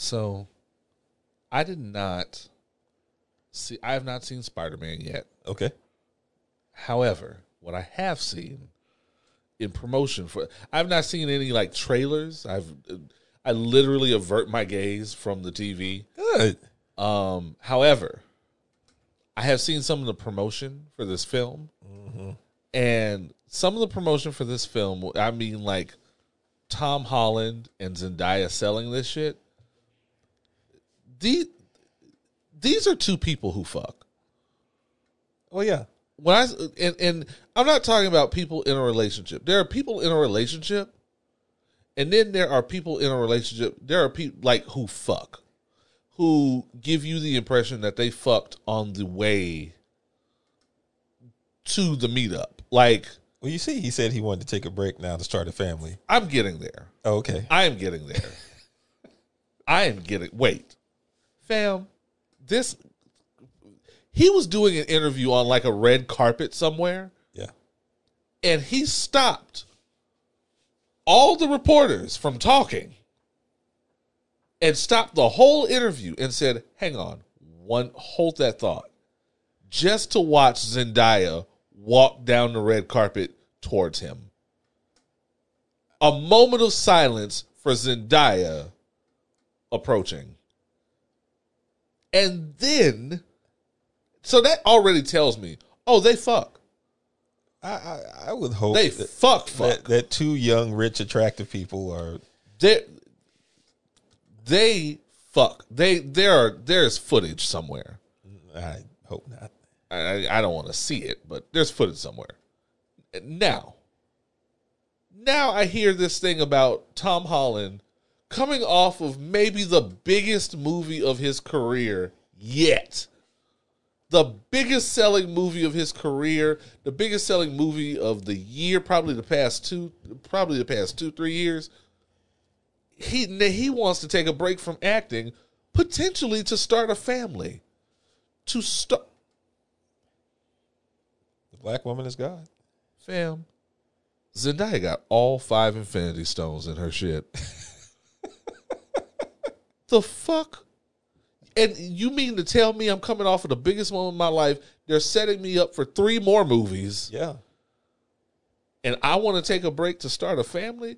So, I did not see. I have not seen Spider Man yet. Okay. However, what I have seen in promotion for, I've not seen any like trailers. I've, I literally avert my gaze from the TV. Good. Um, however, I have seen some of the promotion for this film, and some of the promotion for this film. I mean, like Tom Holland and Zendaya selling this shit. These these are two people who fuck. Oh yeah. When I and, and I'm not talking about people in a relationship. There are people in a relationship, and then there are people in a relationship. There are people like who fuck, who give you the impression that they fucked on the way to the meetup. Like Well, you see, he said he wanted to take a break now to start a family. I'm getting there. Oh, okay. I am getting there. I am getting. Wait, fam, this. He was doing an interview on like a red carpet somewhere, Yeah. and he stopped all the reporters from talking and stopped the whole interview and said, "Hang on, one, hold that thought," just to watch Zendaya walk down the red carpet towards him. A moment of silence for Zendaya approaching. And then, so that already tells me, oh, they fuck. I I, I would hope They that, fuck, fuck. that that two young, rich, attractive people are. they they fuck. They there are there's footage somewhere. I hope not. I I don't want to see it, but there's footage somewhere. Now, now I hear this thing about Tom Holland coming off of maybe the biggest movie of his career yet. The biggest selling movie of his career, the biggest selling movie of the year, probably the past two, probably the past two, three years. He he wants to take a break from acting, potentially to start a family, to start. The black woman is God. Fam, Zendaya got all five Infinity Stones in her shit. the fuck? And you mean to tell me I'm coming off of the biggest moment of my life? They're setting me up for three more movies, Yeah. and I want to take a break to start a family.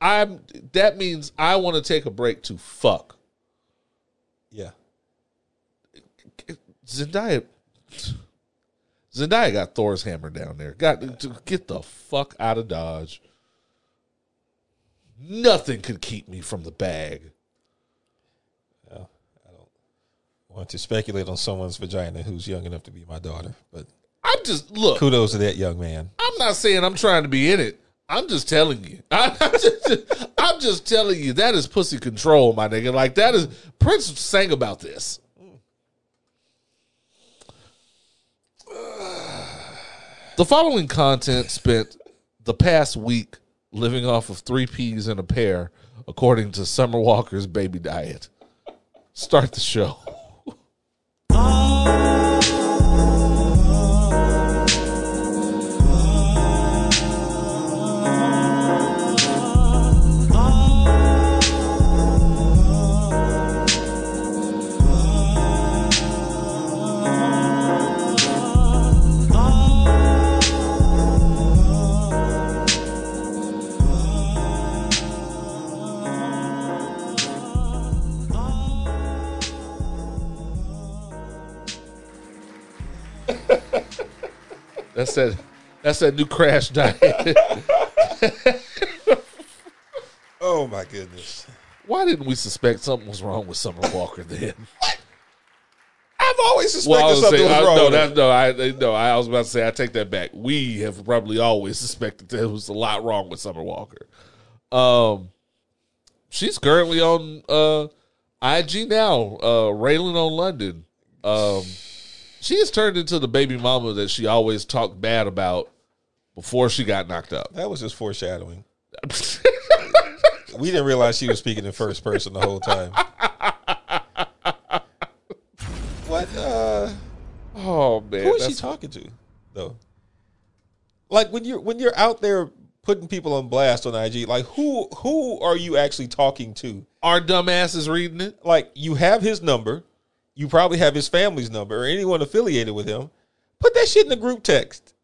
I'm. That means I want to take a break to fuck. Yeah. Zendaya. Zendaya got Thor's hammer down there. Got to get the fuck out of Dodge. Nothing could keep me from the bag. Well, I don't want to speculate on someone's vagina who's young enough to be my daughter, but I'm just look. kudos to that young man. I'm not saying I'm trying to be in it. I'm just telling you. I'm just, I'm just telling you that is pussy control, my nigga. Like that is Prince sang about this. The following content spent the past week living off of three peas in a pear, according to Summer Walker's baby diet. Start the show. That's that. That's that new crash diet. Oh my goodness. Why didn't we suspect something was wrong with Summer Walker then? I've always suspected Well, was something saying, was I, wrong. no, no, I no, I was about to say I take that back. We have probably always suspected there was a lot wrong with Summer Walker. Um, she's currently on uh IG now, uh, railing on London. Um, she has turned into the baby mama that she always talked bad about before she got knocked up. That was just foreshadowing. We didn't realize she was speaking in first person the whole time. what? Uh, oh man, who is she talking to, though? Like when you're when you're out there putting people on blast on IG. Like who who are you actually talking to? Our dumbasses reading it. Like you have his number, you probably have his family's number or anyone affiliated with him. Put that shit in the group text.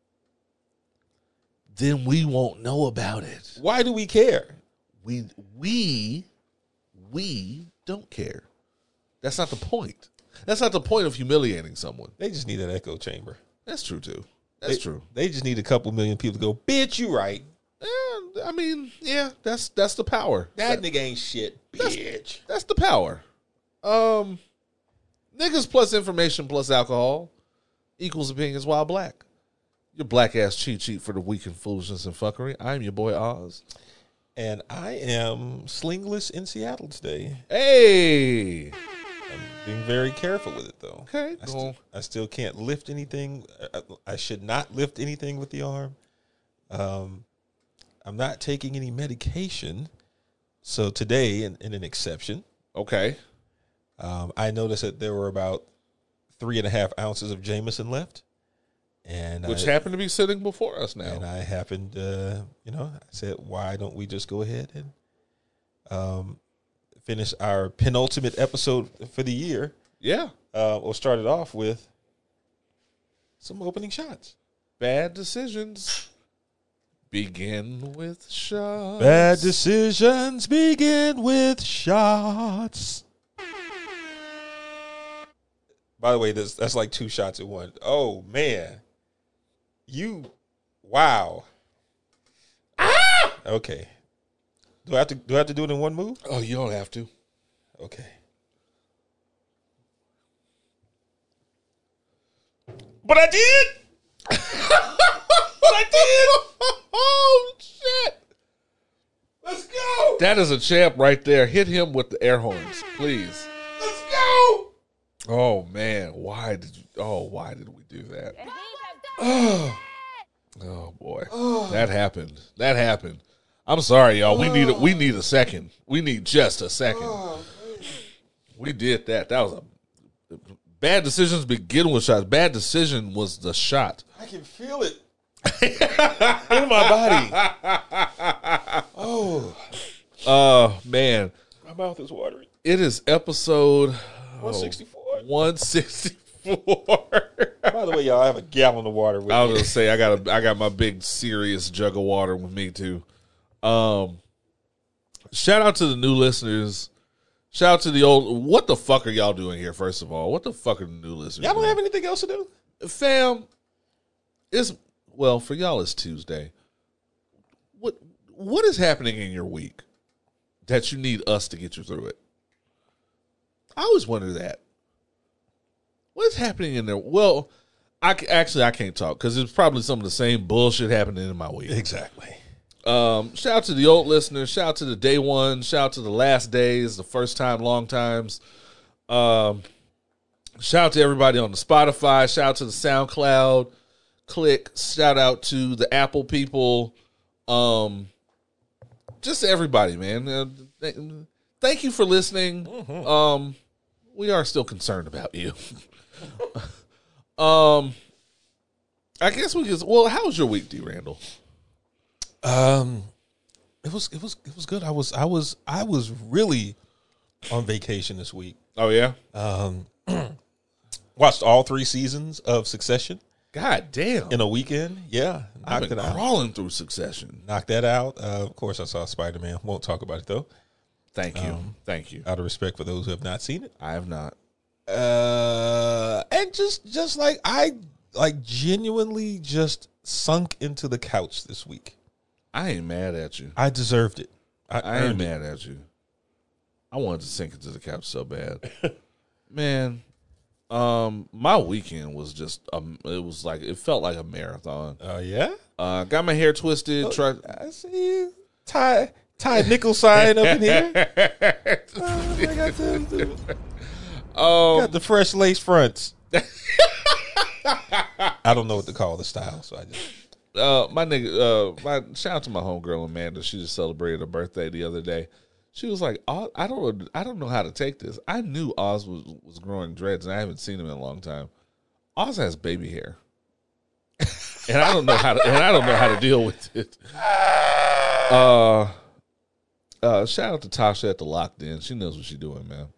Then we won't know about it. Why do we care? We we we don't care. That's not the point. That's not the point of humiliating someone. They just need an echo chamber. That's true too. That's They- true. They just need a couple million people to go, bitch, you right. Yeah, I mean, yeah, that's that's the power. That nigga ain't shit, bitch. That's the power. Um, niggas plus information plus alcohol equals opinions while black. Your black ass cheat sheet for the weak and foolishness and fuckery. I'm your boy Oz. And I am slingless in Seattle today. Hey, I'm being very careful with it though. okay, I, cool. st- I still can't lift anything. I, I should not lift anything with the arm. Um, I'm not taking any medication. So today, in, in an exception, okay. Um, I noticed that there were about three and a half ounces of Jameson left, and Which I, happened to be sitting before us now. and I happened, uh, you know, I said, why don't we just go ahead and um, finish our penultimate episode for the year? yeah, uh, or started off with some opening shots. bad decisions begin with shots. Bad decisions begin with shots. By the way, that's, that's like two shots at one. Oh man, you, wow. Ah! Okay. Do I have to do I have to do it in one move? Oh, you don't have to. Okay. But I did. but I did. oh shit! Let's go. That is a champ right there. Hit him with the air horns, please. Let's go. Oh man, why did you? Oh, why did we do that? Oh boy, that happened. That happened. I'm sorry, y'all. We need a, we need a second. We need just a second. Oh, we did that. That was a bad decisions begin with shots. Bad decision was the shot. I can feel it in my body. Oh, Oh man, my mouth is watering. it is episode 164. 164. By the way, y'all I have a gallon of water with I was me. gonna say I got a I got my big serious jug of water with me too. Um, shout out to the new listeners. Shout out to the old. What the fuck are y'all doing here? First of all, what the fuck are the new listeners? Y'all don't doing? have anything else to do? fam. It's well for y'all. It's Tuesday. What what is happening in your week that you need us to get you through it? I always wonder that. What is happening in there? Well, I actually I can't talk because it's probably some of the same bullshit happening in my week. Exactly. Um, shout out to the old listeners. Shout out to the day one. Shout out to the last days, the first time, long times. Um, shout out to everybody on the Spotify. Shout out to the SoundCloud. Click. Shout out to the Apple people. Um, just everybody, man. Uh, th- thank you for listening. Um, we are still concerned about you. um, I guess we just. Well, how was your week, D. Randle? Um, it was it was it was good. I was I was I was really on vacation this week. Oh yeah. Um, watched all three seasons of Succession God damn. in a weekend. Yeah, I've knocked been it out. crawling through Succession. Knocked that out. Uh, of course, I saw Spider Man. Won't talk about it though, Thank you. Thank you. out of respect for those who have not seen it. I have not. Uh, and just just like I like genuinely just sunk into the couch this week. I ain't mad at you. I deserved it. I, I ain't earned it. mad at you. I wanted to sink into the couch so bad. Man, um, my weekend was just um, it was like it felt like a marathon. Oh yeah, Uh, got my hair twisted. Tried. I see you. Ty Ty nickel sign up in here. Oh, I got the, Um, the fresh lace fronts. I don't know what to call the style, so I just uh, my nigga, uh, my shout out to my homegirl Amanda. She just celebrated her birthday the other day. She was like, "I don't, I don't know how to take this. I knew Oz was was growing dreads, and I haven't seen him in a long time. Oz has baby hair, and I don't know how to, and I don't know how to deal with it. Uh, uh, shout out to Tasha at the locked in. She knows what she's doing, man.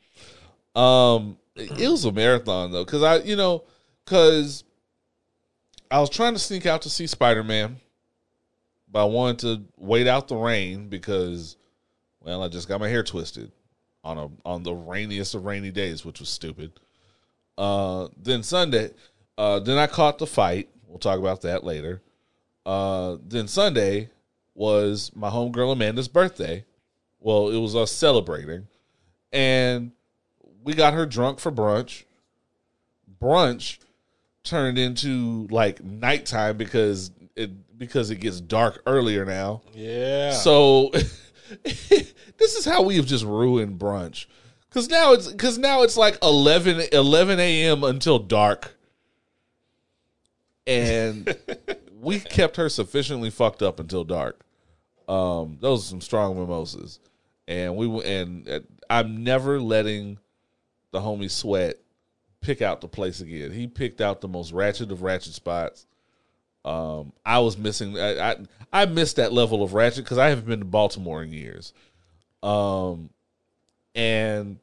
Um, it was a marathon though, because I, you know, because I was trying to sneak out to see Spider Man, but I wanted to wait out the rain because, well, I just got my hair twisted on a on the rainiest of rainy days, which was stupid. Uh, then Sunday, uh, then I caught the fight. We'll talk about that later. Uh, then Sunday was my homegirl Amanda's birthday. Well, it was us celebrating, and we got her drunk for brunch. Brunch turned into like nighttime because it because it gets dark earlier now. Yeah. So this is how we have just ruined brunch. Cause now it's cause now it's like 11, 11 a.m. until dark. And we kept her sufficiently fucked up until dark. Um, those are some strong mimosas. And we w- and uh, I'm never letting the homie sweat pick out the place again. He picked out the most ratchet of ratchet spots. Um, I was missing. I I, I missed that level of ratchet because I haven't been to Baltimore in years. Um, and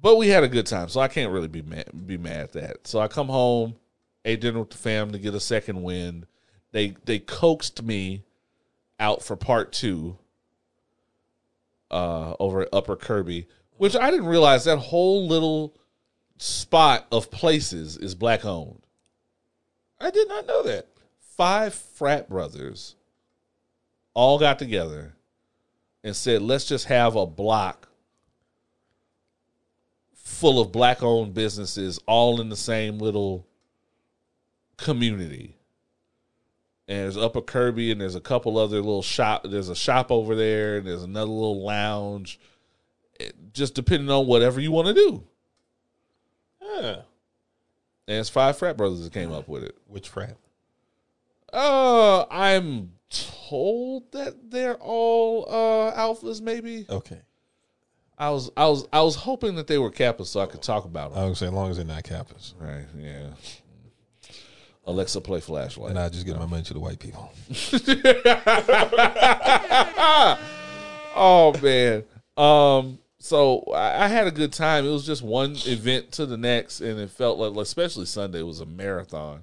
but we had a good time, so I can't really be mad, be mad at that. So I come home, ate dinner with the fam to get a second wind. They they coaxed me out for part two. Uh, over at Upper Kirby, which I didn't realize that whole little spot of places is black owned I did not know that. five frat brothers all got together and said, let's just have a block full of black owned businesses all in the same little community. And there's Upper Kirby and there's a couple other little shop. There's a shop over there and there's another little lounge. It- just depending on whatever you want to do. Yeah. And it's five frat brothers that came up with it. Which frat? Uh, I'm told that they're all uh alphas. Maybe Okay. I was I was I was hoping that they were kappas so I could talk about them. I gonna say, as long as they're not Kappas. Right? Yeah. Alexa, play flashlight. And I just get my money to the white people. oh man. Um. So I, I had a good time. It was just one event to the next, and it felt like, especially Sunday, was a marathon.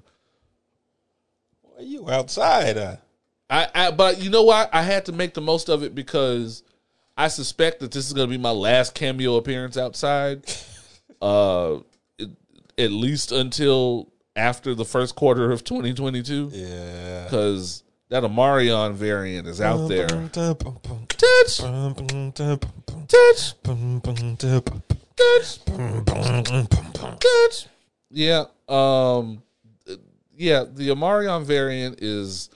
Why you outside? I, I but you know what? I had to make the most of it because I suspect that this is going to be my last cameo appearance outside. uh, it, at least until after the first quarter of 2022, Yeah. because that Omarion variant is out there. Touch. Yeah. Um. Yeah, the Omarion variant is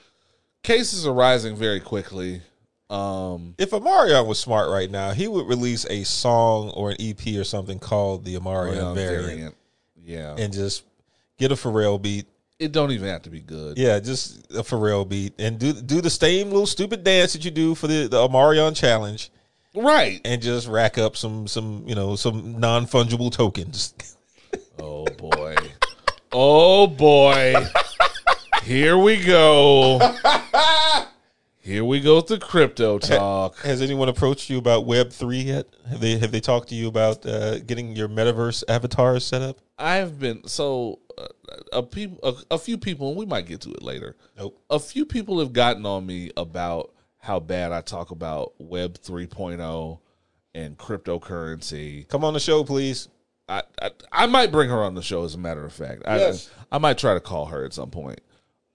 cases are rising very quickly. Um. If Omarion was smart right now, he would release a song or an EP or something called the Omarion Omarion variant, Yeah. and just get a Pharrell beat. it don't even have to be good. Yeah, just a Pharrell beat, and do do the same little stupid dance that you do for the the Omarion challenge, Right. and just rack up some some you know some non fungible tokens. Oh boy. oh boy. Here we go. Here we go with the crypto talk. Has anyone approached you about Web three yet? Have they have they talked to you about uh, getting your metaverse avatars set up? I've been so uh, a people a, a few people and we might get to it later. Nope. A few people have gotten on me about how bad I talk about web 3.0 and cryptocurrency. Come on the show, please. I, I I might bring her on the show as a matter of fact. I Yes. I might try to call her at some point.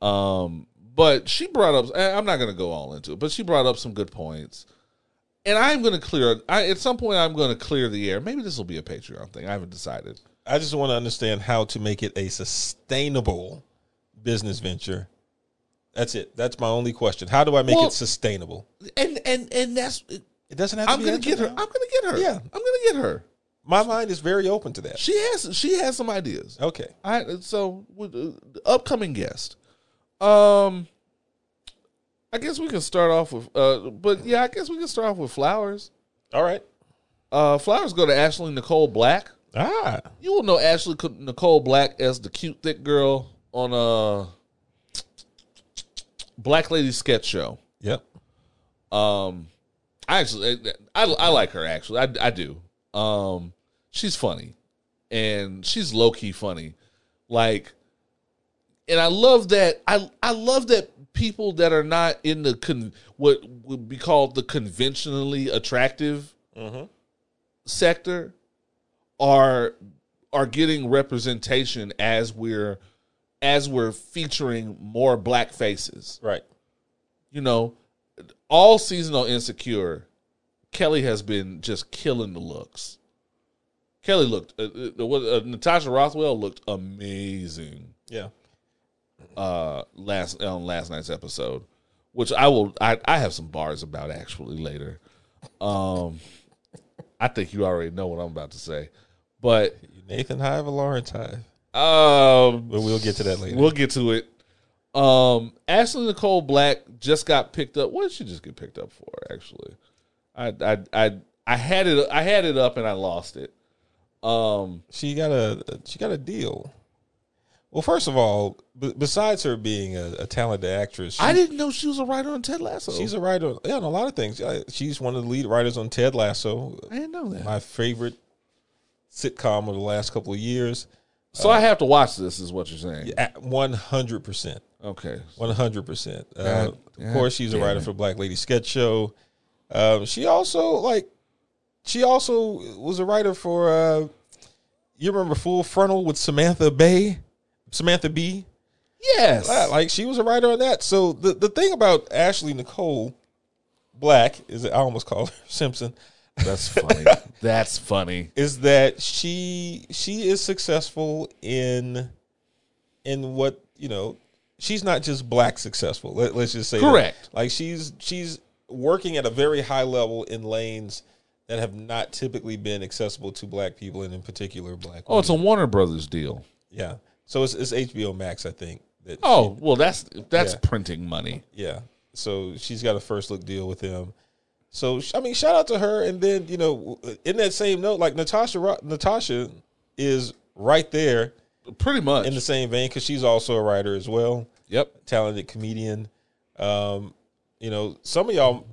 Um but she brought up I'm not going to go all into it, but she brought up some good points. And I'm going to clear I at some point I'm going to clear the air. Maybe this will be a Patreon thing. I haven't decided. I just want to understand how to make it a sustainable business venture. That's it. That's my only question. How do I make Well- it sustainable? And and and that's It doesn't have to be. I'm be going to answered get her. now. I'm going to get her. Yeah. I'm going to get her. My mind is very open to that. She has she has some ideas. Okay. I so with, uh, upcoming guest. Um, I guess we can start off with. Uh, but yeah, I guess we can start off with flowers. All right. Uh, flowers go to Ashley Nicole Black. Ah. You will know Ashley Nicole Black as the cute thick girl on uh Black Lady Sketch Show. Yep. Um, I actually, I, I like her actually. I, I do. Um, she's funny, and she's low key funny. Like, and I love that. I I love that people that are not in the con, what would be called the conventionally attractive sector are are getting representation as we're as we're featuring more black faces Right. you know, all season on Insecure, Kelly has been just killing the looks. Kelly looked, uh, uh, uh, Natasha Rothwell looked amazing Yeah. uh, last on last night's episode, which I will, I, I have some bars about actually later. Um, I think you already know what I'm about to say, but Nathan Hive or Lawrence Hive? Um, But we'll get to that later. We'll get to it. Um, Ashley Nicole Black just got picked up. What did she just get picked up for? Actually, I I I I had it I had it up and I lost it. Um, she got a she got a deal. Well, first of all, b- besides her being a, a talented actress, she- I didn't know she was a writer on Ted Lasso. she's a writer yeah, on a lot of things. She's one of the lead writers on Ted Lasso, I didn't know that. my favorite sitcom of the last couple of years. So I have to watch this. Is what you're saying? One hundred percent. Okay. One hundred percent. Of course, she's a writer it. for Black Lady Sketch Show. Um, she also like, she also was a writer for. Uh, you remember Full Frontal with Samantha Bay, Samantha Bee Yes. Like she was a writer on that. So the the thing about Ashley Nicole Black is I almost called her Simpson That's funny. That's funny. is that she she is successful in in what you know she's not just black successful let, us just say that. Correct. like she's she's working at a very high level in lanes that have not typically been accessible to black people and in particular black Oh, it's a. Warner Brothers deal. yeah so it's, it's hbo max i think that Oh, well, that's that's Yeah. printing money. Yeah. So she's got a first look deal with him. So I mean, shout out to her. And then you know, in that same note, like Natasha, Natasha is right there Pretty much. in the same vein because she's also a writer as well, yep. talented comedian. Um, you know, some of y'all,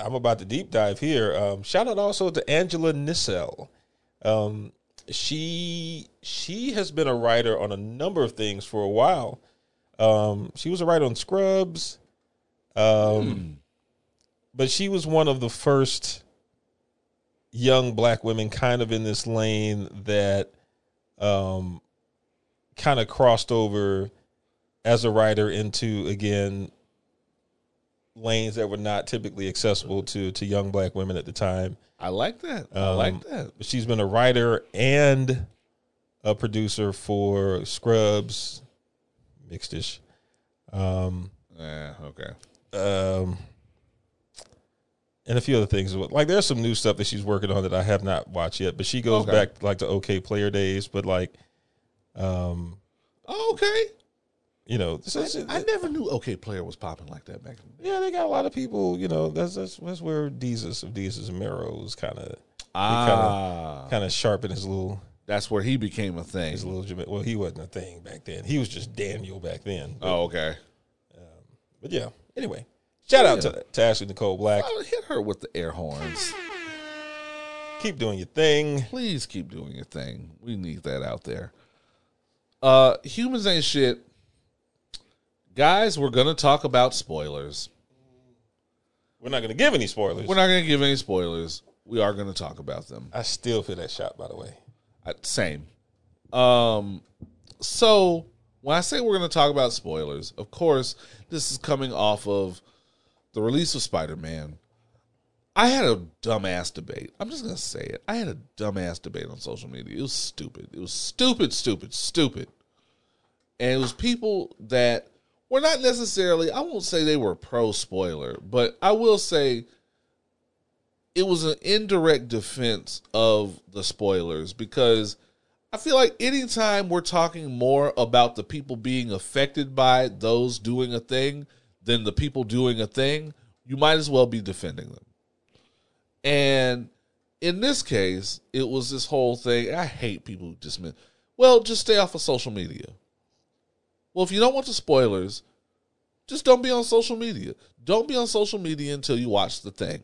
I'm about to deep dive here. Um, shout out also to Angela Nissel. Um, she she has been a writer on a number of things for a while. Um, she was a writer on Scrubs. Um, but she was one of the first young black women kind of in this lane that um kind of crossed over as a writer into again lanes that were not typically accessible to to young black women at the time. I like that. I Um, like that. She's been a writer and a producer for Scrubs, mixedish. Um, Yeah. Okay. um, and a few other things. Like there's some new stuff that she's working on that I have not watched yet, but she goes Okay. back like to Okayplayer days. But like, um, Oh, okay. you know, this is, I never knew Okayplayer was popping like that back the yeah, they got a lot of people. You know, that's that's, that's where Desus of Desus and Mero's kind of Ah, kind of sharpened his little that's where he became a thing. his little. Well, he wasn't a thing back then. He was just Daniel back then. But, Oh, okay. but yeah. Anyway, shout out to, to Ashley Nicole Black. Hit her with the air horns. Keep doing your thing. Please keep doing your thing. We need that out there. Uh, humans ain't shit. Guys, we're gonna talk about spoilers. We're not going to give any spoilers. We're not gonna give any spoilers. We are gonna talk about them. I still feel that shot, by the way. I- Same. Um, so when I say we're going to talk about spoilers, of course, this is coming off of the release of Spider Man. I had a dumbass debate. I'm just to say it. I had a dumbass debate on social media. It was stupid. It was stupid, stupid, stupid. And it was people that were not necessarily, I won't say they were pro spoiler, but I will say it was an indirect defense of the spoilers because I feel like anytime we're talking more about the people being affected by those doing a thing than the people doing a thing, you might as well be defending them. And in this case, it was this whole thing. I hate people who dismiss. Well, just stay off of social media. Well, if you don't want the spoilers, Just don't be on social media. Don't be on social media until you watch the thing.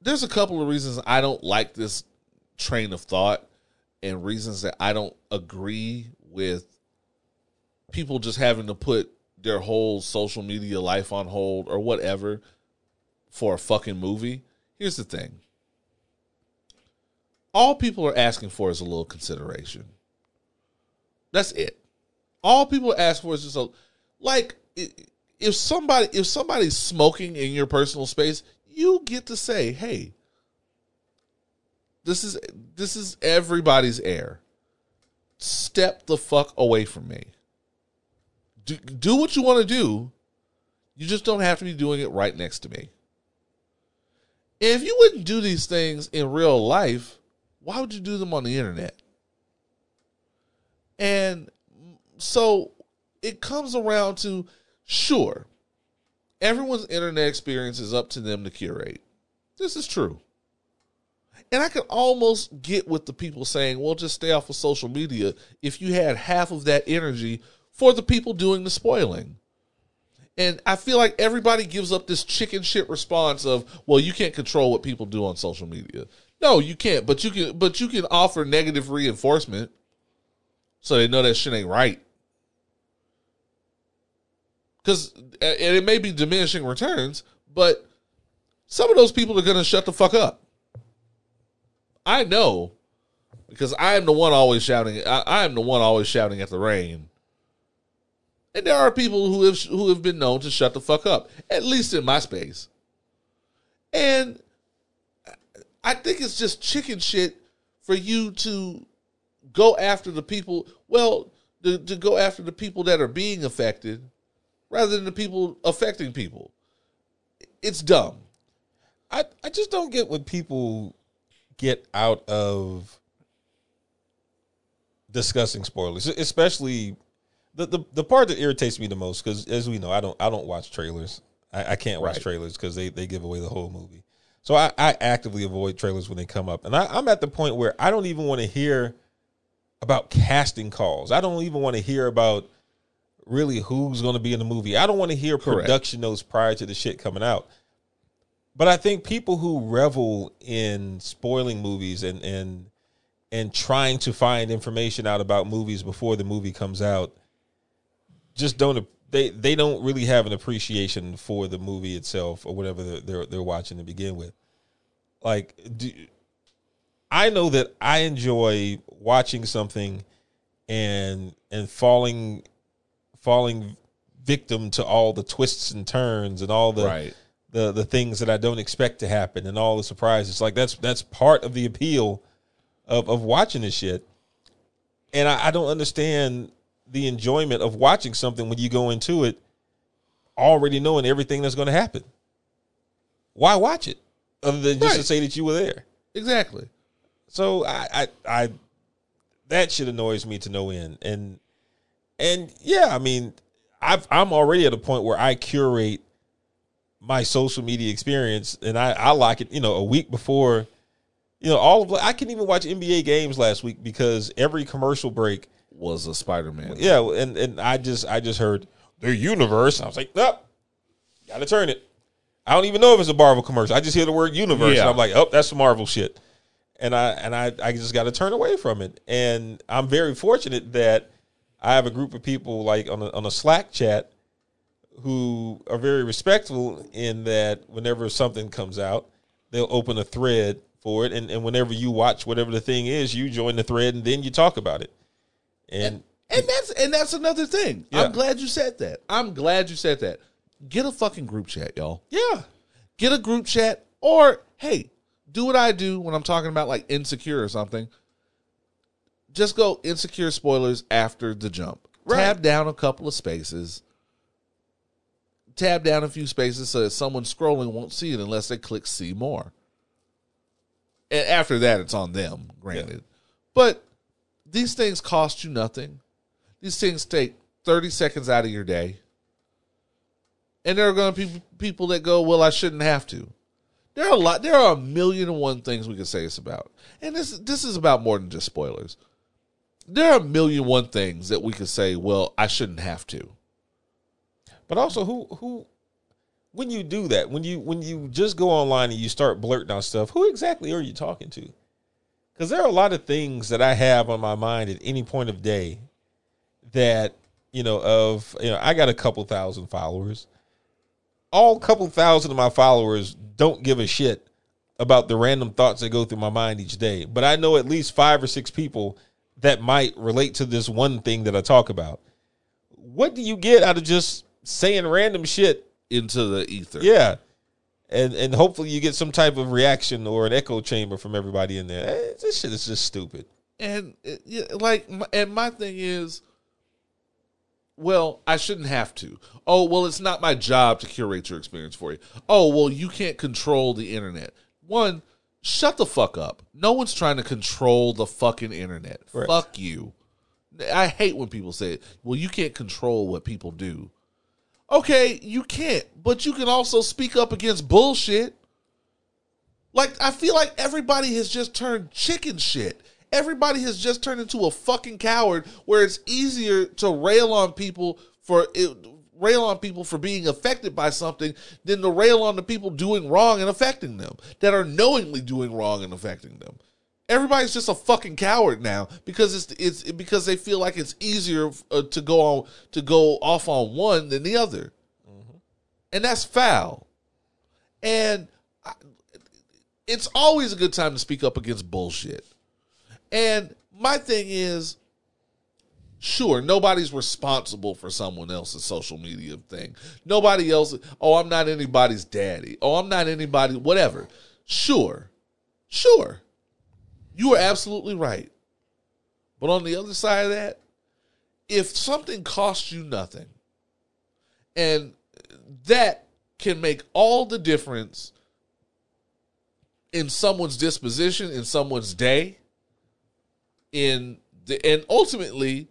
There's a couple of reasons I don't like this train of thought and reasons that I don't agree with people just having to put their whole social media life on hold or whatever for a fucking movie. Here's the thing. All people are asking for is a little consideration. That's it. All people ask for is just a like if somebody if somebody's smoking in your personal space, you get to say, "Hey, this is this is everybody's air. Step the fuck away from me." Do, do what you want to do. You just don't have to be doing it right next to me. If you wouldn't do these things in real life, why would you do them on the internet? And so it comes around to sure, everyone's internet experience is up to them to curate. This is true. And I can almost get with the people saying, well, just stay off of social media if you had half of that energy for the people doing the spoiling. And I feel like everybody gives up this chicken shit response of, well, you can't control what people do on social media. No, you can't, but you can but you can offer negative reinforcement so they know that shit ain't right. Cause and it may be diminishing returns, but some of those people are gonna shut the fuck up. I know because I am the one always shouting. I, I am the one always shouting at the rain and there are people who have who have been known to shut the fuck up, at least in my space. And I think it's just chicken shit for you to go after the people. Well, to, to go after the people that are being affected, rather than the people affecting people. It's dumb. I I just don't get what people get out of discussing spoilers, especially the, the the part that irritates me the most because as we know i don't i don't watch trailers. I, I can't watch right. trailers because they, they give away the whole movie. So I, I actively avoid trailers when they come up. And I, i'm at the point where i don't even want to hear about casting calls. I don't even want to hear about really who's going to be in the movie. I don't want to hear Correct. production notes prior to the shit coming out. But i think people who revel in spoiling movies and and and trying to find information out about movies before the movie comes out just don't they they don't really have an appreciation for the movie itself or whatever they're they're, they're watching to begin with. Like, do, I know that I enjoy watching something and and falling falling victim to all the twists and turns and all the right. the the things that I don't expect to happen and all the surprises. Like that's that's part of the appeal of of watching this shit. And I, I don't understand the enjoyment of watching something when you go into it already knowing everything that's going to happen. Why watch it other than just right. to say that you were there? Exactly. So I, I, I, that shit annoys me to no end. And, and yeah, I mean, I've, I'm already at a point where I curate my social media experience and I, I like it, you know, a week before, you know, all of, I can even watch NBA games last week because every commercial break, was a Spider Man. Yeah, and and I just I just heard the universe. I was like, nope, gotta turn it. I don't even know if it's a Marvel commercial. I just hear the word universe, yeah. and I'm like, oh, that's some Marvel shit. And I and I I just got to turn away from it. And I'm very fortunate that I have a group of people like on a, on a Slack chat who are very respectful in that whenever something comes out, they'll open a thread for it, and, and whenever you watch whatever the thing is, you join the thread and then you talk about it. And, and that's and that's another thing. Yeah. I'm glad you said that. I'm glad you said that. Get a fucking group chat, y'all. Yeah. Get a group chat or hey, do what I do when I'm talking about like insecure or something. Just go insecure spoilers after the jump. Right. Tab down a couple of spaces. Tab down a few spaces so that someone scrolling won't see it unless they click see more. And after that, it's on them, granted. Yeah. But these things cost you nothing. These things take 30 seconds out of your day. And there are going to be people that go, well, I shouldn't have to. There are a lot. There are a million and one things we could say this about, and this this is about more than just spoilers. There are a million one things that we could say. Well, I shouldn't have to. But also, who who when you do that, when you when you just go online and you start blurting out stuff, who exactly are you talking to? Because there are a lot of things that I have on my mind at any point of day that you know of you know I got a couple thousand followers. All couple thousand of my followers don't give a shit about the random thoughts that go through my mind each day. But I know at least five or six people that might relate to this one thing that I talk about. What do you get out of just saying random shit into the ether. yeah. And and hopefully you get some type of reaction or an echo chamber from everybody in there. Eh, this shit is just stupid. And like, and my thing is, well, I shouldn't have to. Oh, well, it's not my job to curate your experience for you. Oh, well, you can't control the internet. One, shut the fuck up. No one's trying to control the fucking internet. Correct. Fuck you. I hate when people say, well, you can't control what people do. Okay, you can't, but you can also speak up against bullshit. Like I feel like everybody has just turned chicken shit. Everybody has just turned into a fucking coward where it's easier to rail on people for it, rail on people for being affected by something than to rail on the people doing wrong and affecting them that are knowingly doing wrong and affecting them. Everybody's just a fucking coward now because it's it's because they feel like it's easier uh, to go on to go off on one than the other, and that's foul. And I, it's always a good time to speak up against bullshit. And my thing is, sure, nobody's responsible for someone else's social media thing. Nobody else. Oh, I'm not anybody's daddy. Oh, I'm not anybody. Whatever. Sure, sure. You are absolutely right. But on the other side of that, if something costs you nothing, and that can make all the difference in someone's disposition, in someone's day, in the and ultimately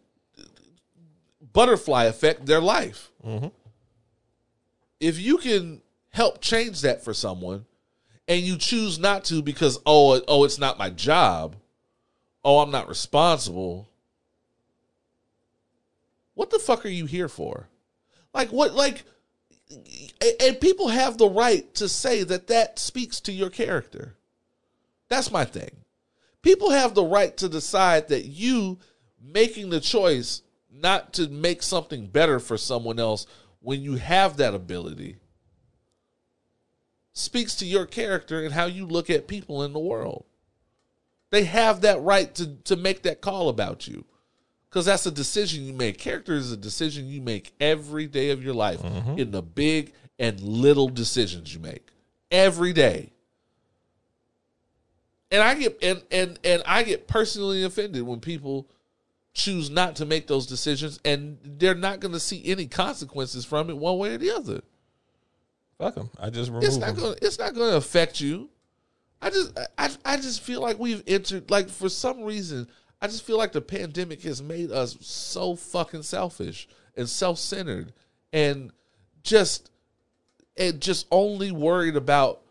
butterfly effect their life. Mm-hmm. If you can help change that for someone, and you choose not to because oh oh it's not my job, oh I'm not responsible. What the fuck are you here for? Like what like and people have the right to say that that speaks to your character. That's my thing. People have the right to decide that you making the choice not to make something better for someone else when you have that ability speaks to your character and how you look at people in the world. They have that right to, to make that call about you because that's a decision you make. Character is a decision you make every day of your life mm-hmm. in the big and little decisions you make every day. And I get and and and I get personally offended when people choose not to make those decisions and they're not going to see any consequences from it one way or the other. Fuck them. I just remove It's not them. going to it's not going to affect you. I just I I just feel like we've entered like for some reason I just feel like the pandemic has made us so fucking selfish and self-centered and just and just only worried about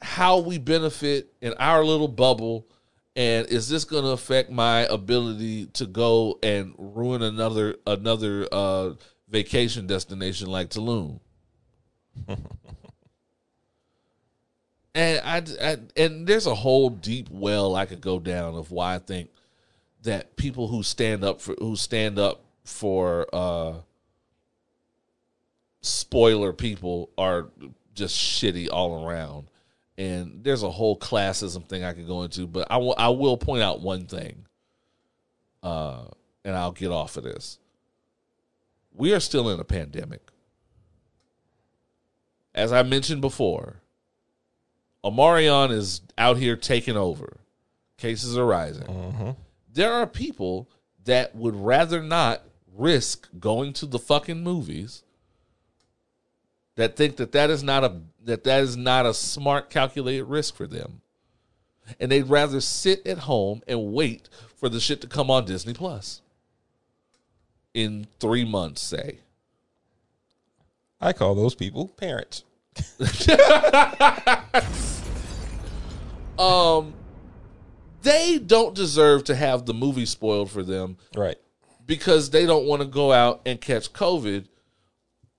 how we benefit in our little bubble and is this going to affect my ability to go and ruin another another uh vacation destination like Tulum and I, I and there's a whole deep well I could go down of why I think that people who stand up for who stand up for uh spoiler people are just shitty all around. And there's a whole classism thing I could go into, but I will I will point out one thing. Uh and I'll get off of this. We are still in a pandemic. As I mentioned before, Omarion is out here taking over. Cases are rising. Mm-hmm. There are people that would rather not risk going to the fucking movies that think that that is not a that that is not a smart calculated risk for them. And they'd rather sit at home and wait for the shit to come on Disney Plus in 3 months say. I call those people parents. Um they don't deserve to have the movie spoiled for them Right. because they don't want to go out and catch COVID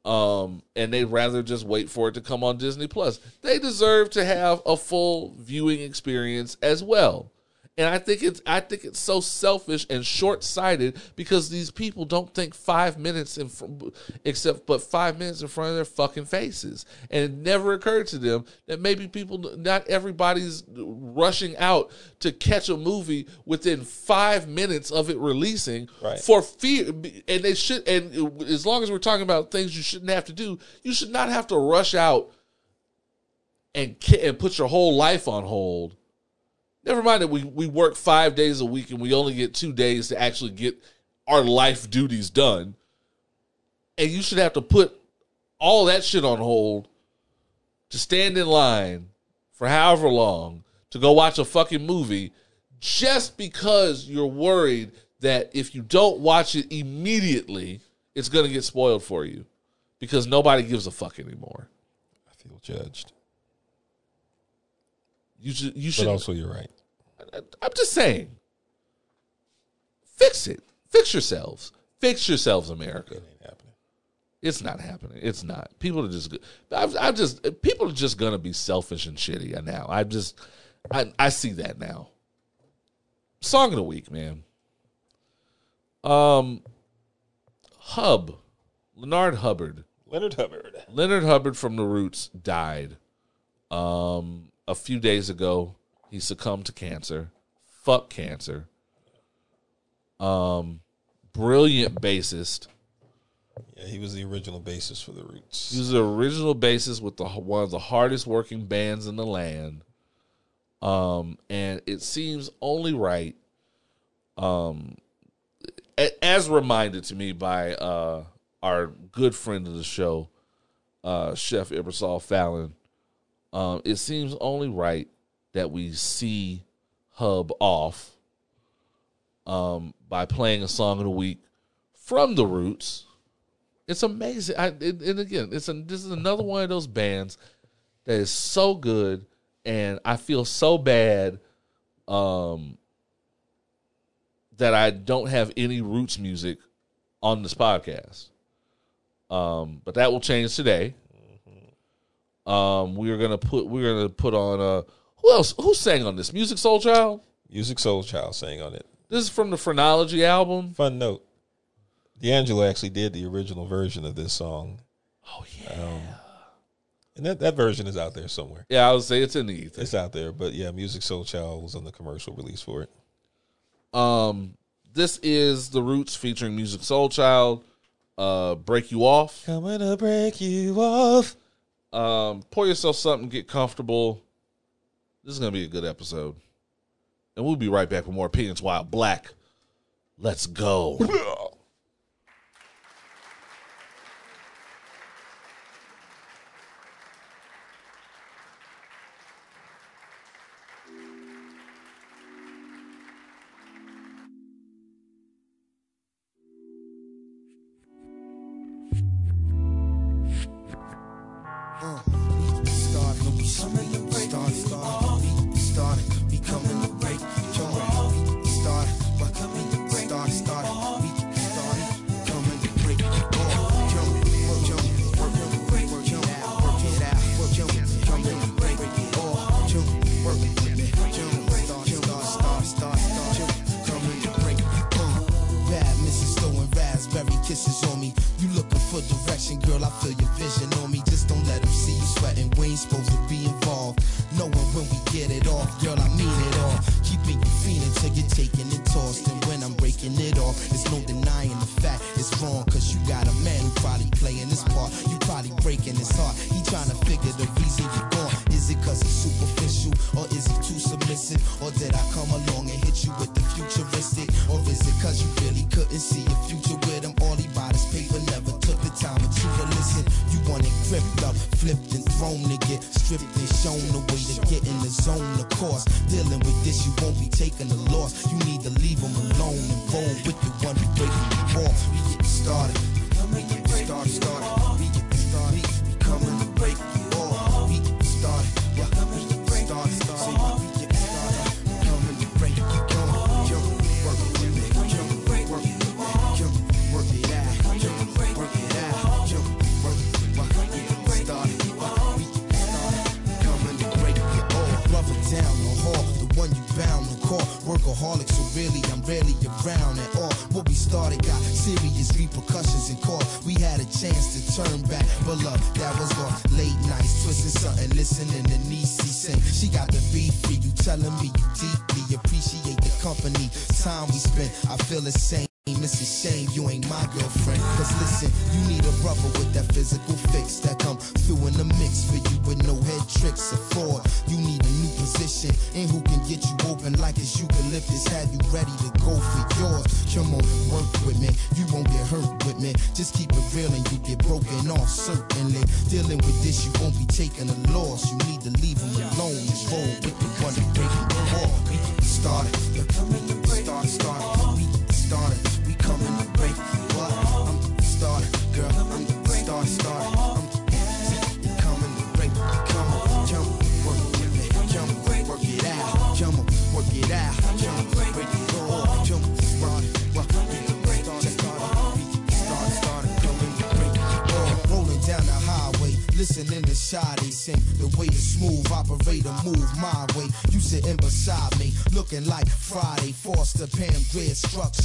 Um, and they'd rather just wait for it to come on Disney Plus. They deserve to have a full viewing experience as well. And I think it's I think it's so selfish and short sighted because these people don't think five minutes in fr- except but five minutes in front of their fucking faces, and it never occurred to them that maybe people not everybody's rushing out to catch a movie within five minutes of it releasing Right. for fear, and they should. And as long as we're talking about things you shouldn't have to do, you should not have to rush out and and put your whole life on hold Never mind that we, we work five days a week and we only get two days to actually get our life duties done. And you should have to put all that shit on hold to stand in line for however long to go watch a fucking movie just because you're worried that if you don't watch it immediately, it's going to get spoiled for you because nobody gives a fuck anymore. I feel judged. You should you should. But also, you're right. I'm just saying. Fix it. Fix yourselves. Fix yourselves, America. It ain't happening. It's not happening. It's not. People are just. I'm, I'm just. People are just gonna be selfish and shitty now. I just. I I see that now. Song of the week, man. Um. Hub, Leonard Hubbard. Leonard Hubbard. Leonard Hubbard from the Roots died um, a few days ago. He succumbed to cancer. Fuck cancer. Um, brilliant bassist. Yeah, he was the original bassist for the Roots. He was the original bassist with the one of the hardest working bands in the land. Um, and it seems only right. Um, as reminded to me by uh our good friend of the show, uh, Chef Ibersol Fallon. Um, it seems only right that we see Hub off um, by playing a song of the week from the Roots. It's amazing. I, it, and again, it's a, this is another one of those bands that is so good, and I feel so bad um, that I don't have any Roots music on this podcast. Um, but that will change today. Um, we're gonna put we're gonna put on uh who else who sang on this Musiq Soulchild. Music Soul Child sang on it. This is from the Phrenology album. Fun note: D'Angelo actually did the original version of this song, Oh yeah, and that, that version is out there somewhere. yeah. I would say it's in the ether. It's out there, but yeah, Musiq Soulchild was on the commercial release for it. Um, this is the Roots featuring Musiq Soulchild. Uh, break you off. Coming to break you off. Um, pour yourself something, get comfortable. This is gonna be a good episode, and we'll be right back with more opinions while black. Let's go.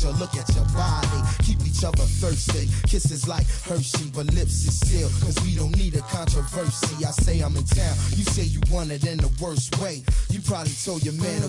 Look at your body, keep each other thirsty. Kisses like Hershey, but lips is still. Cause we don't need a controversy. I say I'm in town, you say you want it in the worst way. You probably told your man to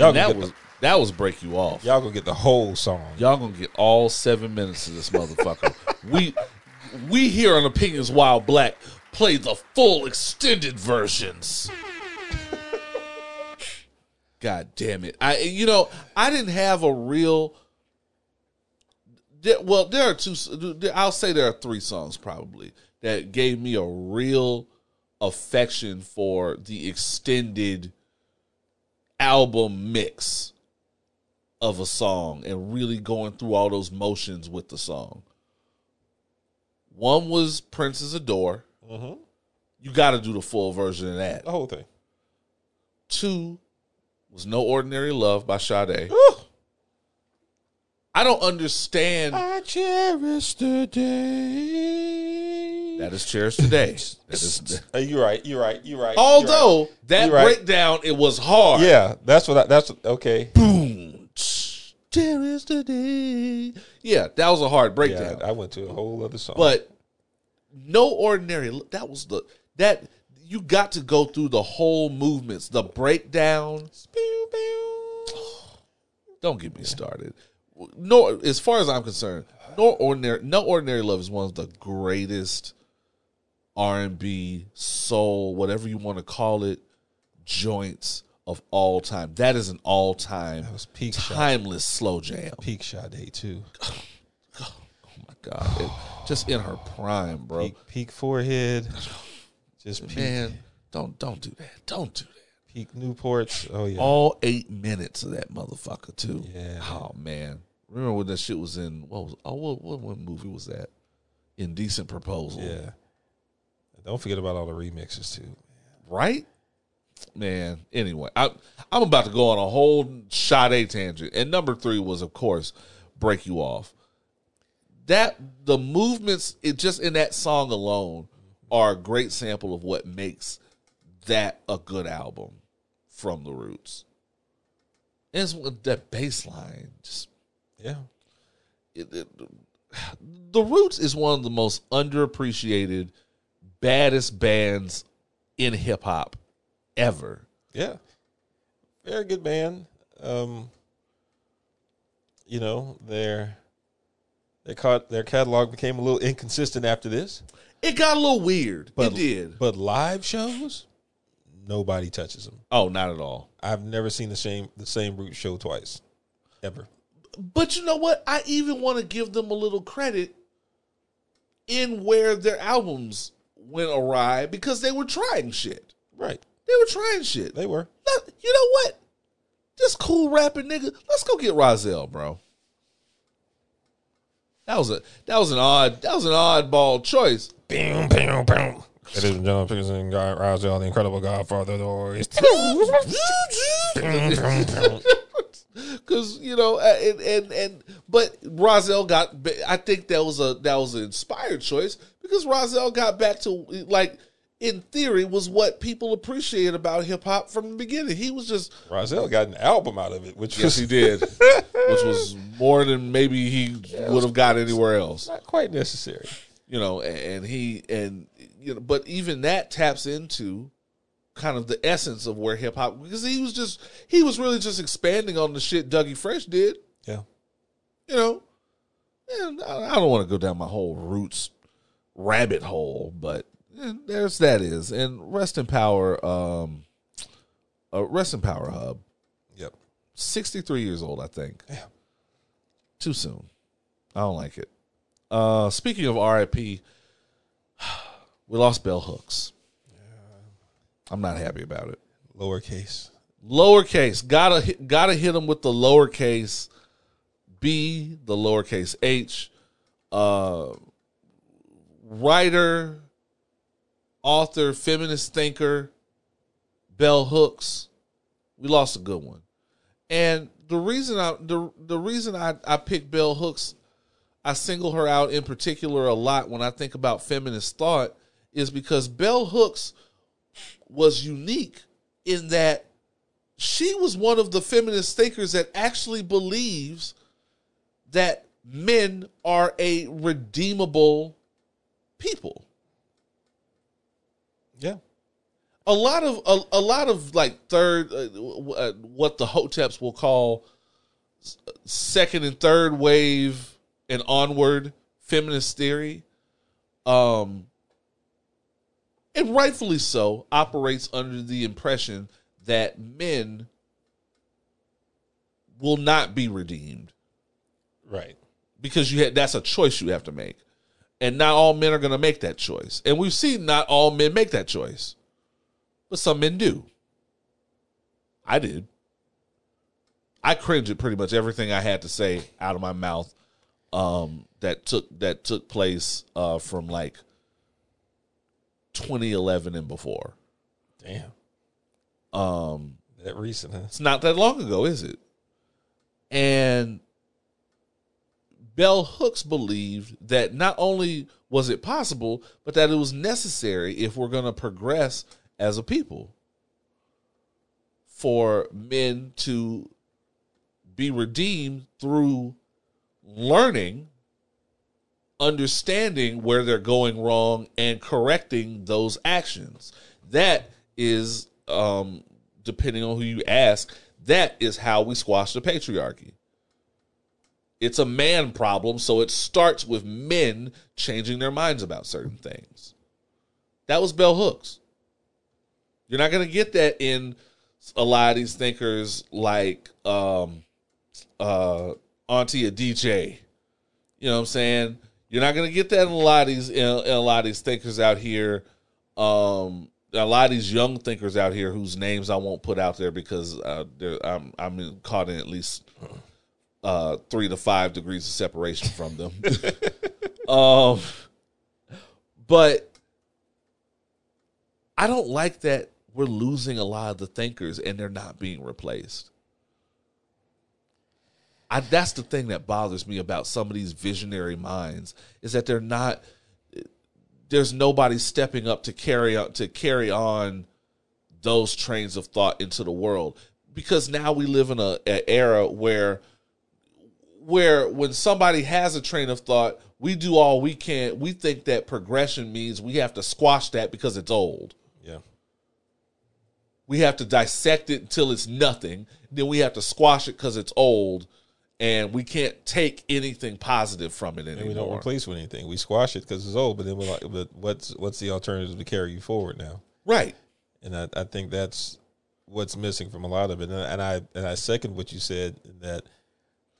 Y'all that was that was break you off. Y'all gonna get the whole song. Y'all gonna get all seven minutes of this motherfucker. we we here on Opinions While Black play the full extended versions. God damn it! I you know I didn't have a real. well, there are two. I'll say there are three songs probably that gave me a real affection for the extended album mix of a song and really going through all those motions with the song. One was Prince's Adore. Mhm. You got to do the full version of that. The whole thing. Two was No Ordinary Love by Sade. I don't understand. I cherish the day. That is cherished today. That is, you're right. You're right. You're right. although that You're right. breakdown, it was hard. yeah, that's what. I, that's okay. Boom. Cherished today. Yeah, that was a hard Yeah, breakdown. I went to a whole other song. But no ordinary. That was the that you got to go through the whole movements, the breakdown. Don't get me started. No, as far as I'm concerned, no ordinary, no ordinary love is one of the greatest R and B, soul, whatever you want to call it, joints of all time. That is an all time, was peak shot. timeless slow jam. peak Sade too. Oh my god, It- just in her prime, bro. Peak, peak forehead. Just peak, Man, don't don't do that. Don't do that. peak Newports. Oh yeah. All eight minutes of that motherfucker too. Yeah. Oh man, remember when that shit was in? What was? Oh, what what, what movie was that? Indecent Proposal. yeah. Don't forget about all the remixes too. Right. Man. Anyway, I I'm about to go on a whole shot A tangent, and number three was of course break you off. That the movements, it just in that song alone, are a great sample of what makes that a good album from the Roots. And it's with that bass line, just Yeah. it, it, the Roots is one of the most underappreciated, baddest bands in hip hop ever. Yeah. Very good band. Um, you know, their their caught their catalog became a little inconsistent after this. It got a little weird. But it did. But live shows, nobody touches them. oh, not at all. I've never seen the same the same root show twice. Ever. But you know what? I even want to give them a little credit in where their albums went awry because they were trying shit. Right. They were trying shit. They were. You know what? This cool rapping nigga. Let's go get Rahzel, bro. That was a that was an odd that was an oddball choice. Boom, boom, boom. Ladies and gentlemen, please and God, Rahzel, the incredible Godfather, the. Because you know, and, and and but Rahzel got. I think that was a that was an inspired choice because Rahzel got back to like in theory was what people appreciated about hip hop from the beginning. He was just Rahzel got an album out of it, which yes, was he did, which was more than maybe he would have got anywhere else. not quite necessary. you know, and, and he and you know, but even that taps into kind of the essence of where hip hop because he was just he was really just expanding on the shit Dougie Fresh did, Yeah. you know. And I I don't want to go down my whole roots rabbit hole, but eh, there's that is and rest in power, um, uh, rest in power hub. Yep. 63 years old, I think. Yeah. Too soon. I don't like it. Uh, speaking of RIP, we lost Bell Hooks. I'm not happy about it. Lowercase. Lowercase, gotta gotta hit them with the lowercase B, the lowercase H. Uh, writer, author, feminist thinker, Bell Hooks. We lost a good one, and the reason I the the reason I I picked Bell Hooks, I single her out in particular a lot when I think about feminist thought, is because Bell Hooks was unique in that she was one of the feminist thinkers that actually believes that men are a redeemable people. Yeah. a lot of a, a lot of like third uh, uh, what the hoteps will call second and third wave and onward feminist theory um and rightfully so operates under the impression that men will not be redeemed. Right. because you had that's a choice you have to make. And not all men are going to make that choice. And we've seen not all men make that choice. But some men do. I did. I cringe at pretty much everything i had to say out of my mouth um that took that took place uh from like 2011 and before Damn. um That recent, huh? it's not that long ago, is it? And Bell Hooks believed that not only was it possible, but that it was necessary if we're going to progress as a people for men to be redeemed through learning, understanding where they're going wrong, and correcting those actions. That is, um, depending on who you ask, that is how we squash the patriarchy. It's a man problem, so it starts with men changing their minds about certain things. That was Bell Hooks. You're not going to get that in a lot of these thinkers like um, uh, Auntie a DJ. You know what I'm saying? You're not going to get that in a lot of these in, in a lot of these thinkers out here. Um, a lot of these young thinkers out here whose names I won't put out there because uh, I'm I'm caught in at least uh, three to five degrees of separation from them. um, but I don't like that we're losing a lot of the thinkers and they're not being replaced. I, that's the thing that bothers me about some of these visionary minds is that they're not there's nobody stepping up to carry on to carry on those trains of thought into the world. Because now we live in a, a era where where when somebody has a train of thought we do all we can. We think that progression means we have to squash that because it's old. Yeah. we have to dissect it until it's nothing. Then we have to squash it because it's old and we can't take anything positive from it And we don't replace with anything. We squash it because it's old, but then we're like, but what's what's the alternative to carry you forward now? right And I, I think that's what's missing from a lot of it. And, and I and I second what you said in that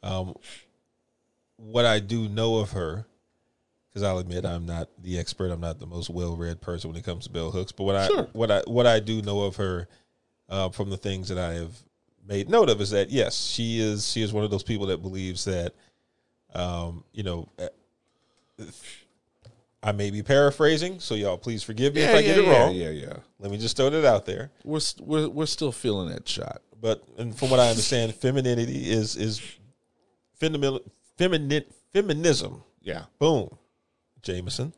um, what I do know of her, because I'll admit I'm not the expert. I'm not the most well read person when it comes to bell hooks. But what I what I what I do know of her uh, from the things that I have made note of is that yes, she is she is one of those people that believes that um, you know. uh, I may be paraphrasing, so y'all please forgive me if I get it yeah, wrong. yeah yeah Let me just throw that out there. we're st- we're we're still feeling that shot. But and from what I understand, femininity is is feminine, feminine feminism. Yeah, Boom, Jameson.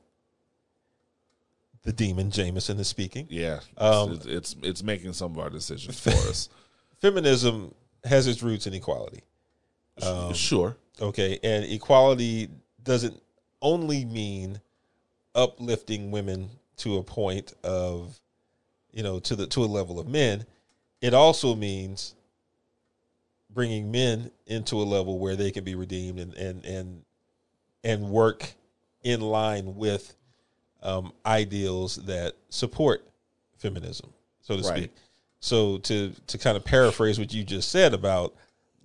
The demon Jameson is speaking. yeah. Um, it's, it's it's making some of our decisions for us. Feminism has its roots in equality. sure. Okay, and equality doesn't only mean uplifting women to a point of, you know, to the to a level of men. It also means bringing men into a level where they can be redeemed and and and and work in line with um, ideals that support feminism, so to Right. speak. So to to kind of paraphrase what you just said about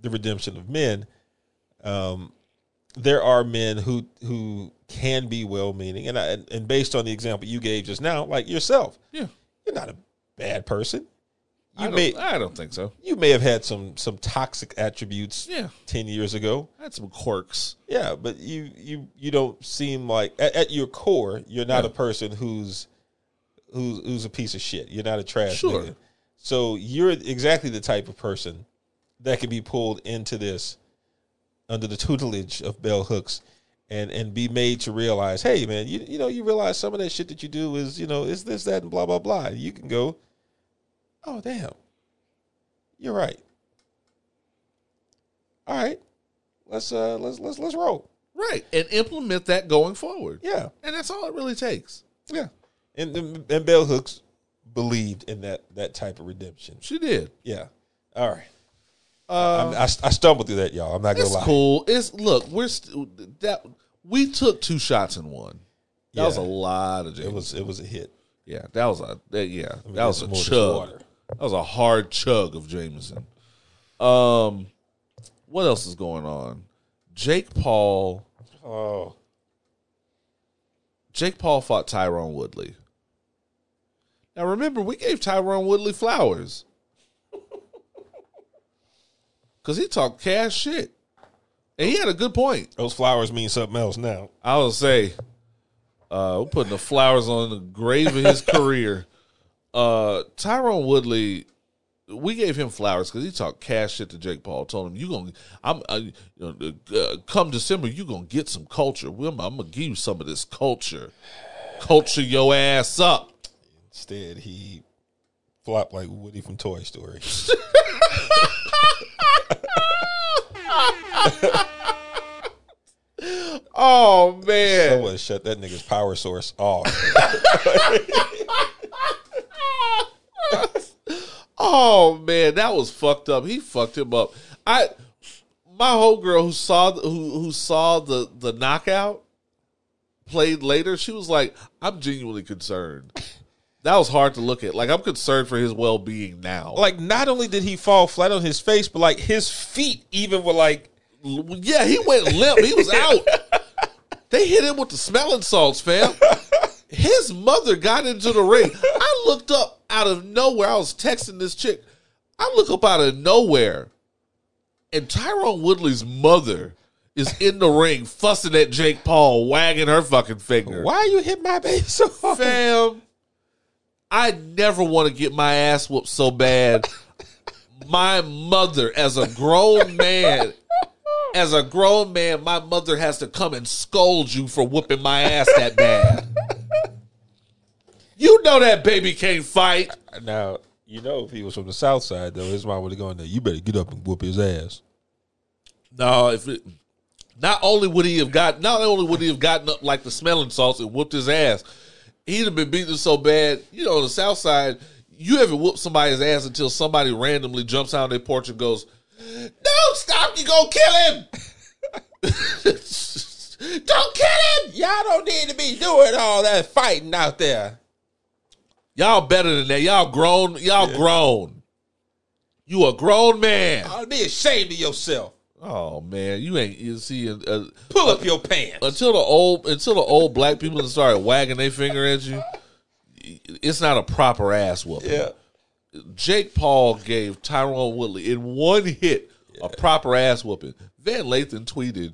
the redemption of men, um, there are men who who can be well meaning, and I, and- based on the example you gave just now, like yourself, Yeah, you're not a bad person. I You don't, may I don't think so. you may have had some some toxic attributes Yeah, ten years ago, I had some quirks. yeah, but you you you don't seem like at, at your core you're not Yeah. a person who's who's who's a piece of shit. You're not a trash Sure. nigga. So you're exactly the type of person that can be pulled into this under the tutelage of bell hooks and and be made to realize, hey man, you you know you realize some of that shit that you do is you know is this that and blah blah blah. You can go, oh damn, you're right. All right, let's uh let's let's let's roll. Right, and implement that going forward. Yeah, and that's all it really takes. yeah. And and, and bell hooks believed in that that type of redemption. She did. Yeah. All right. I'm- I, I stumbled through that, y'all. I'm not gonna lie. It's lie. cool. It's look, we're st- that we took two shots in one. That was a lot of It was it was a hit. yeah, that was a that, yeah, me that was a more of this chug. That was a hard chug of Jameson. Um, what else is going on? Jake Paul. Oh, Jake Paul fought Tyron Woodley. Now remember, we gave Tyron Woodley flowers because he talked cash shit, and he had a good point. those flowers mean something else now. I would say, uh, we're putting the flowers on the grave of his career. Uh, Tyron Woodley, we gave him flowers because he talked cash shit to Jake Paul. Told him, "You gonna, I'm, uh, you know, uh, come December, you gonna get some culture. Well, I'm, I'm gonna give you some of this culture. Culture your ass up." Instead, he flopped like Woody from Toy Story. Oh man, Someone shut that nigga's power source off. Oh man, that was fucked up. He fucked him up. I my whole girl who saw who who saw the the knockout played later. She was like, "I'm genuinely concerned." That was hard to look at. Like I'm concerned for his well being now. like, not only did he fall flat on his face, but like his feet even were like, yeah, he went limp. He was out. They hit him with the smelling salts, fam. His mother got into the ring. I looked up out of nowhere. I was texting this chick. I look up out of nowhere, and Tyron Woodley's mother is in the ring fussing at Jake Paul, wagging her fucking finger. "Why you hit my baby so hard?" Fam, I never want to get my ass whooped so bad. My mother, as a grown man, as a grown man, my mother has to come and scold you for whooping my ass that bad. You know that baby can't fight. Now, you know, if he was from the South Side, though, his mom would have gone there. You better get up and whoop his ass. No, if it, not only would he have got, not only would he have gotten up like the smelling salts and whooped his ass, he'd have been beaten so bad. You know, on the South Side, you haven't whooped somebody's ass until somebody randomly jumps out on their porch and goes, "Don't stop! You gonna kill him! don't kill him! Y'all don't need to be doing all that fighting out there. Y'all better than that. Y'all grown. Y'all grown. You a grown man. I'll be ashamed of yourself. Oh man, you ain't. You see, uh, Pull up your pants. until the old until the old black people started wagging their finger at you, it's not a proper ass whooping. yeah. Jake Paul gave Tyron Woodley in one hit a proper ass whooping. Van Lathan tweeted,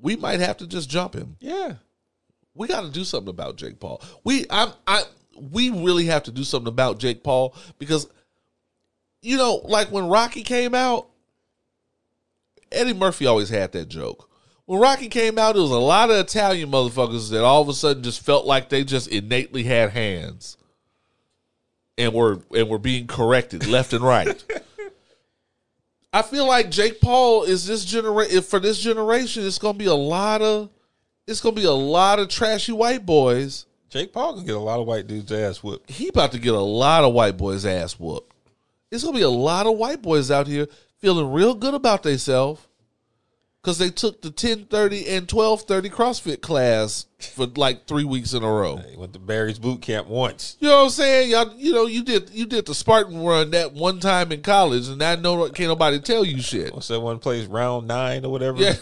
"We might have to just jump him. Yeah. We got to do something about Jake Paul. We I'm I we really have to do something about Jake Paul because you know, like when Rocky came out, Eddie Murphy always had that joke. When Rocky came out, it was a lot of Italian motherfuckers that all of a sudden just felt like they just innately had hands. And were and were being corrected left and right. I feel like Jake Paul is this generation for this generation, it's gonna be a lot of it's gonna be a lot of trashy white boys. Jake Paul can get a lot of white dudes' ass whooped. He about to get a lot of white boys' ass whooped. It's gonna be a lot of white boys out here feeling real good about themselves because they took the ten thirty and twelve thirty CrossFit class for like three weeks in a row. He went to Barry's boot camp once. You know what I'm saying? Y'all, you know, you did you did the Spartan run that one time in college, and I know can't nobody tell you shit. What's that one place? Round nine or whatever. Yeah.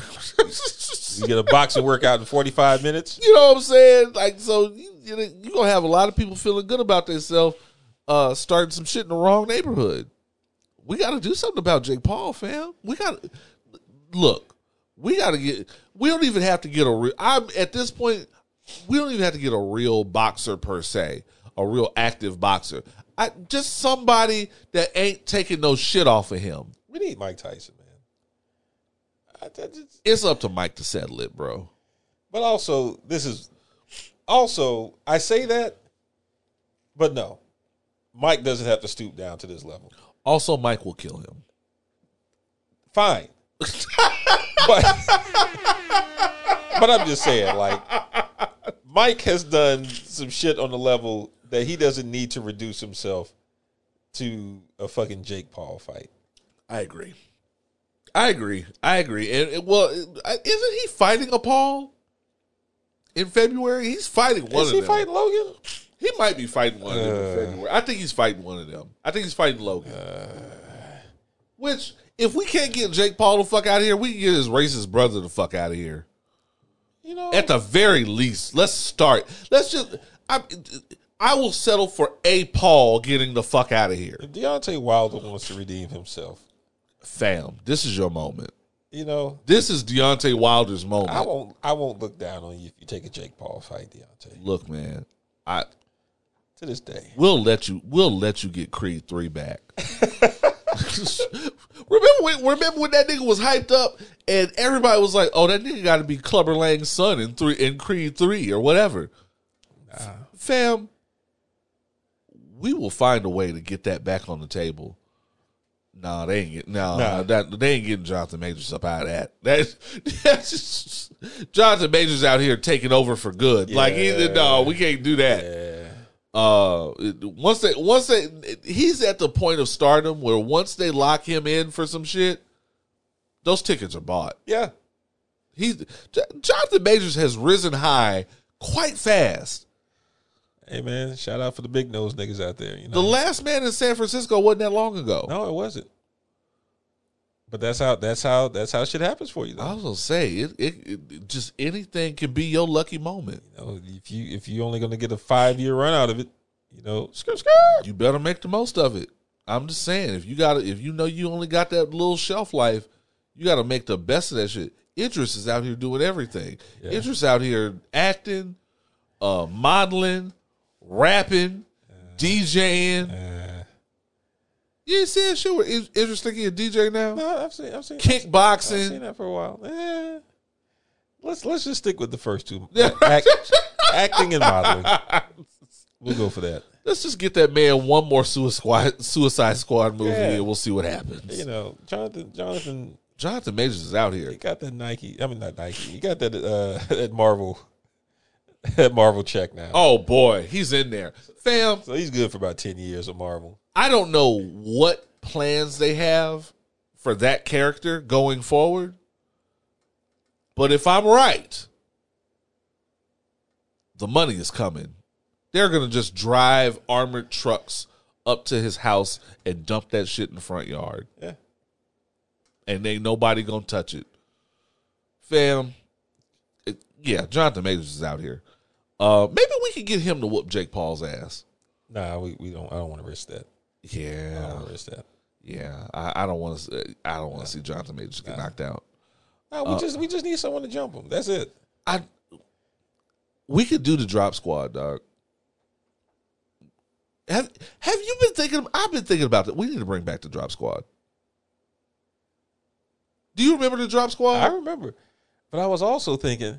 You get a boxing workout in 45 minutes. You know what I'm saying? Like, so you, you're gonna have a lot of people feeling good about themselves, uh, starting some shit in the wrong neighborhood. We got to do something about Jake Paul, fam. We got to look. We got to get. We don't even have to get a real. I'm at this point. We don't even have to get a real boxer per se, a real active boxer. I just somebody that ain't taking no shit off of him. We need Mike Tyson, man. I, I just, It's up to Mike to settle it, bro. but also, this is also I say that, but no, Mike doesn't have to stoop down to this level. Also, Mike will kill him. Fine, but but I'm just saying, like Mike has done some shit on the level that he doesn't need to reduce himself to a fucking Jake Paul fight. I agree. I agree. I agree. And and, well, isn't he fighting a Paul in February? He's fighting one Is of he them. fighting Logan? He might be fighting one of them Uh. in February. I think he's fighting one of them. I think he's fighting Logan. Which, if we can't get Jake Paul the fuck out of here, we can get his racist brother the fuck out of here. You know, At the very least, let's start. Let's just. I, I will settle for a Paul getting the fuck out of here, if Deontay Wilder wants to redeem himself, fam. This is your moment. you know, This is Deontay Wilder's moment. I won't. I won't look down on you if you take a Jake Paul fight, Deontay. Look, man, I To this day, we'll let you. We'll let you get Creed three back. remember when? Remember when that nigga was hyped up and everybody was like, "Oh, that nigga got to be Clubber Lang's son in three in Creed three or whatever." Fam, we will find a way to get that back on the table. Nah, they ain't get no. Nah. That they ain't getting Jonathan Majors up out of that. That that's just, Jonathan Majors out here taking over for good. Like either no, we can't do that. yeah, Uh, once they once they he's at the point of stardom where once they lock him in for some shit, those tickets are bought. yeah, He's J- Jonathan Majors has risen high quite fast. Hey man, shout out for the big nose niggas out there. You The last man in San Francisco wasn't that long ago. no, it wasn't. But that's how that's how that's how shit happens for you. Though. I was gonna say it, it, it. Just anything can be your lucky moment. You know, if you if you only gonna get a five year run out of it, you know, skirt skirt. You better make the most of it. I'm just saying, if you got if you know you only got that little shelf life, you got to make the best of that shit. Idris is out here doing everything. Yeah. Idris out here acting, uh, modeling, rapping, DJing. Uh, You that shit Id- Idris think a DJ now? no, I've seen I've seen I've seen that for a while. Eh, let's let's just stick with the first two, Act, acting and modeling. We'll go for that. Let's just get that man one more Suicide Suicide Squad movie, Yeah. and we'll see what happens. You know, Jonathan Jonathan Jonathan Majors is out here. he got that Nike. I mean, not Nike. He got that uh, that Marvel that Marvel check now. Oh boy, he's in there, fam. So he's good for about ten years of Marvel. I don't know what plans they have for that character going forward. But if I'm right, the money is coming. They're going to just drive armored trucks up to his house and dump that shit in the front yard. Yeah. And ain't nobody going to touch it. Fam, it, yeah, Jonathan Majors is out here. Uh, maybe we could get him to whoop Jake Paul's ass. Nah, we, we don't. I don't want to risk that. I don't Yeah. risk that. Yeah, I, I don't want to. Uh, I don't want to see Jonathan Majors get knocked out. No, we uh, just we just need someone to jump him. That's it. I. We could do the drop squad, dog. Have Have you been thinking? I've been thinking about that. We need to bring back the drop squad. Do you remember the drop squad? I squad? remember, but I was also thinking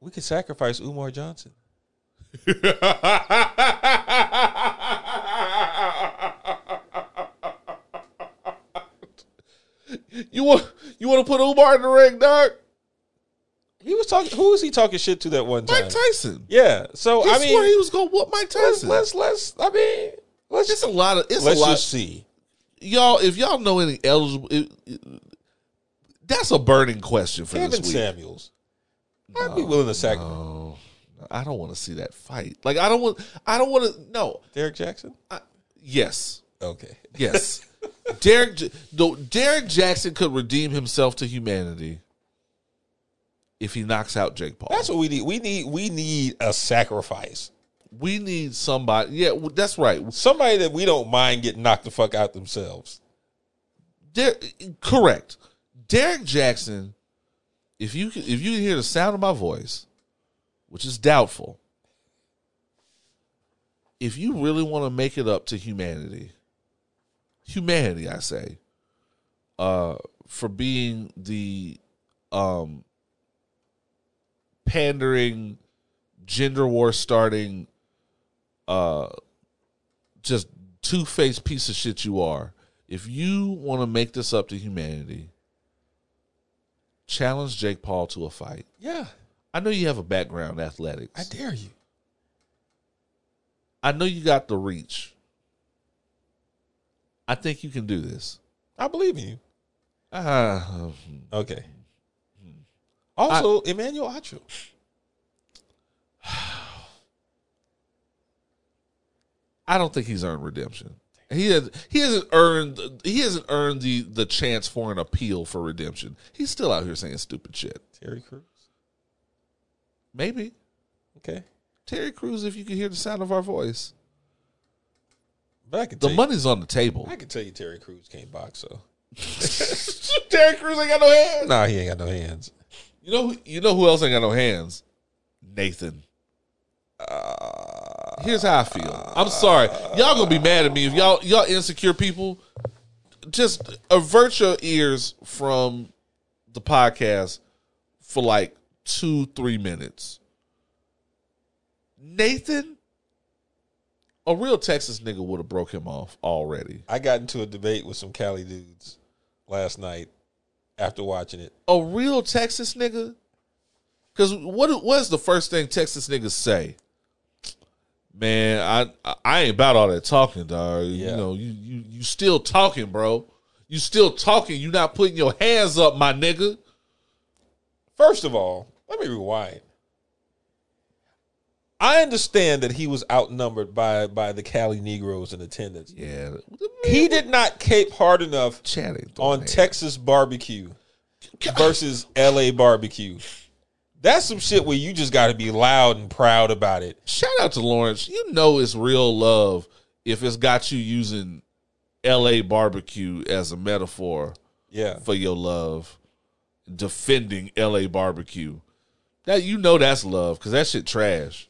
we could sacrifice Umar Johnson. you want you want to put Umar in the ring, dog? He was talking. Who was he talking shit to that one time? Mike Tyson. Yeah. So He I mean, he was gonna whoop Mike let's, Tyson. let's let's. I mean, let's it's just a lot of. It's let's a lot. just see. y'all, if y'all know any eligible, it, it- that's a burning question for Kevin this week. Samuels. I'd be willing to sacrifice No, I don't want to see that fight. Like I don't want. I don't want to. No. Derrick Jaxn. I, yes. Okay. Yes. Derrick. Though Derrick Jaxn could redeem himself to humanity if he knocks out Jake Paul. That's what we need. We need we need a sacrifice. we need somebody. Yeah, that's right. Somebody that we don't mind getting knocked the fuck out themselves. Der- correct. Derrick Jaxn. If you if you hear the sound of my voice, which is doubtful, if you really want to make it up to humanity, humanity, I say, uh, for being the um pandering, gender war starting, uh, just two faced piece of shit you are. If you want to make this up to humanity, challenge Jake Paul to a fight. Yeah, I know you have a background in athletics. I dare you. I know you got the reach. I think you can do this. I believe in you. Uh, Okay. Also, Emmanuel Acho. I don't think he's earned redemption. He has he hasn't earned he hasn't earned the the chance for an appeal for redemption. He's still out here saying stupid shit. Terry Crews. Maybe Okay. Terry Crews, if you can hear the sound of our voice, But I can the money's on the table. I can tell you Terry Crews can't box, so Terry Crews ain't got no hands. nah, he ain't got no hands. You know, who- you know who else ain't got no hands? Nathan. Uh, Here's how I feel. I'm sorry, y'all gonna be mad at me if y'all y'all insecure people. Just avert your ears from the podcast for like two, three minutes. Nathan, a real Texas nigga would have broke him off already. I got into a debate with some Cali dudes last night after watching it. a real Texas nigga? Because what what's the first thing Texas niggas say? Man, I I ain't about all that talking, dog. You know, you you you still talking, bro. You still talking. You not putting your hands up, my nigga. First of all, let me rewind. I understand that he was outnumbered by by the Cali Negroes in attendance. Yeah, He did not cape hard enough chatting on Texas barbecue versus LA barbecue. That's some shit where you just got to be loud and proud about it. Shout out to Lawrence. You know it's real love if it's got you using L.A. barbecue as a metaphor Yeah. for your love, defending L.A. barbecue. That you know that's love because that shit trash.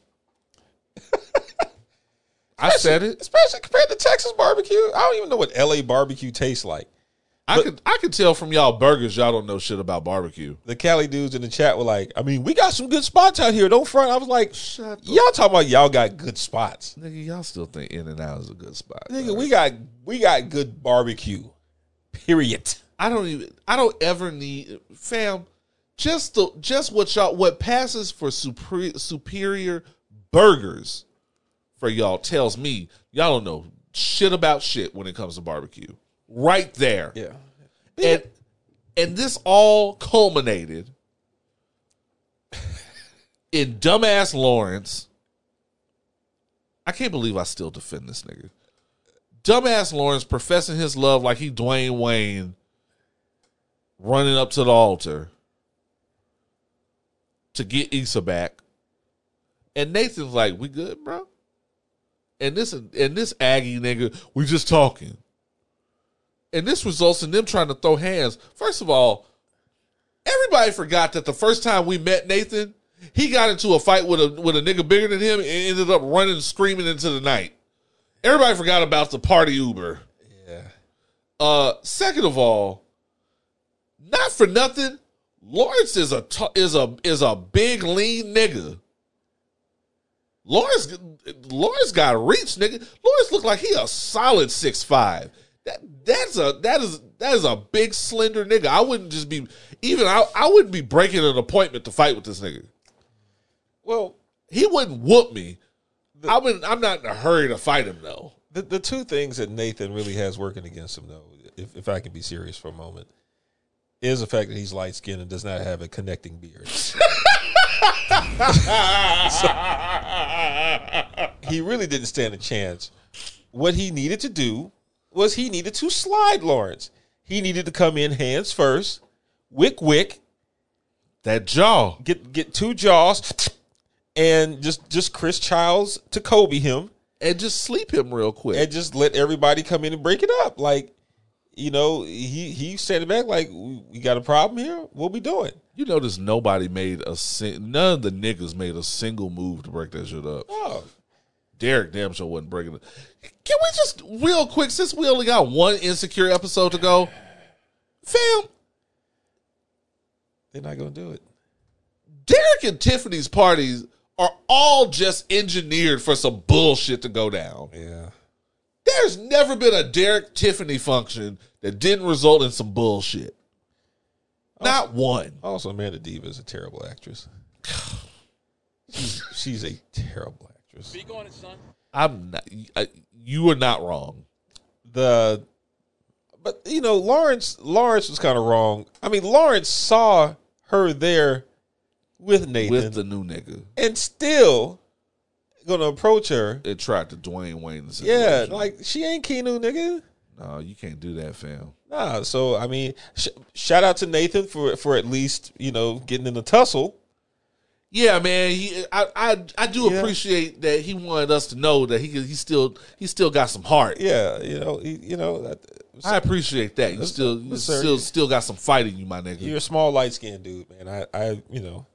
I said it. Especially compared to Texas barbecue. I don't even know what LA barbecue tastes like. I could I could tell from y'all burgers y'all don't know shit about barbecue. The Cali dudes in the chat were like, I mean, we got some good spots out here. Don't front. I was like, Shut y'all talking about y'all got good spots. nigga. Y'all still think In and Out is a good spot? Nigga, dog. we got we got good barbecue. Period. I don't even I don't ever need fam. Just the just what y'all what passes for superior superior burgers for y'all tells me y'all don't know shit about shit when it comes to barbecue. Right there. Yeah. And and this all culminated in dumbass Lawrence. I can't believe I still defend this nigga. Dumbass Lawrence professing his love like he Dwayne Wayne running up to the altar to get Issa back. And Nathan's like, we good, bro? And this and this Aggie nigga, we just talking. And this results in them trying to throw hands. First of all, everybody forgot that the first time we met Nathan, he got into a fight with a with a nigga bigger than him and ended up running screaming into the night. Everybody forgot about the party Uber. Yeah. Uh, second of all, not for nothing, Lawrence is a t- is a is a big lean nigga. Lawrence Lawrence got reach, nigga. Lawrence looked like he a solid six five. That that's a that is that is a big slender nigga. I wouldn't just be even I I wouldn't be breaking an appointment to fight with this nigga. Well, He wouldn't whoop me. I would I'm not in a hurry to fight him though. the, the two things that Nathan really has working against him, though, if, if I can be serious for a moment, is the fact that he's light skinned and does not have a connecting beard. he really didn't stand a chance. What he needed to do was he needed to slide Lawrence. He needed to come in hands first, wick wick, That jaw. get get two jaws, and just just Chris Childs to Kobe him. And just sleep him real quick. and just let everybody come in and break it up. Like, you know, he he standing back like, we we got a problem here. What we doing? You notice nobody made a none of the niggas made a single move to break that shit up. Oh, Derek damn sure wasn't breaking it. Can we just real quick since we only got one insecure episode to go, fam? they're not gonna do it. Derek and Tiffany's parties are all just engineered for some bullshit to go down. Yeah, There's never been a Derek Tiffany function that didn't result in some bullshit. Not one. Also, Amanda Diva is a terrible actress. she's, she's a terrible actress. Speak on it, son. I'm not. I, you are not wrong. the but you know Lawrence Lawrence was kind of wrong. I mean Lawrence saw her there with Nathan With the new nigga, and still gonna approach her. it tried to Dwayne Wayne. The Yeah, situation. like she ain't Keanu, nigga. no, you can't do that, fam. Nah, so I mean, sh- shout out to Nathan for for at least you know getting in the tussle. Yeah, man. He, I, I, I do Yeah. appreciate that he wanted us to know that he, he still, he still got some heart. Yeah, you know, he, you know, that- I appreciate that. You still, you still, still got some fight in you, my nigga. you're a small light skinned dude, man. I, I, you know,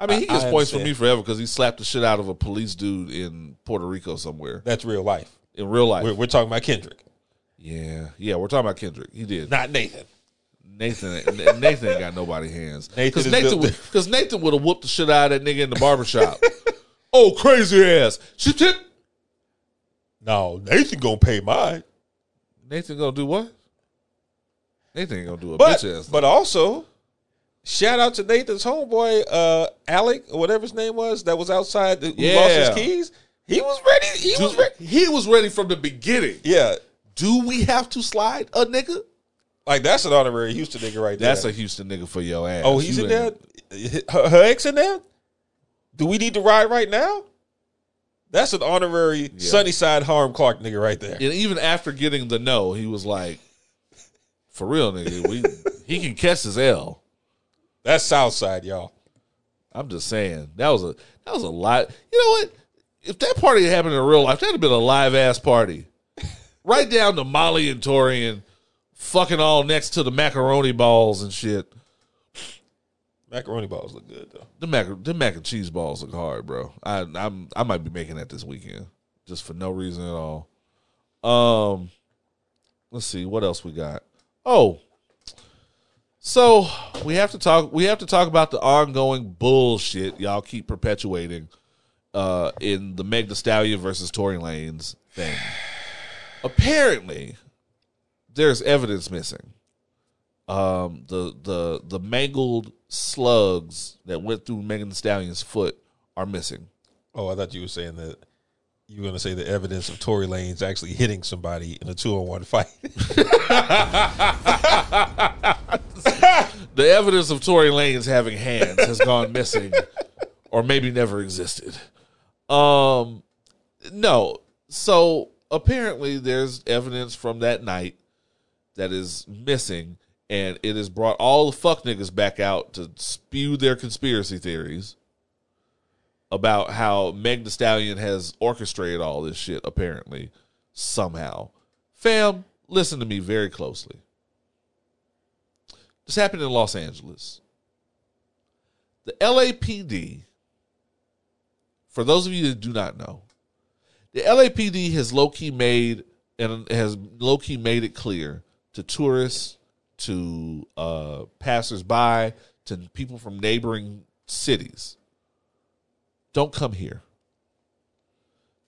I mean, he gets I points from understand. me forever because he slapped the shit out of a police dude in Puerto Rico somewhere that's real life. in real life. We're, we're talking about Kendrick, yeah, yeah, we're talking about Kendrick. He did. not Nathan. Nathan, Nathan ain't got nobody hands. Nathan Because is Nathan, built- because Nathan would have whooped the shit out of that nigga in the barbershop. oh, crazy ass! She tip. No, Nathan gonna pay mine. Nathan gonna do what? Nathan ain't gonna do a But bitch ass. but also, shout out to Nathan's homeboy, uh, Alec or whatever his name was, that was outside who lost his keys. He was ready. He was ready. he was ready from the beginning. Yeah, Do we have to slide a nigga? like that's an honorary Houston nigga right there. That's a Houston nigga for your ass. oh, he's You in there. ain't- Her, her ex in there. Do we need to ride right now? That's an honorary Sunnyside Hiram Clarke nigga right there. And even after getting the no, he was like, "For real, nigga, we he can catch his L." That's Southside, y'all. I'm just saying that was a that was a lot. You know what? If that party had happened in real life, that'd have been a live ass party. right down to Molly and Taurean fucking all next to the macaroni balls and shit. Macaroni balls look good though. The mac the mac and cheese balls look hard, bro. I I'm I might be making that this weekend just for no reason at all. Um, let's see what else we got. Oh, so we have to talk. We have to talk about the ongoing bullshit y'all keep perpetuating uh, in the Meg Stallion versus Tory Lanez thing. Apparently, there's evidence missing. Um, the the the mangled slugs that went through Megan Stallion's foot are missing. Oh, I thought you were saying that you were going to say the evidence of Tory Lanez actually hitting somebody in a two on one fight. The evidence of Tory Lanez having hands has gone missing, or maybe never existed. Um, no. So apparently, there's evidence from that night that is missing, and it has brought all the fuck niggas back out to spew their conspiracy theories about how Meg Thee Stallion has orchestrated all this shit. Apparently, somehow, fam, listen to me very closely. This happened in Los Angeles. The LAPD, for those of you that do not know, the LAPD has low key made and has low key made it clear to tourists, to uh, passersby, to people from neighboring cities, don't come here.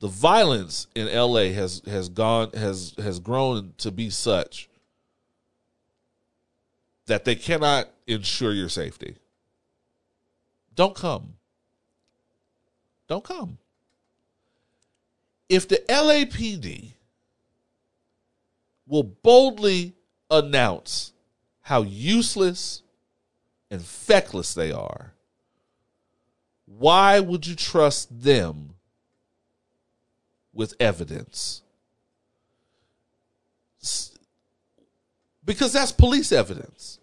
The violence in LA has has gone has has grown to be such that they cannot ensure your safety. Don't come. Don't come. If the LAPD will boldly announce how useless and feckless they are, why would you trust them with evidence? Because that's police evidence.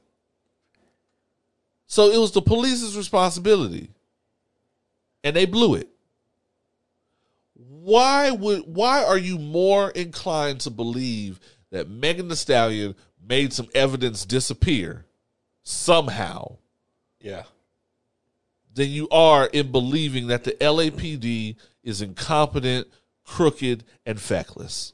So it was the police's responsibility. And they blew it. Why would why are you more inclined to believe that Megan Thee Stallion made some evidence disappear somehow yeah. Than you are in believing that the LAPD is incompetent, crooked, and feckless.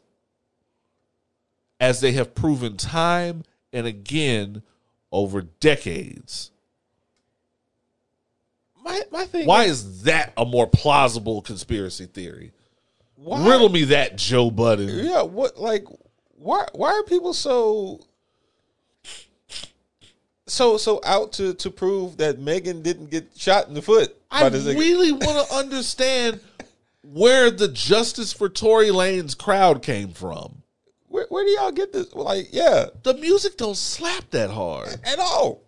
As they have proven time and again over decades. My my thing. Why is that a more plausible conspiracy theory? Why? Riddle me that, Joe Budden. Yeah. What? Like, why? Why are people so? So so out to to prove that Megan didn't get shot in the foot I by this nigga? really want to understand where the justice for Tory Lanez crowd came from. Where, where do y'all get this? Like, yeah, The music don't slap that hard. at all.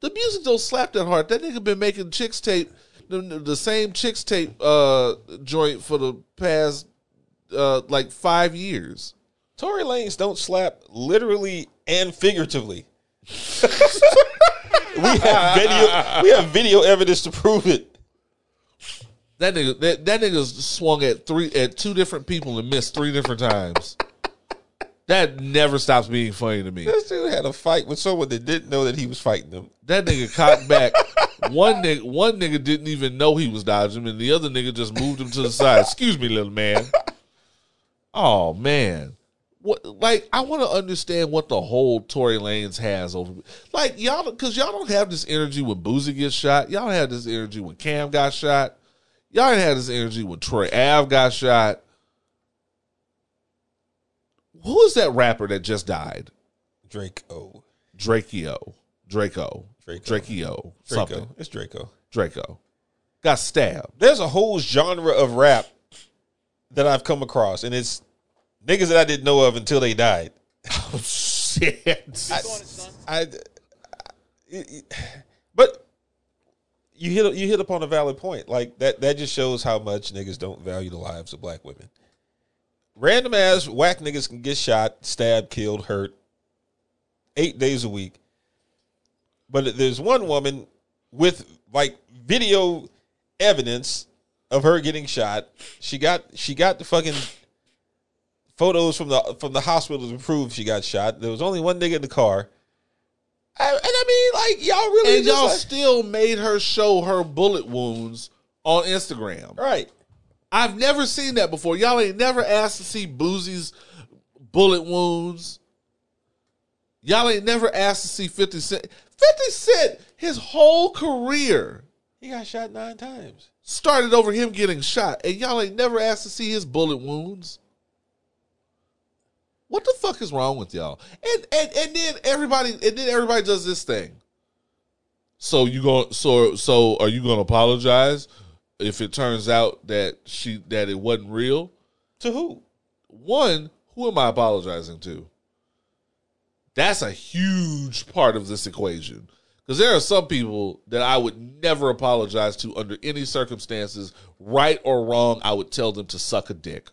The music don't slap that hard. That nigga been making Chixtape, the, the same Chixtape uh, joint for the past uh, like five years. Tory Lanez don't slap literally and figuratively. We have video. We have video evidence to prove it. That nigga, that, that nigga swung at three at two different people and missed three different times. That never stops being funny to me. This dude had a fight with someone that didn't know that he was fighting them. That nigga cocked back. One nigga, one nigga didn't even know he was dodging, and the other nigga just moved him to the side. Excuse me, little man. Oh man, what? Like I want to understand what the whole Tory Lanez has over. Like y'all, because y'all don't have this energy when Boosie gets shot. Y'all don't have this energy when Cam got shot. Y'all didn't have this energy when Troy Ave got shot. Who is that rapper that just died? Drake O. Drakeo. Draco. Draco. Drakeo. Draco. Something. It's Draco. Draco. Got stabbed. There's a whole genre of rap that I've come across, and it's niggas that I didn't know of until they died. Oh, shit. I, I- but you hit you hit upon a valid point. Like that that just shows how much niggas don't value the lives of black women. Random ass whack niggas can get shot, stabbed, killed, hurt, eight days a week. But there's one woman with like video evidence of her getting shot. She got she got the fucking photos from the from the hospital to prove she got shot. There was only one nigga in the car. I, and I mean, like y'all really And y'all like- still made her show her bullet wounds on Instagram. right? I've never seen that before. Y'all ain't never asked to see Boosie's bullet wounds. Y'all ain't never asked to see 50 Cent. 50 Cent, his whole career He got shot nine times. started over him getting shot. And y'all ain't never asked to see his bullet wounds. What the fuck is wrong with y'all? And and and then everybody and then everybody does this thing. So you going so so are you gonna apologize if it turns out that she that it wasn't real? To who? One, who am I apologizing to? That's a huge part of this equation. Because there are some people that I would never apologize to under any circumstances, right or wrong. I would tell them to suck a dick.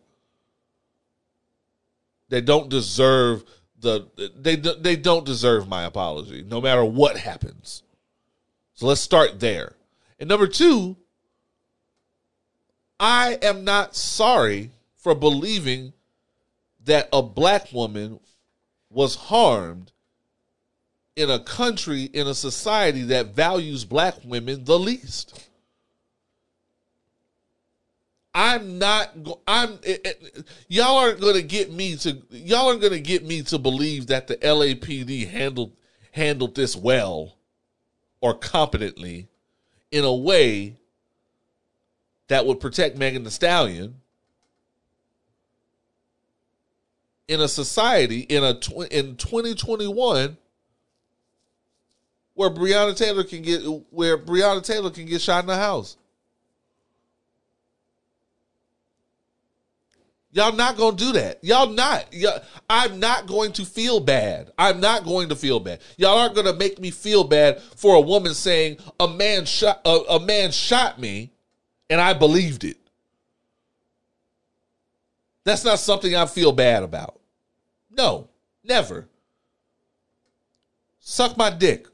They don't deserve the they they don't deserve my apology, no matter what happens. So let's start there. And number two, I am not sorry for believing that a black woman was harmed in a country, in a society that values black women the least. I'm not. I'm. it- it- y'all aren't going to get me to. Y'all aren't going to get me to believe that the LAPD handled handled this well or competently in a way that would protect Megan Thee Stallion in a society in a tw- in 2021 where Breonna Taylor can get where Breonna Taylor can get shot in the house. Y'all not gonna do that. Y'all not. Y'all, I'm not going to feel bad. I'm not going to feel bad. Y'all aren't gonna make me feel bad for a woman saying a man shot a, a man shot me, and I believed it. That's not something I feel bad about. No, never. Suck my dick.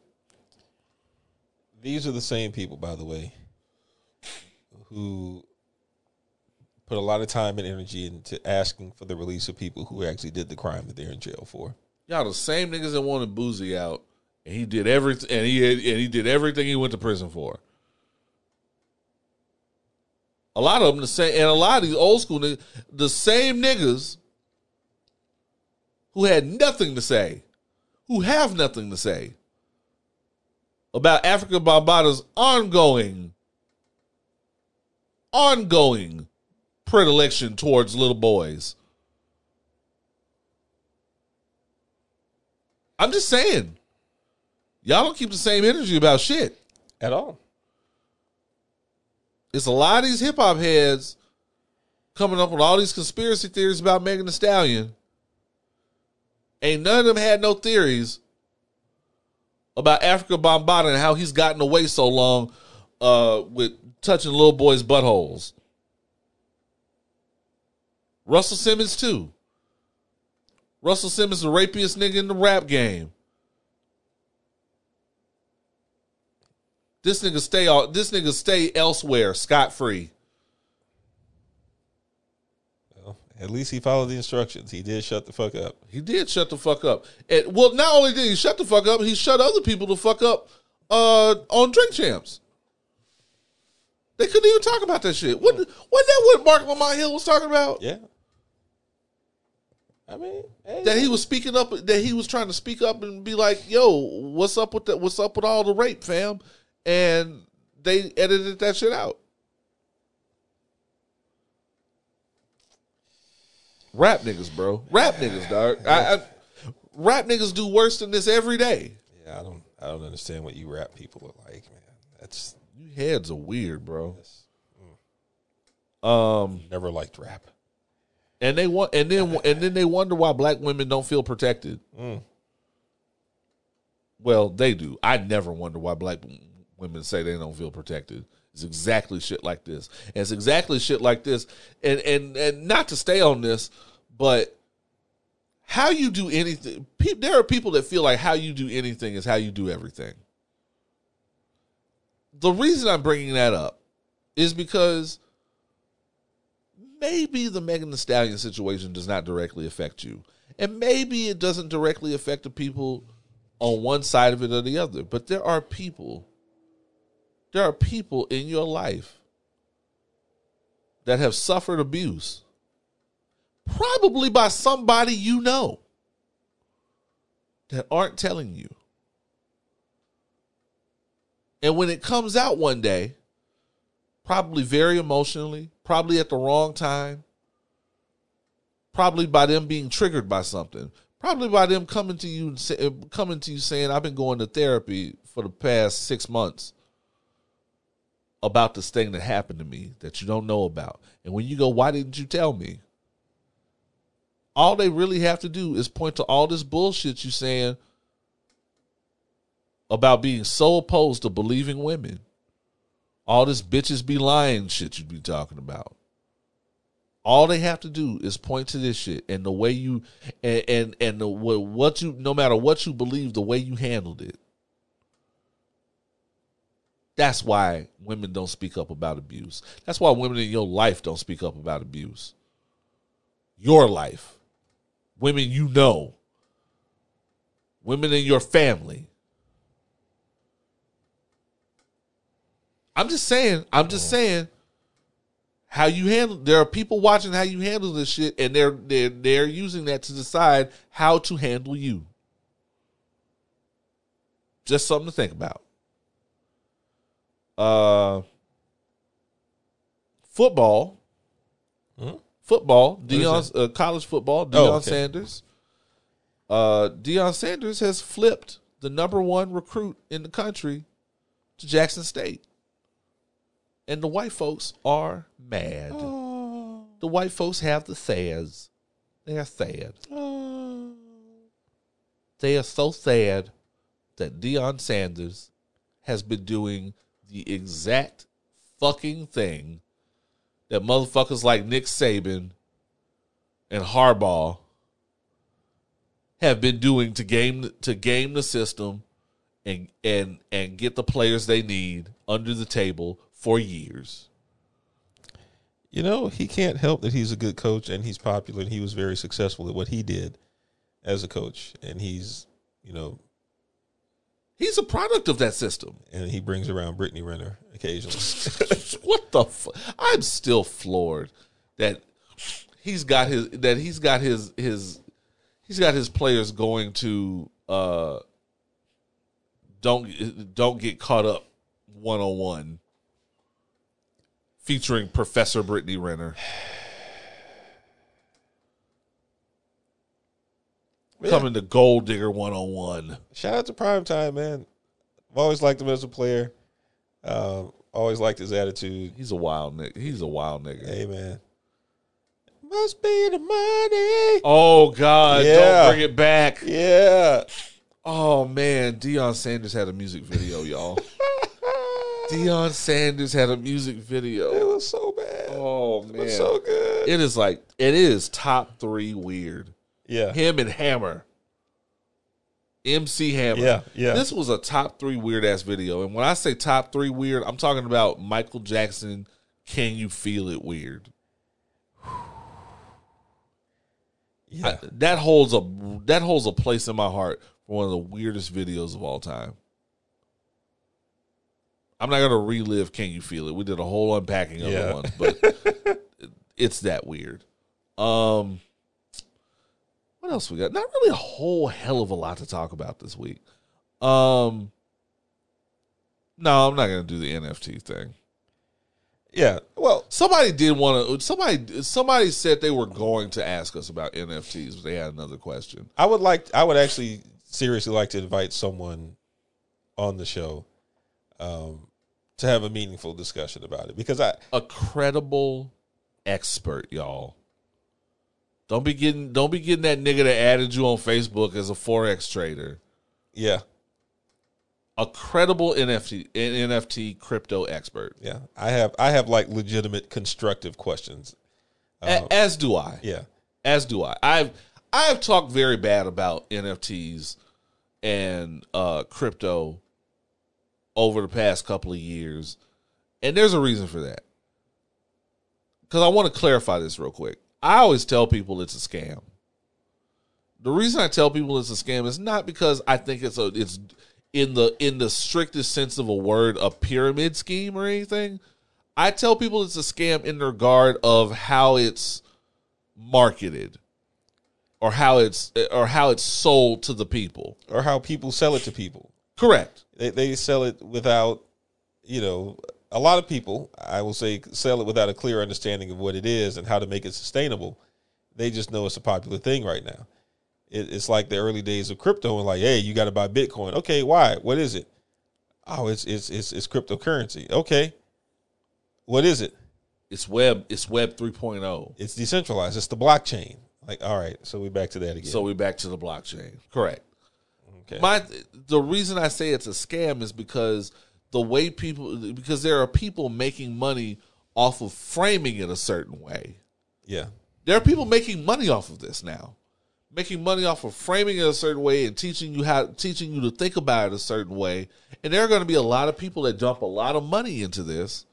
These are the same people, by the way, who put a lot of time and energy into asking for the release of people who actually did the crime that they're in jail for. Y'all the same niggas that wanted Boosie out, and he did everything, and he had, and he did everything he went to prison for. A lot of them the same, and a lot of these old school niggas, the same niggas who had nothing to say, who have nothing to say about Afrika Bambaataa's ongoing, ongoing predilection towards little boys. I'm just saying, y'all don't keep the same energy about shit. At all. it's a lot of these hip hop heads coming up with all these conspiracy theories about Megan Thee Stallion. Ain't none of them had no theories about Afrika Bambaataa and how he's gotten away so long uh, with touching little boys' buttholes. Russell Simmons too. Russell Simmons, the rapiest nigga in the rap game. This nigga stay all this nigga stay elsewhere, scot free. Well, at least he followed the instructions. He did shut the fuck up. He did shut the fuck up. And well, not only did he shut the fuck up, he shut other people the fuck up uh, on Drink Champs. They couldn't even talk about that shit. What? Wasn't that what Marc Lamont Hill was talking about? Yeah. I mean, hey, That he was speaking up. That he was trying to speak up and be like, "Yo, what's up with that? What's up with all the rape, fam?" And they edited that shit out. Rap niggas, bro. Rap niggas, dog. I, I, rap niggas do worse than this every day. yeah, I don't, I don't understand what you rap people are like, man. That's You heads are weird, bro. Um, never liked rap. And they want, and then, and then they wonder why black women don't feel protected. Mm. Well, they do. I never wonder why black women say they don't feel protected. It's exactly shit like this. And it's exactly shit like this. And and and not to stay on this, but how you do anything. Pe- there are people that feel like how you do anything is how you do everything. The reason I'm bringing that up is because maybe the Megan Thee Stallion situation does not directly affect you, and maybe it doesn't directly affect the people on one side of it or the other. But there are people, there are people in your life that have suffered abuse, probably by somebody you know, that aren't telling you. And when it comes out one day, probably very emotionally, probably at the wrong time, probably by them being triggered by something, probably by them coming to you coming to you saying, "I've been going to therapy for the past six months about this thing that happened to me that you don't know about." And when you go, "Why didn't you tell me?" All they really have to do is point to all this bullshit you're saying about being so opposed to believing women. All this bitches be lying shit you be talking about. All they have to do is point to this shit and the way you and and, and the what what you no matter what you believe, the way you handled it. That's why women don't speak up about abuse. That's why women in your life don't speak up about abuse. Your life. Women you know. Women in your family. I'm just saying, I'm just saying how you handle there are people watching how you handle this shit and they're they're they're using that to decide how to handle you. Just something to think about. Uh football. Football, Deion uh, college football, Deion Oh, okay. Sanders. Uh Deion Sanders has flipped the number 1 recruit in the country to Jackson State. And the white folks are mad. Oh. The white folks have the sads. They are sad. Oh. They are so sad that Deion Sanders has been doing the exact fucking thing that motherfuckers like Nick Saban and Harbaugh have been doing to game to game the system and and and get the players they need under the table for years. You know, he can't help that he's a good coach and he's popular and he was very successful at what he did as a coach. And he's, you know, He's a product of that system. and he brings around Brittany Renner occasionally. what the I'm still floored that he's got his that he's got his his he's got his players going to uh don't don't get caught up one on one featuring Professor Brittany Renner. Coming to Gold Digger one on one. Shout out to Prime Time, man. I've always liked him as a player. Uh, Always liked his attitude. He's a wild nigga. He's a wild nigga. Hey man, must be the money. Oh God! Yeah. Don't bring it back. Yeah. Oh man, Deion Sanders had a music video, y'all. Deion Sanders had a music video. It was so bad. Oh it man, was so good. it is like it is top three weird. yeah. Him and Hammer, MC Hammer. Yeah, yeah. This was a top three weird ass video, and when I say top three weird, I'm talking about Michael Jackson. Can you feel it? Weird. Yeah. I- that holds a that holds a place in my heart for one of the weirdest videos of all time. I'm not gonna relive "Can You Feel It." We did a whole unpacking of Yeah. it once, but it's that weird. Um, what else we got? Not really a whole hell of a lot to talk about this week. Um, no, I'm not gonna do the NFT thing. yeah. Well, Somebody did want to. Somebody somebody said they were going to ask us about NFTs, but they had another question. I would like. I would actually seriously like to invite someone on the show um, to have a meaningful discussion about it because I a credible expert, y'all. Don't be getting don't be getting that nigga that added you on Facebook as a forex trader. yeah A credible NFT NFT crypto expert. yeah I have I have like legitimate constructive questions. A- as do I. Yeah As do I. I've I've talked very bad about NFTs and uh crypto over the past couple of years. And there's a reason for that. Cuz I want to clarify this real quick. I always tell people it's a scam. The reason I tell people it's a scam is not because I think it's a it's in the in the strictest sense of a word a pyramid scheme or anything. I tell people it's a scam in regard of how it's marketed or how it's or how it's sold to the people. or how people sell it to people. Correct. They they sell it without you know a lot of people I will say sell it without a clear understanding of what it is and how to make it sustainable. They just know it's a popular thing right now. It, it's like the early days of crypto and like, hey, you got to buy Bitcoin. Okay, why? What is it? Oh, it's it's it's, it's cryptocurrency. Okay, what is it? It's web it's web oh. 3.0. It's decentralized. It's the blockchain. Like, all right, so we're back to that again. So we're back to the blockchain. Correct. Okay. My the reason I say it's a scam is because the way people because there are people making money off of framing it a certain way. yeah, There are people making money off of this now. Making money off of framing it a certain way and teaching you how teaching you to think about it a certain way. And there are going to be a lot of people that dump a lot of money into this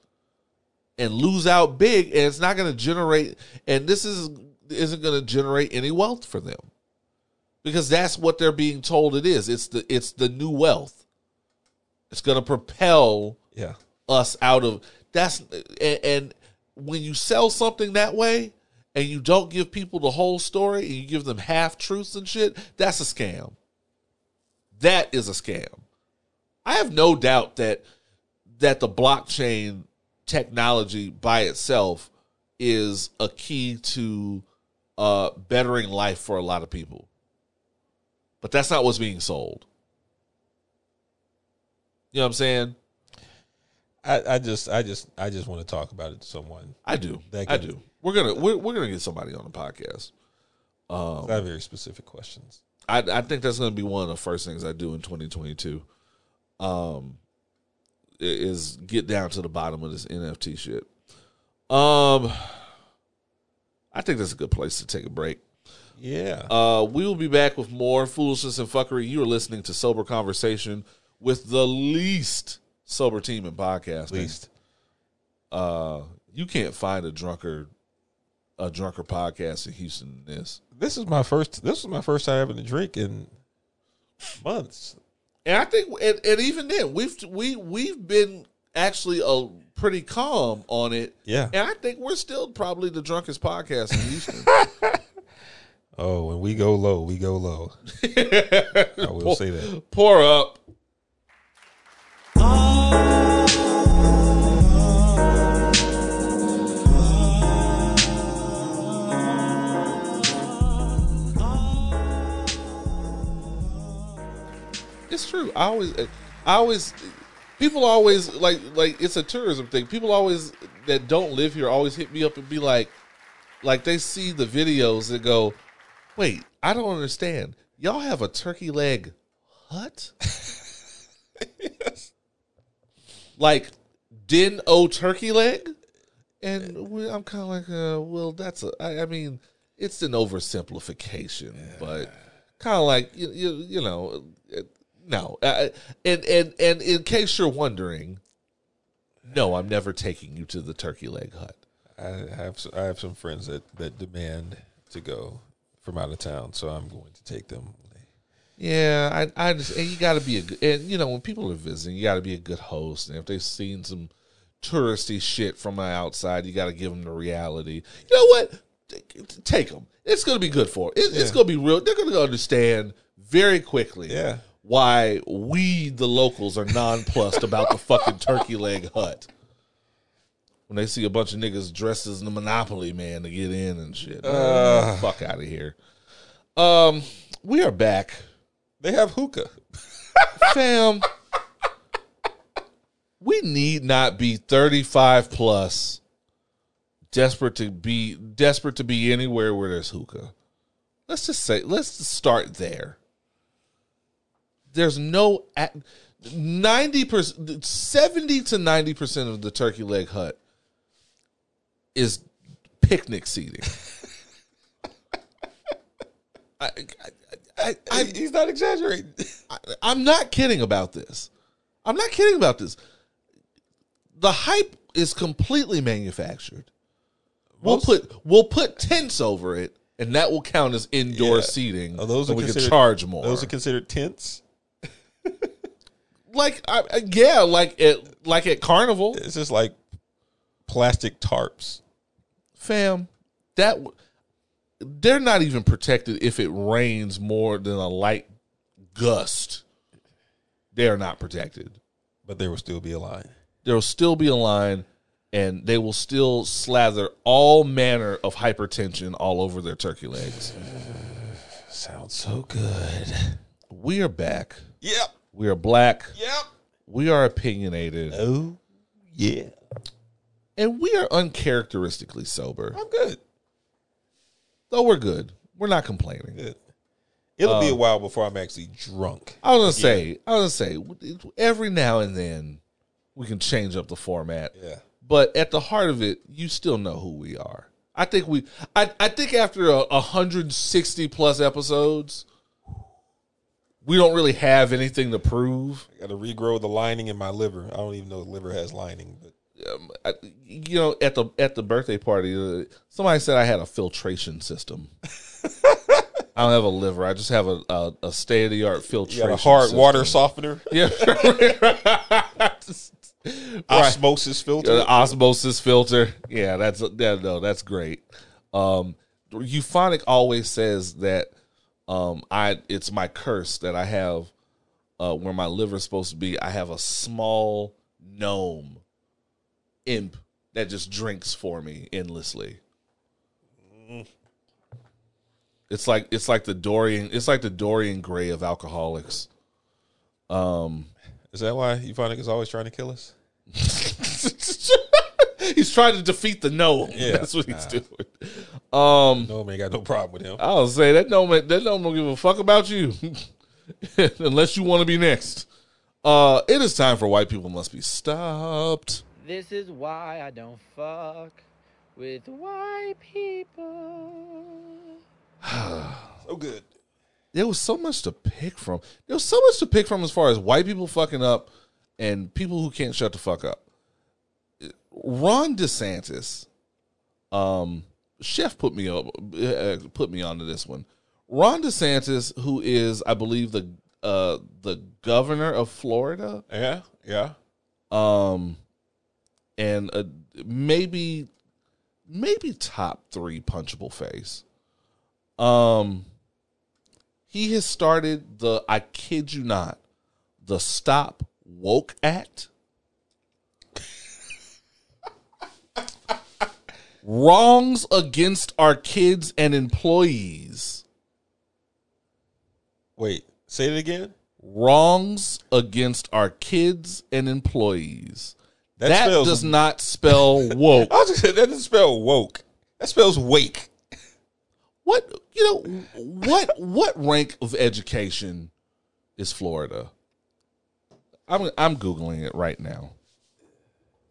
and lose out big and it's not going to generate and this is isn't going to generate any wealth for them. Because that's what they're being told it is. It's the it's the new wealth. It's going to propel yeah, us out of that's and, and when you sell something that way and you don't give people the whole story and you give them half truths and shit, that's a scam. That is a scam. I have no doubt that that the blockchain technology by itself is a key to uh, bettering life for a lot of people. But that's not what's being sold. You know what I'm saying? I, I just, I just, I just want to talk about it to someone. I do. That I do. We're gonna we're, we're gonna get somebody on the podcast. I have very specific questions. I I think that's gonna be one of the first things I do in 2022. Um, is get down to the bottom of this NFT shit. Um, I think that's a good place to take a break. Yeah. Uh, we will be back with more foolishness and fuckery. You are listening to Sober Conversation with the least sober team in podcasting. least. Uh, you can't find a drunker, a drunker podcast in Houston than this. This is my first. This is my first time having a drink in months. And I think, and, and even then, we've we we've been actually a pretty calm on it. Yeah. And I think we're still probably the drunkest podcast in Houston. Oh, when we go low, we go low. I will say that. Pour up. It's true. I always, uh, I always, people always like like it's a tourism thing. People always that don't live here always hit me up and be like, like they see the videos and go, "Wait, I don't understand. Y'all have a turkey leg hut? Like Den O turkey leg?" And we, I'm kind of like, uh, well, that's a. I, I mean, it's an oversimplification, but kind of like you, you, you know, no. Uh, and and and in case you're wondering, no, I'm never taking you to the turkey leg hut. I have I have some friends that that demand to go from out of town, so I'm going to take them. Yeah, I I just and you got to be a good and you know when people are visiting, you got to be a good host. And if they've seen some touristy shit from the outside, you got to give them the reality. You know what? Take- them. It's going to be good for 'em. It, It's going to be real. They're going to understand very quickly. Yeah. Why we the locals are nonplussed about the fucking turkey leg hut. When they see a bunch of niggas dressed as the Monopoly man to get in and shit, Uh. fuck out of here. Um, we are back They have hookah. fam we need not be 35 plus desperate to be desperate to be anywhere where there's hookah let's just say let's just start there there's no ac- 90% 70 to 90% of the turkey leg hut is picnic seating I, I, I, I, He's not exaggerating. I, I'm not kidding about this. I'm not kidding about this. The hype is completely manufactured. We'll put we'll put tents over it, and that will count as indoor Yeah. seating. Oh, those are we can considered- charge more. Those are considered tents. like I- yeah, like at like at Carnival, It's just like plastic tarps. fam. That they're not even protected if it rains more than a light gust. They are not protected. But there will still be a line. there will still be a line and they will still slather all manner of hypertension all over their turkey legs. Sounds so good. We are back. Yep. We are black. Yep. We are opinionated. Oh, yeah. And we are uncharacteristically sober. I'm good. Though we're good. We're not complaining. Good. It'll Uh, be a while before I'm actually drunk. I was gonna say, I was gonna say, every now and then we can change up the format. Yeah. But at the heart of it, you still know who we are. I think we, I, I think after a, 160 plus episodes, we don't really have anything to prove. I got to regrow the lining in my liver. I don't even know the liver has lining, but Um, I, you know, at the at the birthday party, uh, somebody said I had a filtration system. I don't have a liver. I just have a a, a state of the art you filtration. got a hard system. water softener, Yeah. osmosis filter. Osmosis filter. Yeah, that's that. No, that's great. Um, Euphonic always says that um, I it's my curse that I have uh, where my liver's supposed to be. I have a small gnome imp that just drinks for me endlessly. It's like it's like the Dorian. It's like the Dorian Gray of alcoholics. Um, Is that why Euphonic is always trying to kill us? he's trying to defeat the gnome. Yeah. That's what he's doing. Um, No, man, got no problem with him. I'll say that gnome. That gnome don't give a fuck about you, unless you want to be next. Uh, it is time for white people must be stopped. This is why I don't fuck with white people. So good. There was so much to pick from. There was so much to pick from as far as white people fucking up and people who can't shut the fuck up. Ron DeSantis, um, Chef put me up, uh, put me onto this one. Ron DeSantis, who is, I believe, the uh, the governor of Florida, Yeah, yeah. um, and uh, maybe maybe top three punchable face. Um, he has started the I kid you not, the Stop Woke Act. Wrongs against our kids and employees. Wait, say it again. wrongs against our kids and employees. That That, spells- does not spell woke. I was just that doesn't spell woke. That spells wake. what you know? What what rank of education is Florida? I'm I'm googling it right now.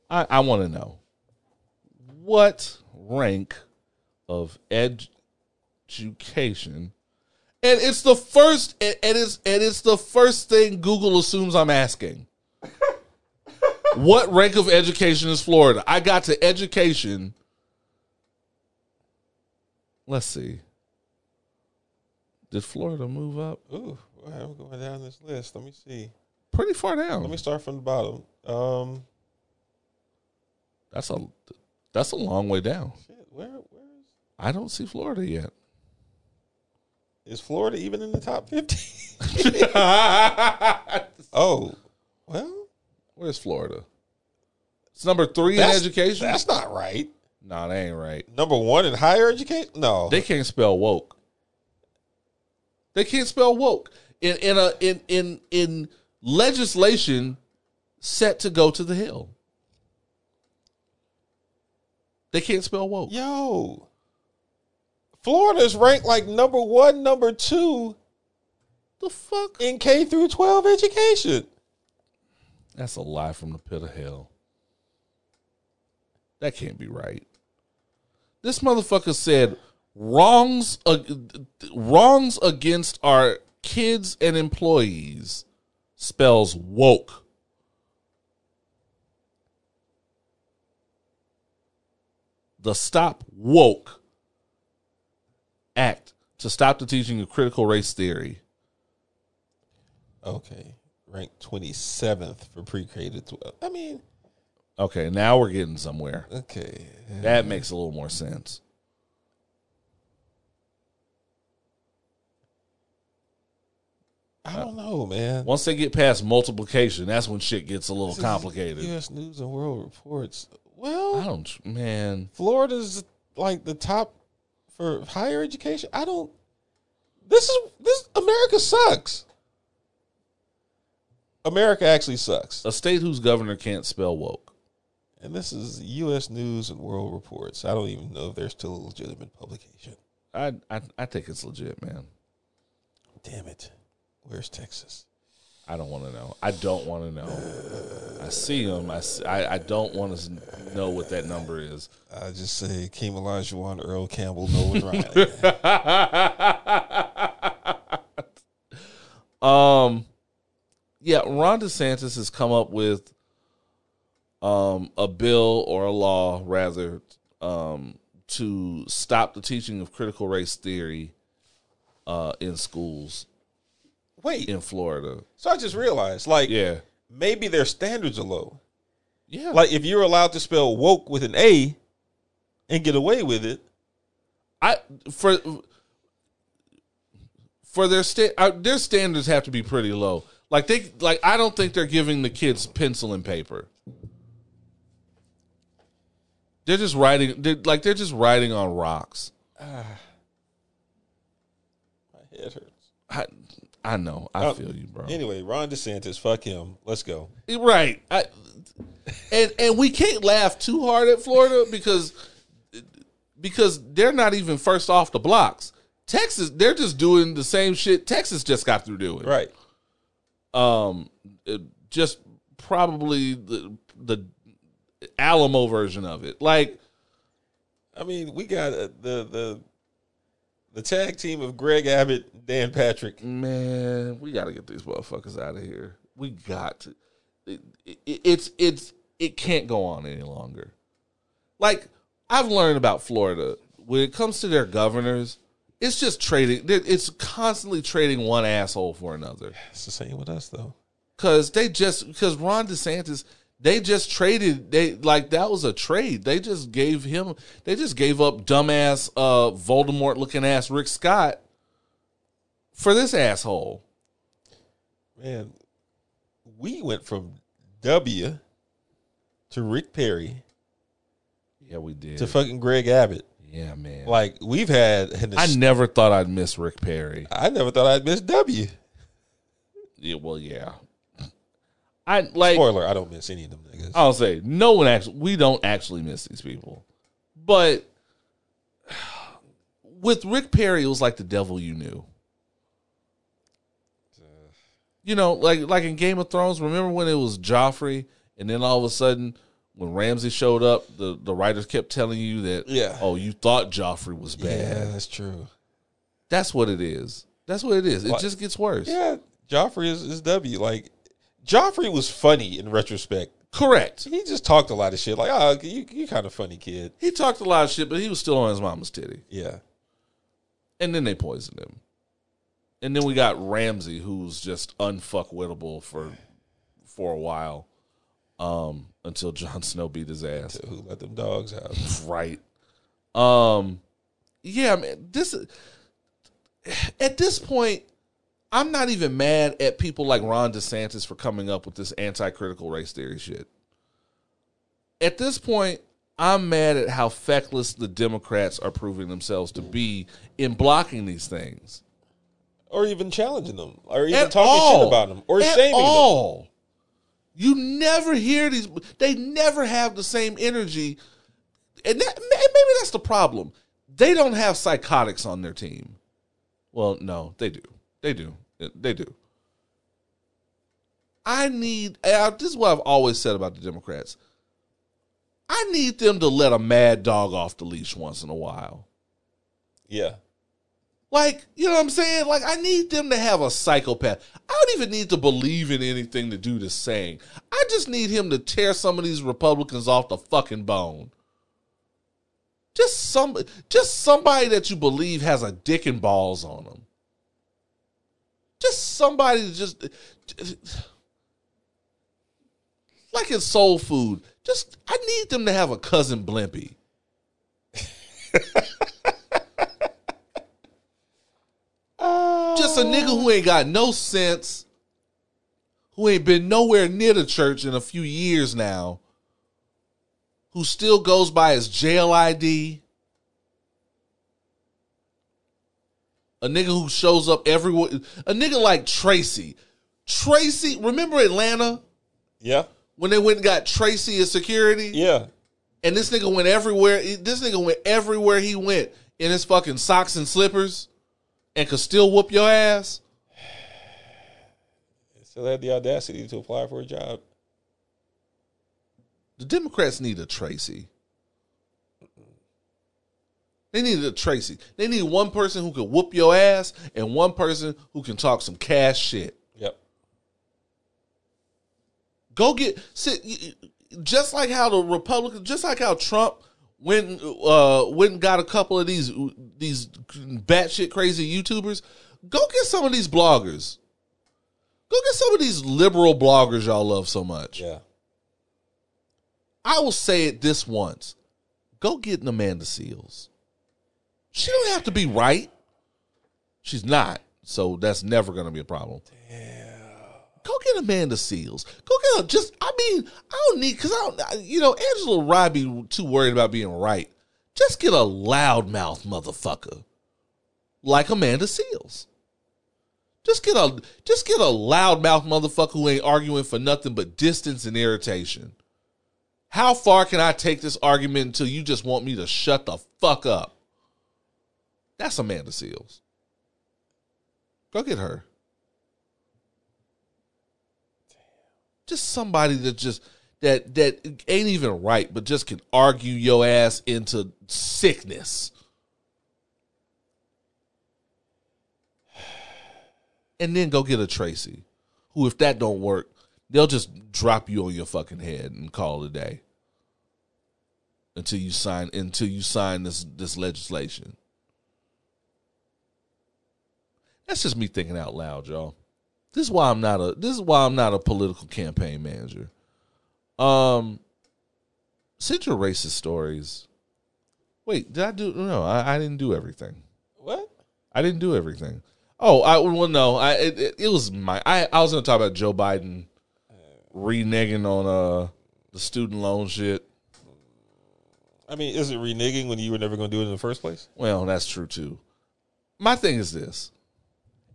I I want to know what rank of education, and it's the first and it's and it's the first thing Google assumes I'm asking. What rank of education is Florida? I got to education. Let's see. Did Florida move up? Ooh, I'm going down this list. Let me see. Pretty far down. Let me start from the bottom. Um, That's a that's a long way down. shit, where where is I don't see Florida yet. is Florida even in the top fifty? oh, well, Where's Florida? It's number three in education. That's not right. no, that ain't right. Number one in higher education? No, They can't spell woke. They can't spell woke in in a in in in legislation set to go to the hill. They can't spell woke. yo, Florida's ranked like number one, number two The fuck? in K through twelve education. That's a lie from the pit of hell. That can't be right. This motherfucker said wrongs uh, wrongs against our kids and employees spells woke. The Stop Woke Act to stop the teaching of critical race theory. Okay, ranked twenty seventh for pre K to twelve. I mean, Okay, now we're getting somewhere. okay, That makes a little more sense. I don't know, man. Once they get past multiplication, that's when shit gets a little complicated. U.S. News and World Reports. Well I Well, don't, man. Florida's like the top for higher education. I don't. This is this America sucks. America actually sucks, A state whose governor can't spell woke. And this is U.S. News and World Reports. I don't even know if they're still a legitimate publication. I, I, I think it's legit, man. Damn it, where's Texas? I don't want to know. I don't want to know. I see them. I I don't want to know what that number is. I just say Kim Olajuwon, Earl Campbell, Nolan Ryan. Um, yeah, Ron DeSantis has come up with um a bill or a law rather um to stop the teaching of critical race theory uh in schools Wait, in Florida. so I just realized, like, Yeah. maybe their standards are low. Yeah. Like, if you're allowed to spell woke with an A and get away with it, I for for their sta- uh, their standards have to be pretty low. Like they like I don't think they're giving the kids pencil and paper. They're just riding, they're, like they're just riding on rocks. my head hurts. I I know. I Uh, feel you, bro. Anyway, Ron DeSantis, fuck him. Let's go. Right. I, and and we can't laugh too hard at Florida because because they're not even first off the blocks. Texas, they're just doing the same shit Texas just got through doing. Right. Um, just probably the the Alamo version of it. Like, I mean, we got uh, the the the tag team of Greg Abbott, Dan Patrick. man, we got to get these motherfuckers out of here. We got to. It, it, it's it's it can't go on any longer. Like I've learned about Florida when it comes to their governors, it's just trading. It's constantly trading one asshole for another. It's the same with us, though. Cause they just because Ron DeSantis, they just traded. They like that was a trade. They just gave him. They just gave up dumbass, uh, Voldemort looking ass Rick Scott for this asshole. Man, we went from W to Rick Perry Yeah, we did. to fucking Greg Abbott. yeah, man. Like we've had. An I never thought I'd miss Rick Perry. I never thought I'd miss W. Yeah, well, yeah. I like. Spoiler: I don't miss any of them niggas. I'll say no one actually. We don't actually miss these people, but with Rick Perry, it was like the devil you knew. You know, like like in Game of Thrones. Remember when it was Joffrey, and then all of a sudden, when Ramsay showed up, the the writers kept telling you that, Yeah. oh, you thought Joffrey was bad. yeah, that's true. That's what it is. That's what it is. It Like- just gets worse. Yeah, Joffrey is, is W. Like Joffrey was funny in retrospect. Correct. He just talked a lot of shit. Like, oh, you you kind of funny kid. He talked a lot of shit, but he was still on his mama's titty. Yeah, And then they poisoned him. And then we got Ramsay, who's just unfuckwittable for for a while, um, until Jon Snow beat his ass. who let them dogs out? Right. Um, yeah, man. This at this point, I'm not even mad at people like Ron DeSantis for coming up with this anti-critical race theory shit. At this point, I'm mad at how feckless the Democrats are proving themselves to be in blocking these things. Or even challenging them, or even At talking all. shit about them, or At shaming them. all. You never hear these. They never have the same energy, and that, maybe that's the problem. They don't have psychotics on their team. Well, no, they do. They do. They do. I need. This is what I've always said about the Democrats. I need them to let a mad dog off the leash once in a while. Yeah, Like, you know what I'm saying? Like, I need them to have a psychopath. I don't even need to believe in anything the dude is saying. I just need him to tear some of these Republicans off the fucking bone. Just some, just somebody that you believe has a dick and balls on them. Just somebody that just, like in soul food. Just, I need them to have a cousin Blimpy. Just a nigga who ain't got no sense, who ain't been nowhere near the church in a few years now, who still goes by his jail ID. A nigga who shows up everywhere. A nigga like Tracy. Tracy, remember Atlanta yeah, when they went and got Tracy as security? yeah. And this nigga went everywhere. This nigga went everywhere he went in his fucking socks and slippers and could still whoop your ass. Still had the audacity to apply for a job. The Democrats need a Tracy. They need a Tracy. They need one person who can whoop your ass and one person who can talk some cash shit. Yep. Go get sit just like how the Republicans, just like how Trump went uh went and got a couple of these these batshit crazy YouTubers. Go get some of these bloggers. Go get some of these liberal bloggers y'all love so much. Yeah. I will say it this once. Go get an Amanda Seales. She don't have to be right. She's not. So that's never going to be a problem. Go get Amanda Seales. Go get her. Just, I mean, I don't need, because I don't, you know, Angela Rye be too worried about being right. Just get a loudmouth motherfucker like Amanda Seales. Just get a just get a loudmouth motherfucker who ain't arguing for nothing but distance and irritation. How far can I take this argument until you just want me to shut the fuck up? That's Amanda Seales. Go get her. Just somebody that just that that ain't even right, but just can argue your ass into sickness. And then go get a Tracy, who if that don't work, they'll just drop you on your fucking head and call it a day. Until you sign until you sign this this legislation. That's just me thinking out loud, y'all. This is why I'm not a this is why I'm not a political campaign manager. Um send your racist stories. Wait, did I do no, I, I didn't do everything. What? I didn't do everything. Oh, I well no, I it, it, it was my I, I was gonna talk about Joe Biden reneging on uh the student loan shit. I mean, is it reneging when you were never going to do it in the first place? Well, that's true too. My thing is this: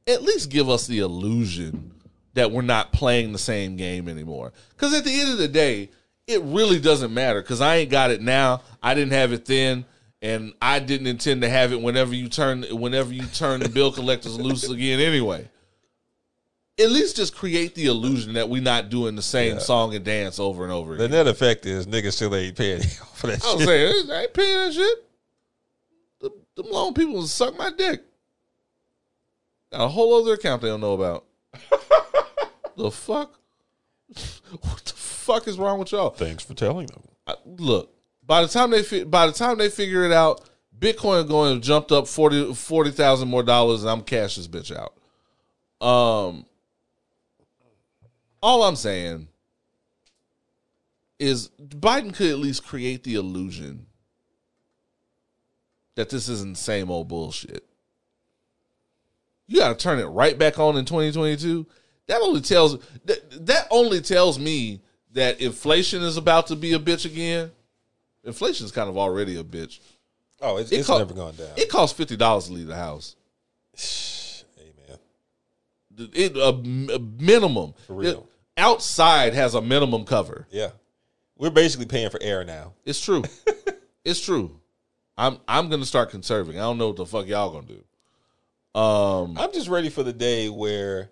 at least give us the illusion that we're not playing the same game anymore. Because at the end of the day, it really doesn't matter. Because I ain't got it now. I didn't have it then, and I didn't intend to have it whenever you turn whenever you turn the bill collectors loose again. Anyway, at least just create the illusion that we're not doing the same Yeah. song and dance over and over again. The net effect is niggas still ain't paying for that shit. I was shit. saying, I ain't paying that shit. The, them loan people suck my dick. A whole other account they don't know about. the fuck? what the fuck is wrong with y'all? Thanks for telling them. I- look, by the time they fi- by the time they figure it out, Bitcoin going to jumped up 40 40,000 more dollars, and I'm cash this bitch out. Um, all I'm saying is Biden could at least create the illusion that this isn't the same old bullshit. You got to turn it right back on in 2022. That only tells that, that only tells me that inflation is about to be a bitch again. Inflation is kind of already a bitch. Oh, it's, It it's co- never gone down. It costs fifty dollars to leave the house. Amen. It a, a minimum. For real. It- outside has a minimum cover. Yeah. We're basically paying for air now. It's true. it's true. I'm I'm gonna start conserving. I don't know what the fuck y'all gonna do. Um, I'm just ready for the day where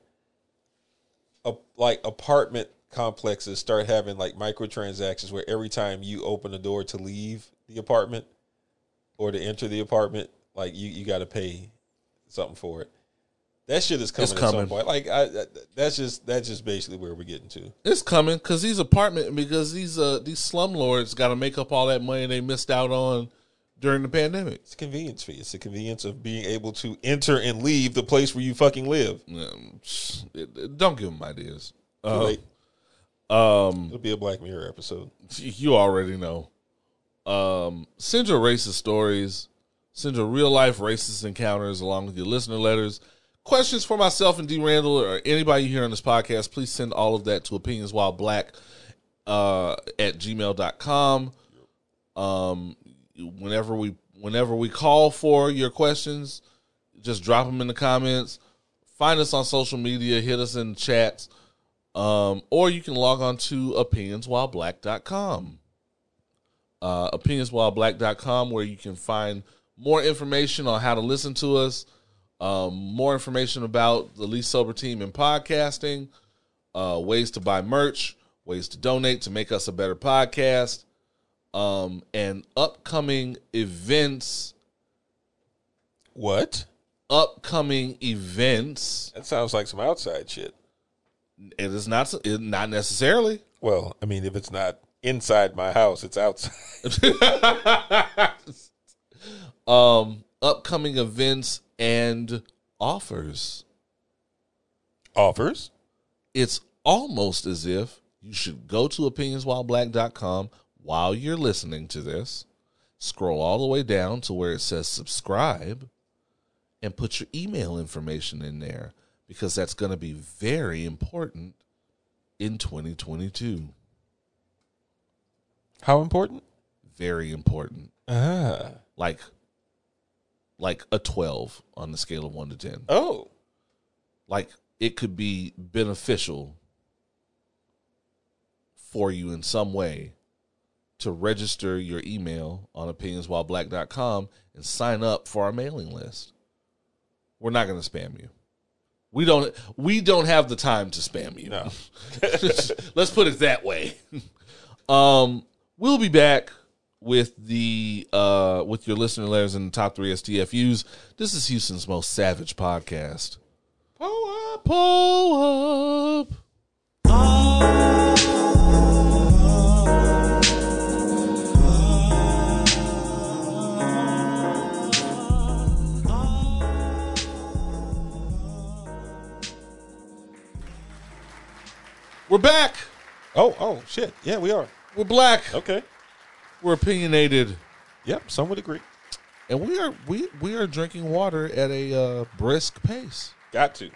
a, like apartment complexes start having like microtransactions where every time you open the door to leave the apartment or to enter the apartment, like you, you got to pay something for it. That shit is coming, It's at some coming. point. Like I, I- that's just that's just basically where we're getting to. it's coming because these apartment because these uh these slumlords got to make up all that money they missed out on during the pandemic. It's a convenience fee. It's the convenience of being able to enter and leave the place where you fucking live. Um, don't give them ideas. Too Uh, late. um, It'll be a Black Mirror episode. you already know. Um, send your racist stories, send your real life racist encounters along with your listener letters. Questions for myself and D. Randle or anybody here on this podcast, please send all of that to opinions while black uh, at gmail.com. Um, whenever we whenever we call for your questions, just drop them in the comments. Find us on social media, hit us in chats. Um, or you can log on to opinionswhileblack.com. Uh, opinionswhileblack.com, where you can find more information on how to listen to us, um, more information about the Least Sober team in podcasting, uh, ways to buy merch, ways to donate to make us a better podcast, um, and upcoming events. What? Upcoming events. That sounds like some outside shit. It is not. It, not necessarily. Well, I mean, if it's not inside my house, it's outside. um, upcoming events and offers. Offers? It's almost as if you should go to opinionswhileblack.com while you're listening to this, scroll all the way down to where it says subscribe, and put your email information in there because that's going to be very important in 2022. How important? Very important. Ah. Like like a 12 on the scale of 1 to 10. Oh. like it could be beneficial for you in some way to register your email on opinionswhileblack.com and sign up for our mailing list. We're not going to spam you. We don't we don't have the time to spam you. No. Let's put it that way. Um we'll be back with the uh with your listener letters and the top 3 STFUs. This is Houston's most savage podcast. Pull up, pull up. We're back. Oh, oh, shit. Yeah, we are. We're black. Okay. We're opinionated, Yep, some would agree. and we are we we are drinking water at a uh, brisk pace. Got to.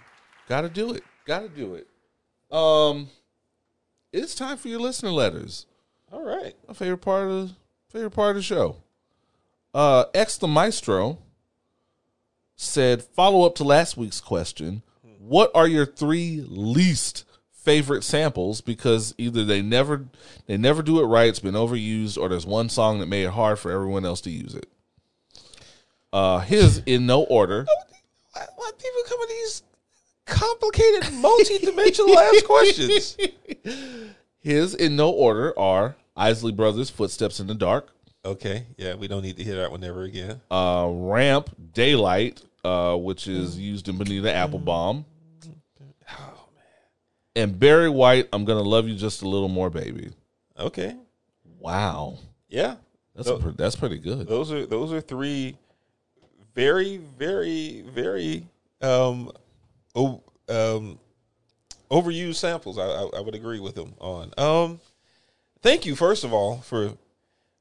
Got to do it. Got to do it. Um, it's time for your listener letters. All right. My favorite part of the favorite part of the show. Uh, X the Maestro said, follow up to last week's question: what are your three least favorite samples? Because either they never they never do it right, it's been overused, or there's one song that made it hard for everyone else to use it. Uh, his in no order. Why, why people come with these complicated, multi-dimensional ass questions? His in no order are Isley Brothers, Footsteps in the Dark, Okay, yeah, we don't need to hear that one ever again. uh, Ramp, Daylight, uh, which is used in Bonita Applebaum, and Barry White. I'm gonna love you just a little more, baby. Okay, Wow, yeah, that's a, that's pretty good. those are those are three very, very, very um, o- um, overused samples. I, I, I would agree with them on. Um, thank you, first of all, for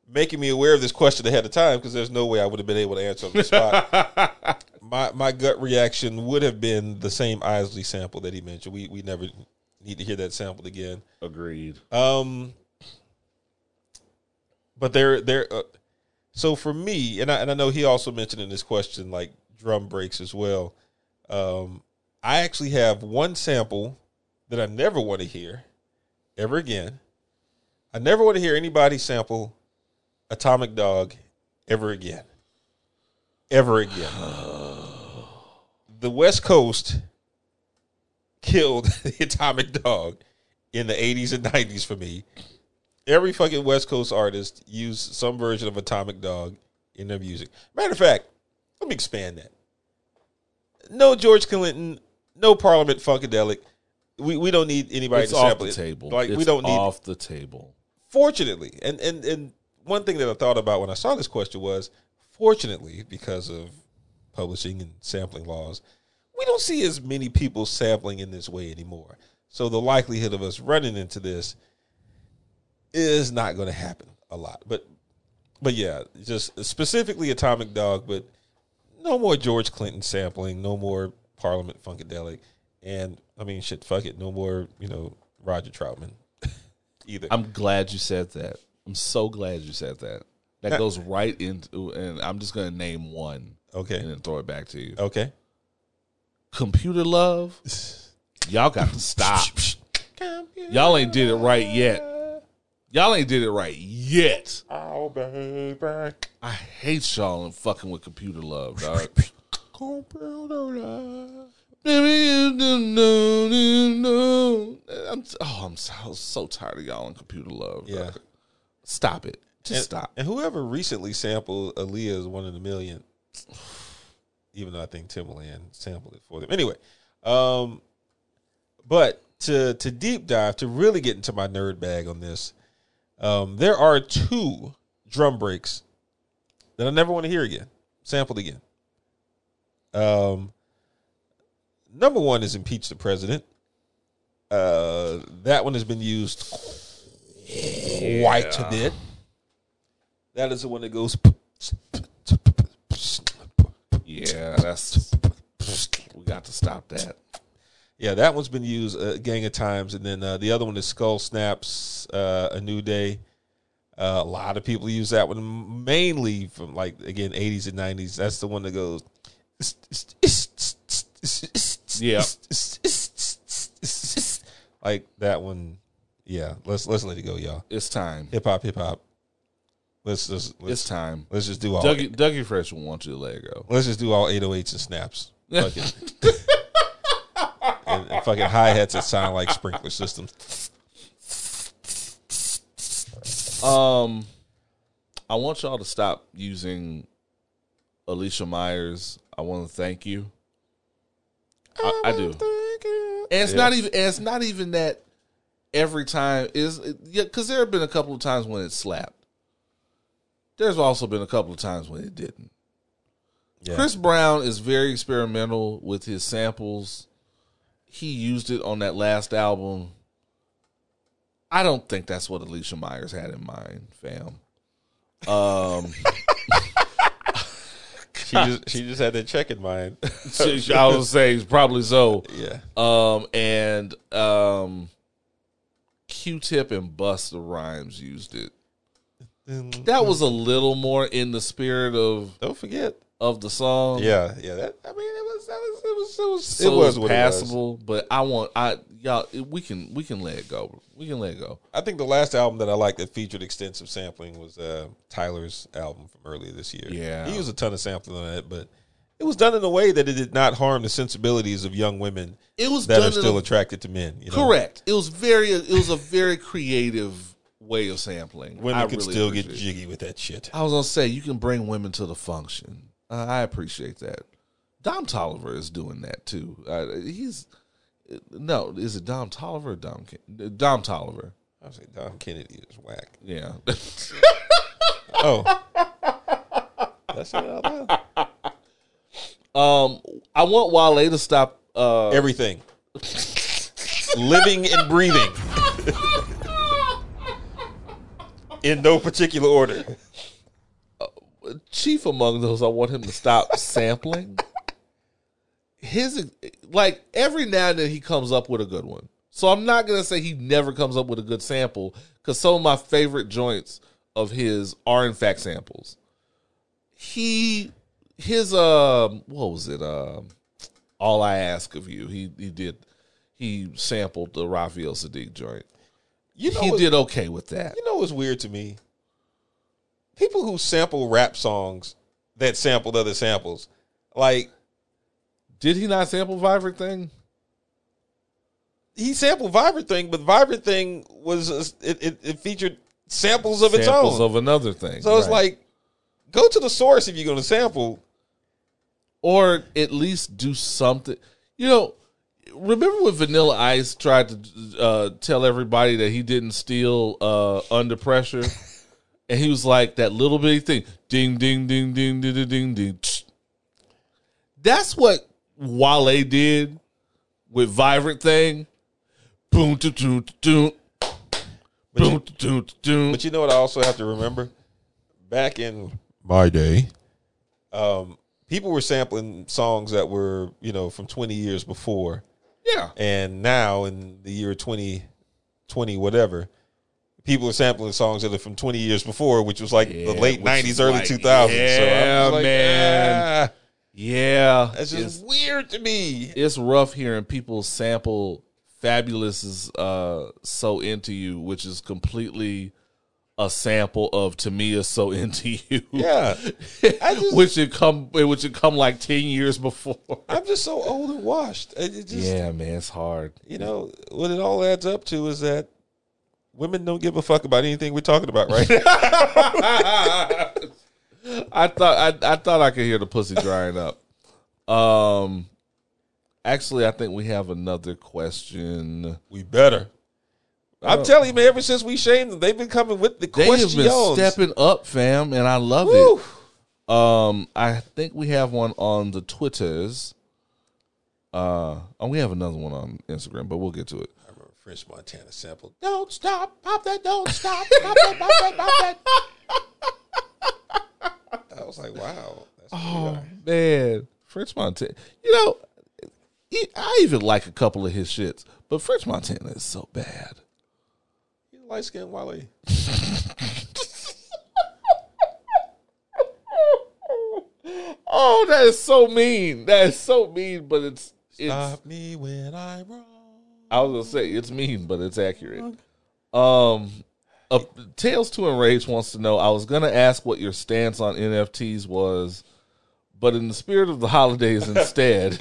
making me aware of this question ahead of time because there's no way I would have been able to answer on the spot. my my gut reaction would have been the same Isley sample that he mentioned. We we never need to hear that sampled again. Agreed. Um, but they're they're uh, so for me, and I and I know he also mentioned in this question like drum breaks as well. Um, I actually have one sample that I never want to hear ever again. I never want to hear anybody sample Atomic Dog ever again. Ever again. the West Coast killed the Atomic Dog in the 80s and 90s for me. Every fucking West Coast artist used some version of Atomic Dog in their music. Matter of fact, let me expand that. No George Clinton, no Parliament Funkadelic. We we don't need anybody It's to off sample the it. table. Like we It's don't need off the table. fortunately, and and and one thing that I thought about when I saw this question was, fortunately, because of publishing and sampling laws, we don't see as many people sampling in this way anymore. So the likelihood of us running into this is not going to happen a lot. But but yeah, just specifically Atomic Dog, but no more George Clinton sampling, no more Parliament Funkadelic, and I mean shit, fuck it, no more you know Roger Troutman either. I'm glad you said that. I'm so glad you said that. That goes right into, and I'm just gonna name one okay. and then throw it back to you. Okay. Computer love, y'all got to stop. Y'all ain't did it right yet. Y'all ain't did it right yet. Oh, baby. I hate y'all and fucking with computer love, dog. Computer love. Baby, you don't know, you know. I'm, oh, I'm so, so tired of y'all and computer love. Yeah. dog. Stop it. Just And, stop. and whoever recently sampled Aaliyah's One in a Million, even though I think Timbaland sampled it for them. Anyway, um, but to to deep dive, to really get into my nerd bag on this, um, there are two drum breaks that I never want to hear again, sampled again. Um, number one is impeach the president. Uh, that one has been used quite a bit. That is the one that goes. Yeah, that's. We got to stop that. Yeah, that one's been used a gang of times, and then uh, the other one is Skull Snaps, uh, A New Day. Uh, a lot of people use that one mainly from like again eighties and nineties. That's the one that goes. Yeah. like that one. Yeah, let's let's let it go, y'all. It's time. Hip hop, hip hop. Let's just It's let's, time. let's just do all Dougie, Dougie Fresh will want you to let it go. let's just do all 808s and snaps. Fuck it. and, and fucking hi hats that sound like sprinkler systems. Um, I want y'all to stop using Alicia Myers. I want to thank you. I, I do. And it's Yeah. not even. And it's not even that every time is yeah. Because there have been a couple of times when it slapped. There's also been a couple of times when it didn't. Yeah. Chris Brown is very experimental with his samples. He used it on that last album. I don't think that's what Alicia Myers had in mind, fam. Um, She just she just had that check in mind. she- I would say probably so. yeah. Um, and um, Q-Tip and Busta Rhymes used it. That was a little more in the spirit of Don't forget. of the song. Yeah, yeah. That I mean, it was that was it was it was So it was it was. passable, but I want I y'all we can we can let it go. We can let it go. I think the last album that I liked that featured extensive sampling was uh, Tyler's album from earlier this year. Yeah. he used a ton of sampling on it, but it was done in a way that it did not harm the sensibilities of young women It was that are still a- attracted to men. You know? Correct. It was very it was a very creative way of sampling. Women I can really still get appreciate it. jiggy with that shit. I was gonna say you can bring women to the function. Uh, I appreciate that. Dom Toliver is doing that too. Uh, he's no, is it Dom Toliver or Dom Ken- Dom Toliver? I was like, Dom Kennedy is whack. Yeah. Oh, that's it out loud. um, I want Wale to stop. Uh, Everything, living and breathing, in no particular order. chief among those, I want him to stop sampling. His like every now and then he comes up with a good one. So I'm not gonna say he never comes up with a good sample because some of my favorite joints of his are in fact samples. He his um what was it um all I ask of you he he did he sampled the Raphael Saadiq joint. You know, he did okay with that. You know what's weird to me? People who sample rap songs that sampled other samples, like Did he not sample Vibrant Thing? he sampled Vibrant Thing, but Vibrant Thing was uh, it, it, it featured samples of its Samples own. of another thing. so it's like, go to the source if you're going to sample. or at least do something. You know, remember when Vanilla Ice tried to uh, tell everybody that he didn't steal uh, Under Pressure, and he was like that little bitty thing, ding ding ding ding ding ding ding. ding. That's what Wale did with Vibrant Thing. Boom, doo, doo, doo, boom, doo, doo. But you know what? I also have to remember back in my day, um, people were sampling songs that were you know from 20 years before. Yeah, and now in the year 2020 whatever people are sampling songs that are from 20 years before which was like Yeah, the late 90s is early like- 2000s so I yeah, was like, man. ah, yeah. that's It's- just weird to me it's rough hearing people sample Fabolous is uh so into you which is completely a sample of Tamia is so into you. Yeah. I just, which had come which had come like 10 years before. I'm just so old and washed. It it just yeah man it's hard. You know what it all adds up to is that women don't give a fuck about anything we're talking about right? Now. I thought I, I thought I could hear the pussy drying up. Um actually I think we have another question. We better i'm telling you man ever since we shamed them they've been coming with the they have questions been stepping up fam and I love Woo. it Um, I think we have one on the Twitters. Uh, and we have another one on Instagram, but we'll get to it. I remember French Montana sample. Don't stop, pop that, don't stop, pop that, pop that, pop that. I was like, wow. That's Oh man, French Montana. You know, I even like a couple of his shits, but French Montana is so bad. Light skinned Wale. Oh, that is so mean. That is so mean, but it's it's. Stop me when I'm wrong. I was gonna say it's mean, but it's accurate. Um, uh, Tales to Enrage wants to know. I was gonna ask what your stance on NFTs was, but in the spirit of the holidays, instead,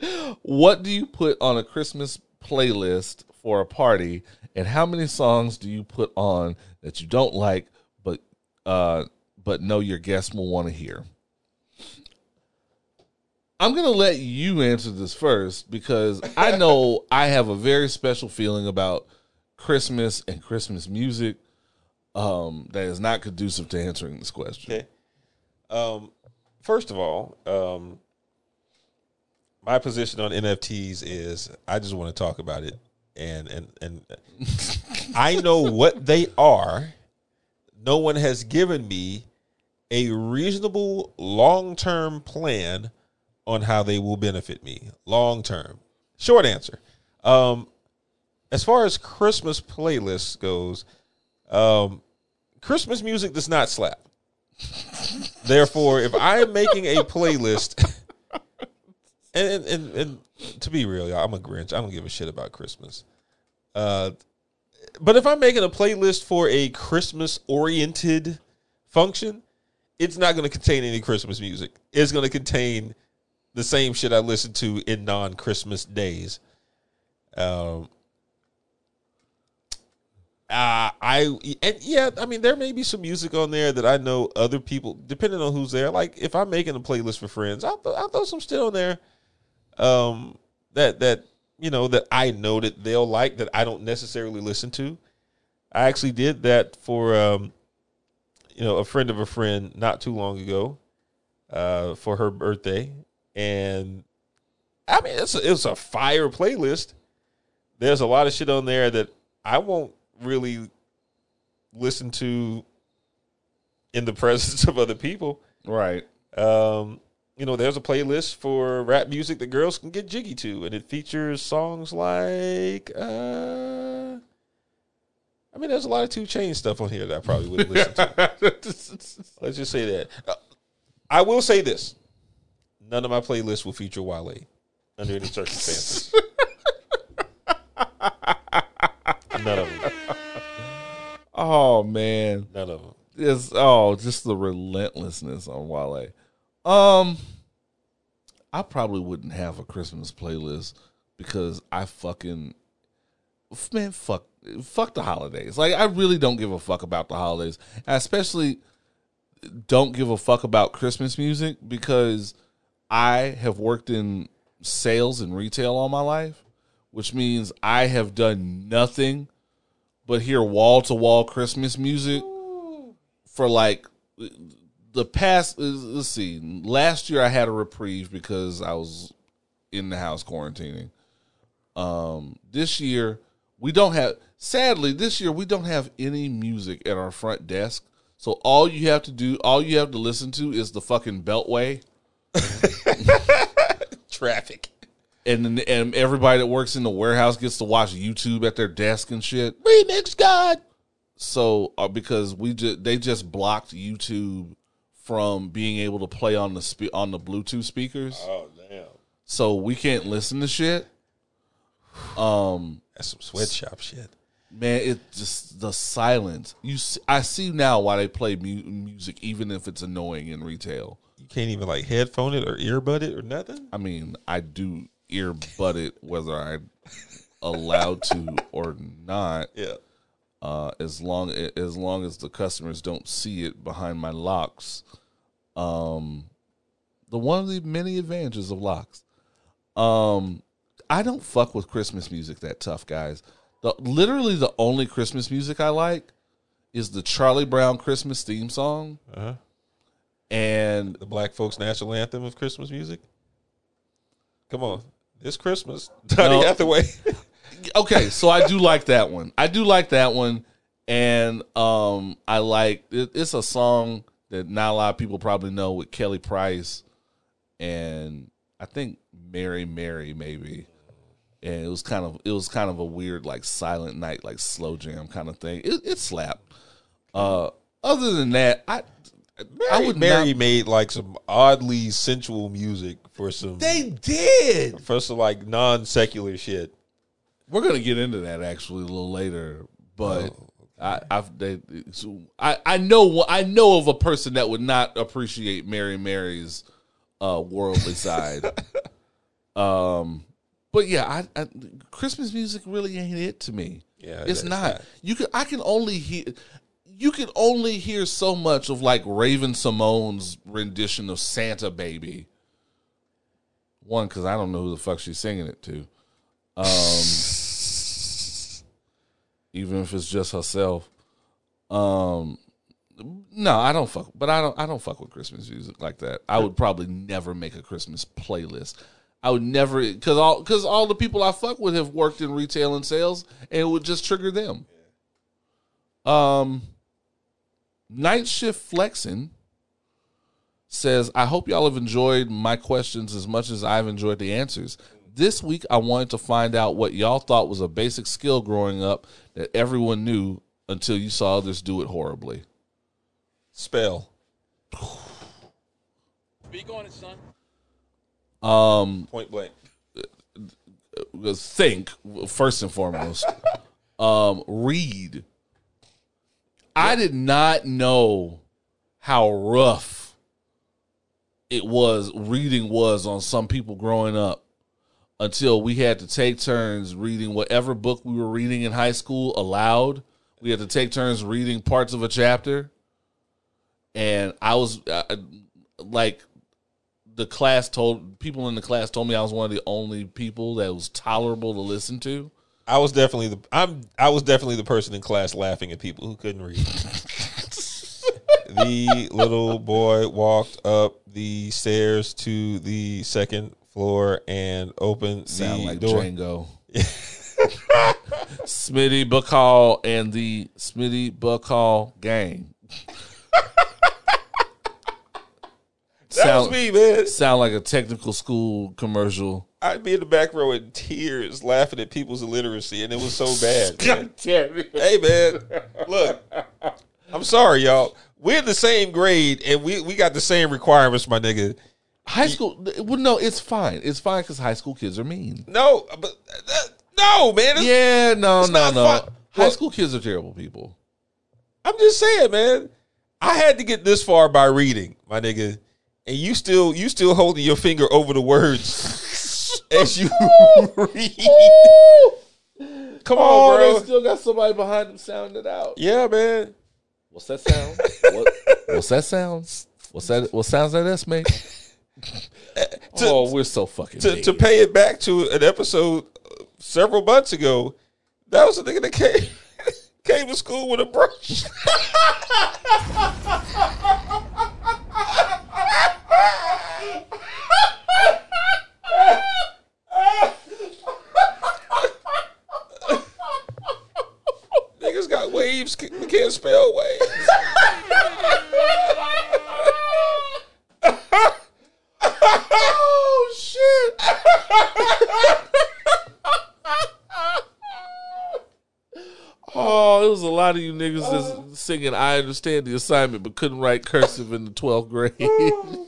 what do you put on a Christmas playlist for a party, and how many songs do you put on that you don't like, but uh, but know your guests will want to hear? I'm gonna let you answer this first because I know I have a very special feeling about Christmas and Christmas music um, that is not conducive to answering this question. Okay. Um, first of all, um, my position on NFTs is I just want to talk about it, and and and I know what they are. No one has given me a reasonable long term plan on how they will benefit me long term. Short answer. Um, as far as Christmas playlists goes, um, Christmas music does not slap. Therefore, if I am making a playlist and, and and and to be real, y'all, I'm a Grinch. I don't give a shit about Christmas. Uh, but if I'm making a playlist for a Christmas oriented function, it's not going to contain any Christmas music. It's going to contain the same shit I listen to in non Christmas days. Um, uh, I and yeah, I mean there may be some music on there that I know other people, depending on who's there. Like if I'm making a playlist for friends, I'll, th- I'll throw some shit on there, um, that that you know that I know that they'll like that I don't necessarily listen to. I actually did that for um, you know, a friend of a friend not too long ago, uh, for her birthday, and I mean it's a, it's a fire playlist. There's a lot of shit on there that I won't really listen to in the presence of other people. Right. Um, you know, there's a playlist for rap music that girls can get jiggy to, and it features songs like, uh, I mean, there's a lot of 2 Chainz stuff on here that I probably wouldn't listen to. Let's just say that. Uh, I will say this: none of my playlists will feature Wale under any circumstances. none of them. Oh man. None of them. It's oh, just the relentlessness on Wale. Um, I probably wouldn't have a Christmas playlist because I fucking man, fuck, fuck the holidays. Like I really don't give a fuck about the holidays. I especially don't give a fuck about Christmas music because I have worked in sales and retail all my life, which means I have done nothing but hear wall to wall Christmas music for like the past. Let's see. Last year I had a reprieve because I was in the house quarantining. Um, this year we don't have. Sadly, this year we don't have any music at our front desk. So all you have to do, all you have to listen to, is the fucking Beltway, Traffic. and then- and everybody that works in the warehouse gets to watch YouTube at their desk and shit. Remix God. so uh, because we just they just blocked YouTube from being able to play on the spe- on the Bluetooth speakers, Oh damn. so we can't listen to shit. Um, That's some sweatshop shit. man, it just the silence. You, see, I see now why they play mu- music, even if it's annoying in retail. You can't even like headphone it or earbud it or nothing. I mean, I do earbud it whether I'm allowed to or not. Yeah. Uh, as long as long as the customers don't see it behind my locks. Um, the one of the many advantages of locks. Um, I don't fuck with Christmas music that tough, guys. The literally the only Christmas music I like is the Charlie Brown Christmas theme song, Uh-huh. and The black folks national anthem of Christmas music. Come on. This Christmas. Donny No. Hathaway. okay, so I do like that one. I do like that one, and um, I like it, it's a song that not a lot of people probably know with Kelly Price, and I think Mary Mary maybe, and it was kind of it was kind of a weird like silent night like slow jam kind of thing. It, it slapped. Uh, other than that, I I would Mary not- made like some oddly sensual music for some They did. for some like non secular shit. We're gonna get into that actually a little later, but I I've, they, so I I know I know of a person that would not appreciate Mary Mary's uh, worldly side. um, but yeah, I, I Christmas music really ain't it to me. Yeah, it's it's not. not. You can I can only hear. You can only hear so much of like Raven-Symoné's rendition of Santa Baby. One, because I don't know who the fuck she's singing it to. Um, even if it's just herself. Um, no, I don't fuck. But I don't. I don't fuck with Christmas music like that. I would probably never make a Christmas playlist. I would never because all because all the people I fuck with have worked in retail and sales, and it would just trigger them. Um, night shift flexing says, I hope y'all have enjoyed my questions as much as I've enjoyed the answers. This week, I wanted to find out what y'all thought was a basic skill growing up that everyone knew until you saw others do it horribly. Spell. Speak on it, son. Um, Point blank. think first and foremost. Um, read. I did not know how rough it was. Reading was on some people growing up until we had to take turns reading whatever book we were reading in high school aloud. We had to take turns reading parts of a chapter, and I was uh, like, the class told people in the class told me I was one of the only people that was tolerable to listen to. I was definitely the I'm I was definitely the person in class laughing at people who couldn't read. the little boy walked up the stairs to the second floor and open Sound the like door. Django. Smitty Bacall and the Smitty Bacall gang. That was sound, me, man. sound like a technical school commercial. I'd be in the back row in tears laughing at people's illiteracy, and it was so bad. man. hey, man, look, I'm sorry, y'all. We're in the same grade, and we, we got the same requirements, my nigga. High school, well, no, it's fine. It's fine because high school kids are mean. No, but uh, no, man. Yeah, no, no, no. fun. High Look. school kids are terrible people. I'm just saying, man. I had to get this far by reading, my nigga, and you still you still holding your finger over the words as you read. Come Oh, on, they still got somebody behind them sounding it out. Yeah, man. What's that sound? what, what's that sound? What's that? What sounds that us make? oh, we're so fucking To to pay it back to an episode several months ago, that was a nigga that came came to school with a brush. Niggas got waves, can't can't spell waves. oh shit! oh, it was a lot of you niggas that's oh. singing "I understand the assignment," but couldn't write cursive in the twelfth grade. Oh,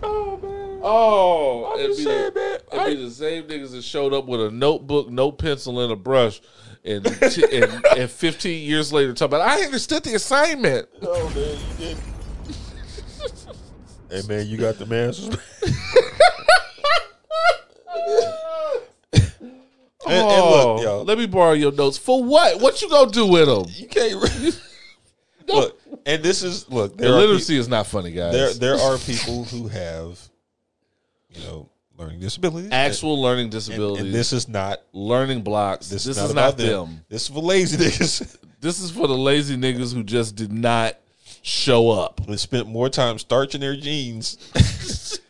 I'm oh, oh, it'd just be, saying, the, man. it'd I- be the same niggas that showed up with a notebook, no pencil, and a brush, and t- and, and 15 years later talk about I understood the assignment. Oh man, you did. hey man, you got the answers. And- and look, y'all. let me borrow your notes for what? What you gonna do with them? You can't re- look. And this is look. There are, Illiteracy is not funny, pe- there guys. there are people who have, you know, learning disabilities. Actual learning and, disabilities, and this is not. learning blocks. This, This, is not, about them. them. This is for lazy niggas. This is for the lazy niggas who just did not show up. They spent more time starching their jeans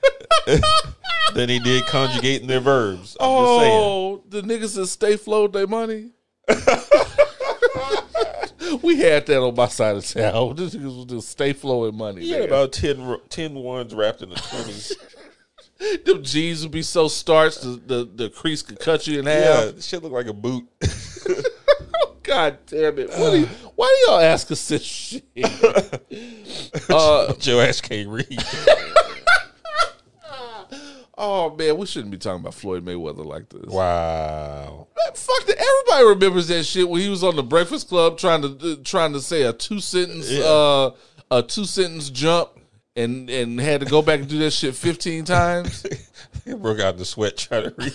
than he did conjugating their verbs. I'm. Oh, the niggas that stay float their money. we had that on my side of town. This niggas was just stay flowing money. Had about 10, 10 ones wrapped in the 20s. them jeans would be so starched the, the, the crease could cut you in half. this shit look like a boot. oh, God damn it. What do you, why do y'all ask us this shit? uh, Your ass can't read. Oh man, we shouldn't be talking about Floyd Mayweather like this. Wow. Man, Fuck that! Everybody remembers that shit when he was on the Breakfast Club trying to uh, trying to say a two sentence Yeah. uh, a two sentence jump and and had to go back and do that shit fifteen times. He broke out in the sweat trying to read.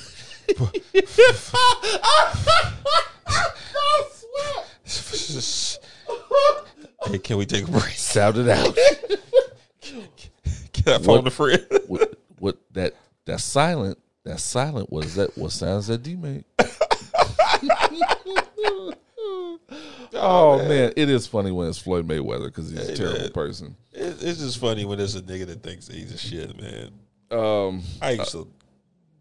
hey, can we take a break? Sound it out. Can I phone a friend? what, what that that's silent. That's silent. What is that? What sounds that D make? oh man. it is funny when it's Floyd Mayweather because he's a terrible man. person. It, it's just funny when there's a nigga that thinks that he's a shit, man. Um, I used to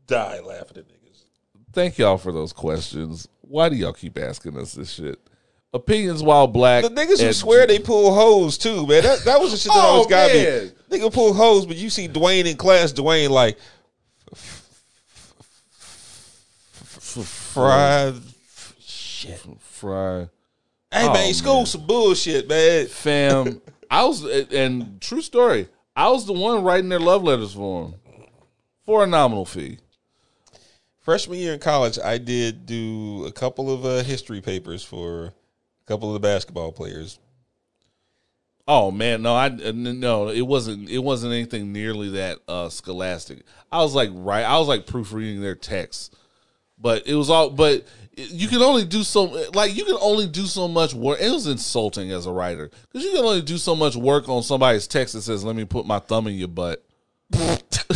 die laughing at niggas. thank y'all for those questions. Why do y'all keep asking us this shit? Opinions while black. The niggas who swear they pull hoes too, man. That, that was the shit that Oh, always got man. me. Nigga pull hoes, but you see Dwayne in class, Dwayne like fried shit. fry. Hey Oh, man, school man. some bullshit, man. Fam, I was and true story. I was the one writing their love letters for them for a nominal fee. Freshman year in college, I did do a couple of uh, history papers for a couple of the basketball players. Oh man, no, I uh, no, it wasn't. It wasn't anything nearly that uh, scholastic. I was like right. I was like proofreading their texts, but it was all. But you can only do so. Like you can only do so much work. It was insulting as a writer because you can only do so much work on somebody's text that says, "Let me put my thumb in your butt." it's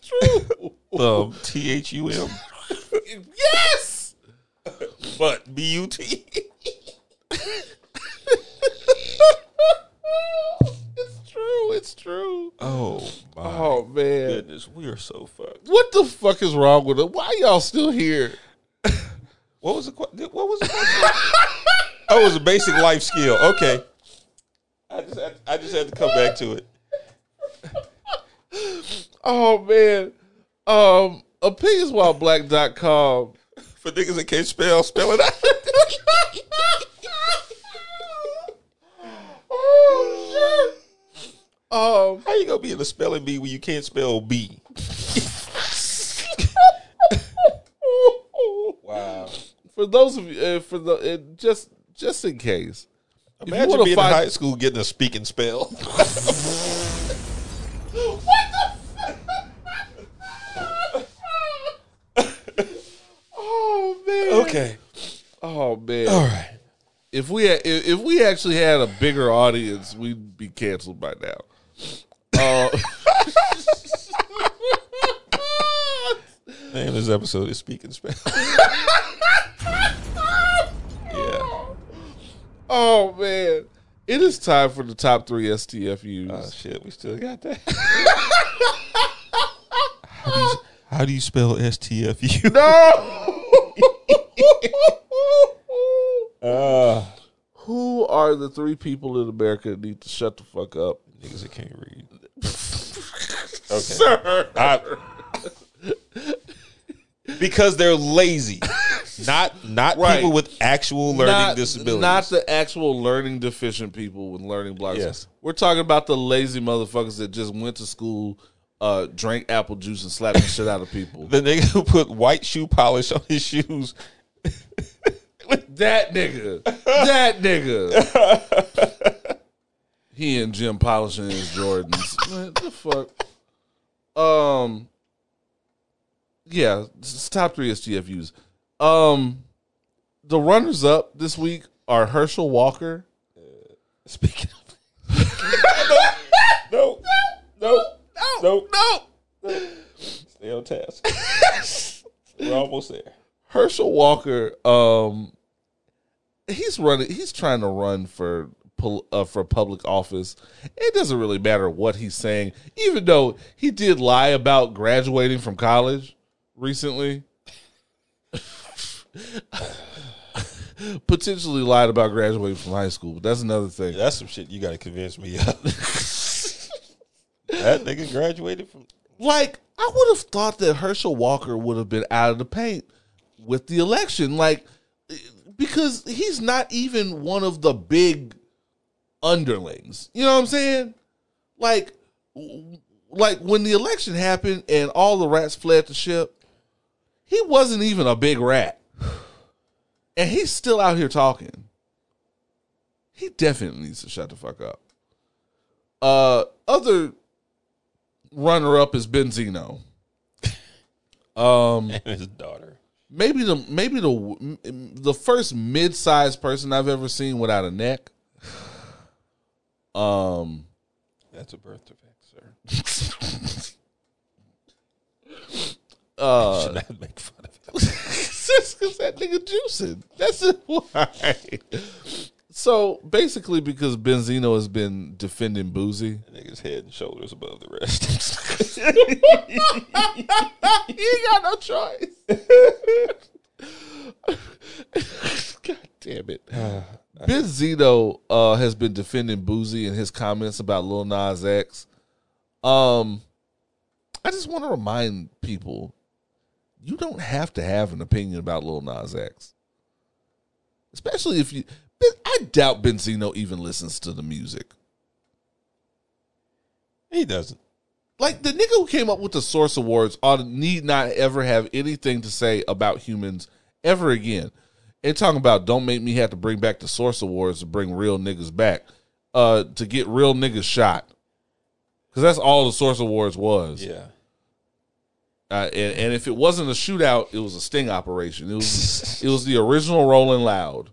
true. Um, T H U M, yes. but B U T. It's true. It's true. Oh my Oh man. goodness, we are so fucked. What the fuck is wrong with it? Why y'all still here? What was the what was the question? oh, it was a basic life skill. Okay, I just had, I just had to come back to it. Oh man. Um opinionswhileblack.com. For niggas that can't spell, spell it out. oh shit. Um How you gonna be in the spelling bee when you can't spell B? Wow. for those of you uh, for the uh, just just in case. If you Imagine being find- in high school getting a speak and spell. Oh man. okay. Oh man. All right. If we had, if we actually had a bigger audience, we'd be canceled by now. Uh, Name of this episode is Speaking Spanish. Yeah. oh man, it is time for the top three STFUs. Oh shit, we still got that. how, do you, how do you spell STFU? no. Uh, Who are the three people in America that need to shut the fuck up? Niggas that can't read. Okay. Sir. I- because they're lazy. Not not Right. people with actual learning not, disabilities. Not the actual learning deficient people with learning blocks. Yes. We're talking about the lazy motherfuckers that just went to school, uh, drank apple juice, and slapped the shit out of people. the nigga who put white shoe polish on his shoes. That nigga. That nigga. he and Jim polishing his Jordans. Man, the fuck? Um Yeah, it's top three STFUs. Um the runners up this week are Herschel Walker. Speaking of no, no, no, no, no. Stay on task. We're almost there. Herschel Walker, um, he's running. He's trying to run for uh, for public office. It doesn't really matter what he's saying, even though he did lie about graduating from college recently. Potentially lied about graduating from high school, but that's another thing. That's some shit you got to convince me of. that nigga graduated from. Like, I would have thought that Herschel Walker would have been out of the paint with the election. Like, because he's not even one of the big underlings. You know what I'm saying? Like, like when the election happened and all the rats fled the ship, he wasn't even a big rat. And he's still out here talking. He definitely needs to shut the fuck up. Uh, other runner up is Benzino. Um, And his daughter. maybe the maybe the the first mid sized person I've ever seen without a neck. Um, That's a birth defect, sir. uh, Should not make fun of him. because that nigga juicing. That's it. Why? So basically, because Benzino has been defending Boosie, That nigga's head and shoulders above the rest. he ain't got no choice. God damn it. Benzino uh, has been defending Boosie and his comments about Lil Nas X. Um, I just want to remind people, you don't have to have an opinion about Lil Nas X. especially if you. Ben- I doubt Benzino even listens to the music. He doesn't. Like the nigga who came up with the Source Awards ought to need not ever have anything to say about humans ever again. And talking about don't make me have to bring back the Source Awards to bring real niggas back, uh, to get real niggas shot, because that's all the Source Awards was. Yeah. Uh, and, and if it wasn't a shootout, it was a sting operation. It was it was the original Rolling Loud.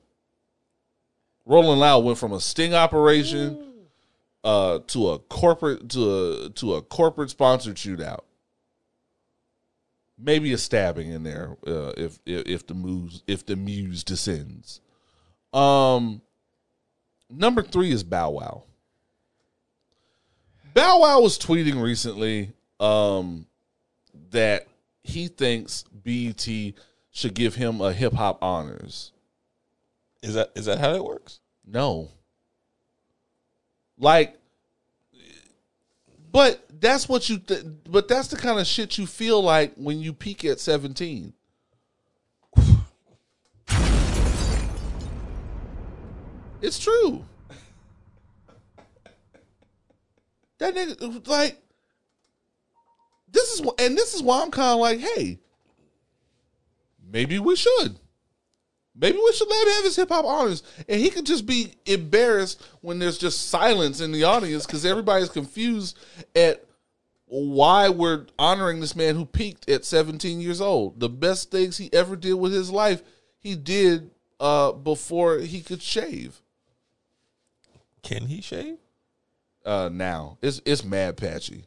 Rolling Loud went from a sting operation uh, to a corporate to a to a corporate sponsored shootout. Maybe a stabbing in there uh, if, if if the muse if the muse descends. Um, number three is Bow Wow. Bow Wow was tweeting recently um, that he thinks BET should give him a hip hop honors. Is that is that how that works? No. Like, but that's what you, th- but that's the kind of shit you feel like when you peak at 17. It's true. That nigga, like, this is, and this is why I'm kind of like, hey, maybe we should. Maybe we should let him have his hip hop honors, and he could just be embarrassed when there's just silence in the audience because everybody's confused at why we're honoring this man who peaked at 17 years old. The best things he ever did with his life, he did uh, before he could shave. Can he shave? Uh, now it's it's mad patchy.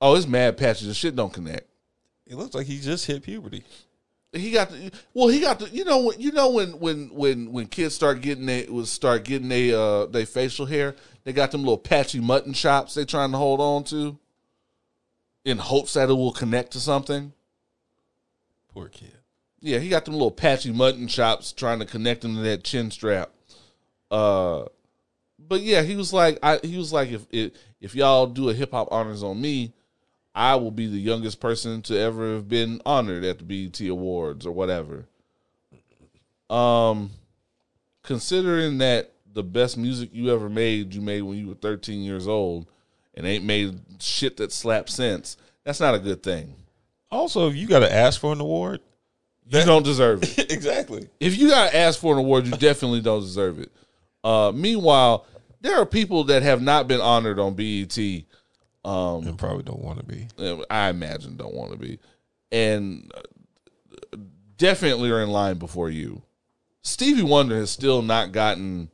Oh, it's mad patchy. The shit don't connect. It looks like he just hit puberty. He got the well he got the you know when you know when when when when kids start getting they was start getting they uh they facial hair they got them little patchy mutton chops they trying to hold on to in hopes that it will connect to something Poor kid. yeah he got them little patchy mutton chops trying to connect them to that chin strap uh but yeah he was like i he was like if if, if y'all do a hip-hop honors on me I will be the youngest person to ever have been honored at the BET Awards or whatever. Um, considering that the best music you ever made, you made when you were 13 years old, and ain't made shit that slaps since, that's not a good thing. Also, if you got to ask for an award, You don't deserve it. exactly. if you got to ask for an award, you definitely don't deserve it. Uh, meanwhile, there are people that have not been honored on BET. Um, And probably don't want to be. I imagine don't want to be, and uh, definitely are in line before you. Stevie Wonder has still not gotten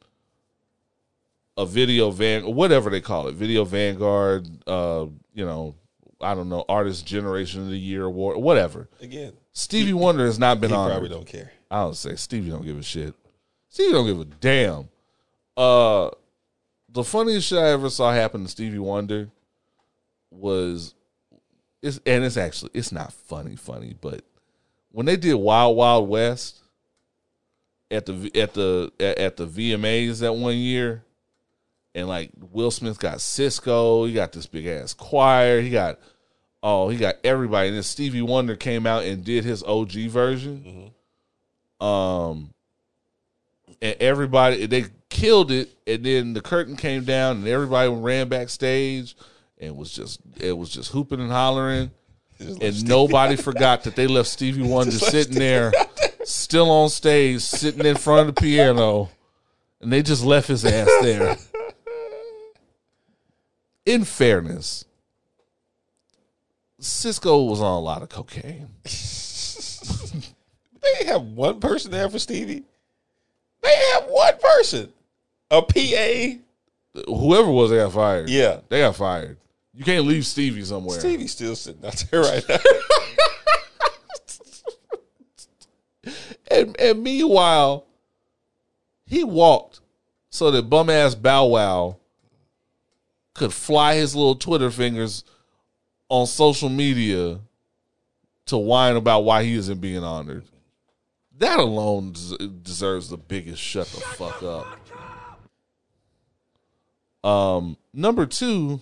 a video van, whatever they call it, video Vanguard. Uh, you know, I don't know, artist generation of the year award, whatever. Again, Stevie Wonder has not been he honored. probably don't care. I don't say Stevie don't give a shit. Stevie don't give a damn. Uh, the funniest shit I ever saw happen to Stevie Wonder was, it's and it's actually it's not funny, funny, but when they did Wild Wild West at the at the at, at the VMAs that one year, and like Will Smith got Sisqó, he got this big ass choir, he got oh he got everybody, and then Stevie Wonder came out and did his OG version. Um, and everybody they killed it, and then the curtain came down, and everybody ran backstage, and was just it was just hooping and hollering, and nobody forgot that they left Stevie Wonder sitting there, still on stage, sitting in front of the piano, and they just left his ass there. In fairness, Sisqó was on a lot of cocaine. They have one person there for Stevie. They have one person, a PA. Whoever was, they got fired. Yeah, They got fired. You can't leave Stevie somewhere. Stevie's still sitting out there right now. And, and meanwhile, he walked so that bum ass Bow Wow could fly his little Twitter fingers on social media to whine about why he isn't being honored. That alone deserves the biggest shut the fuck up. Um, number two,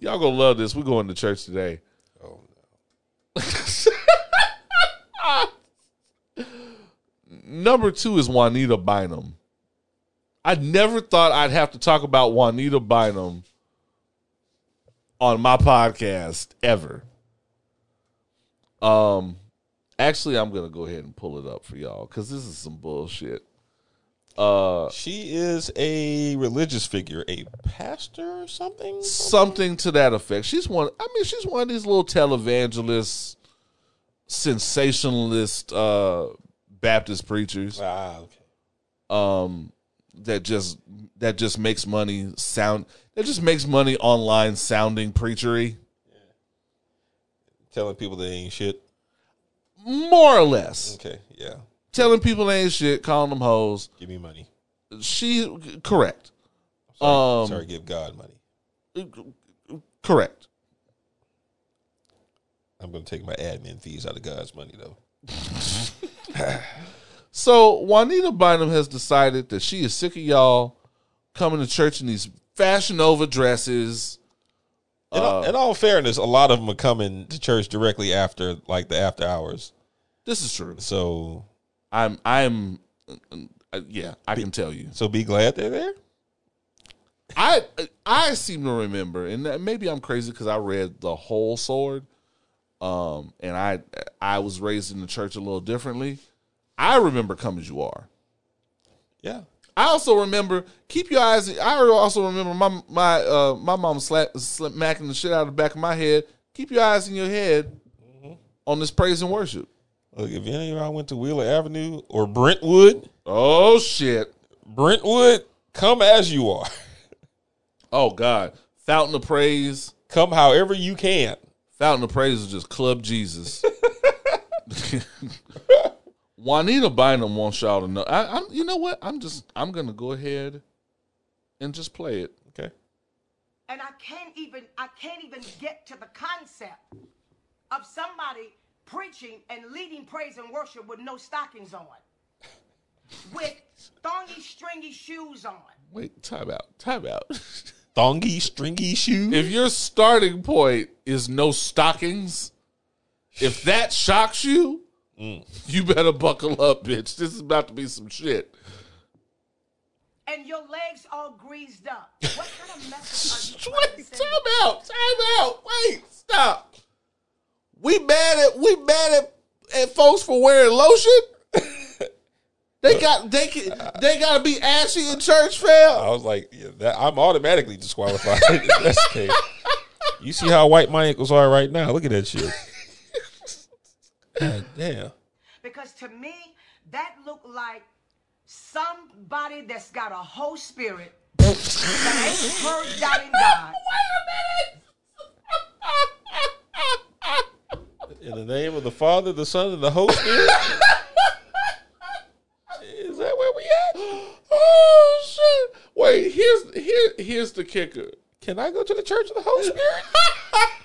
y'all gonna love this. We're going to church today. oh, number two is Juanita Bynum. I never thought I'd have to talk about Juanita Bynum on my podcast ever. Um, actually, I'm gonna go ahead and pull it up for y'all because this is some bullshit. Uh, She is a religious figure, a pastor or something. something to that effect. She's one. I mean, she's one of these little televangelists, sensationalist uh, Baptist preachers. Ah, okay. um that just that just makes money sound that just makes money online sounding preachery Yeah. Telling people they ain't shit. more or less Okay, yeah. Telling people ain't shit calling them hoes Give me money. she correct Sorry, Um, sorry give God money. correct I'm going to take my admin fees out of God's money, though. so juanita bynum has decided that she is sick of y'all coming to church in these fashion over dresses In, all, in all fairness, a lot of them are coming to church directly after, like the after hours. this is true So, i'm i'm uh, yeah i can tell you so be glad they're there. I I seem to remember, and maybe I'm crazy because I read the whole sword, um, and I I was raised in the church a little differently. I remember "Come as You Are." Yeah. I also remember keep your eyes. I also remember my my uh, my mom slap, smacking the shit out of the back of my head. Keep your eyes in your head on this praise and worship. Look, if any of y'all went to Wheeler Avenue or Brentwood, Oh shit! Brentwood, come as you are. Oh god! Fountain of Praise. Come however you can. Fountain of Praise is just Club Jesus. Juanita Bynum wants y'all to know. I, I'm, you know what? I'm just, I'm gonna go ahead and just play it. Okay. and I can't even I can't even get to the concept of somebody preaching and leading praise and worship with no stockings on, with thongy stringy shoes on. Wait, time out, time out. Thongy, stringy shoes. if your starting point is no stockings, if that shocks you, mm. you better buckle up, bitch. This is about to be some shit. And your legs all greased up. What kind of message are you Wait, time out, time out. Wait, stop. We mad at we mad at, at folks for wearing lotion. they got they can, they got to be ashy in church, fam. I was like, yeah, that, I'm automatically disqualified. if That's case. You see how white my ankles are right now? Look at that shit. God damn. Because to me, that looked like somebody that's got a whole spirit that ain't purged out in God. In the name of the Father, the Son, and the Holy Spirit. Is that where we at? Oh shit! Wait, here's here here's the kicker. Can I go to the Church of the Holy Spirit?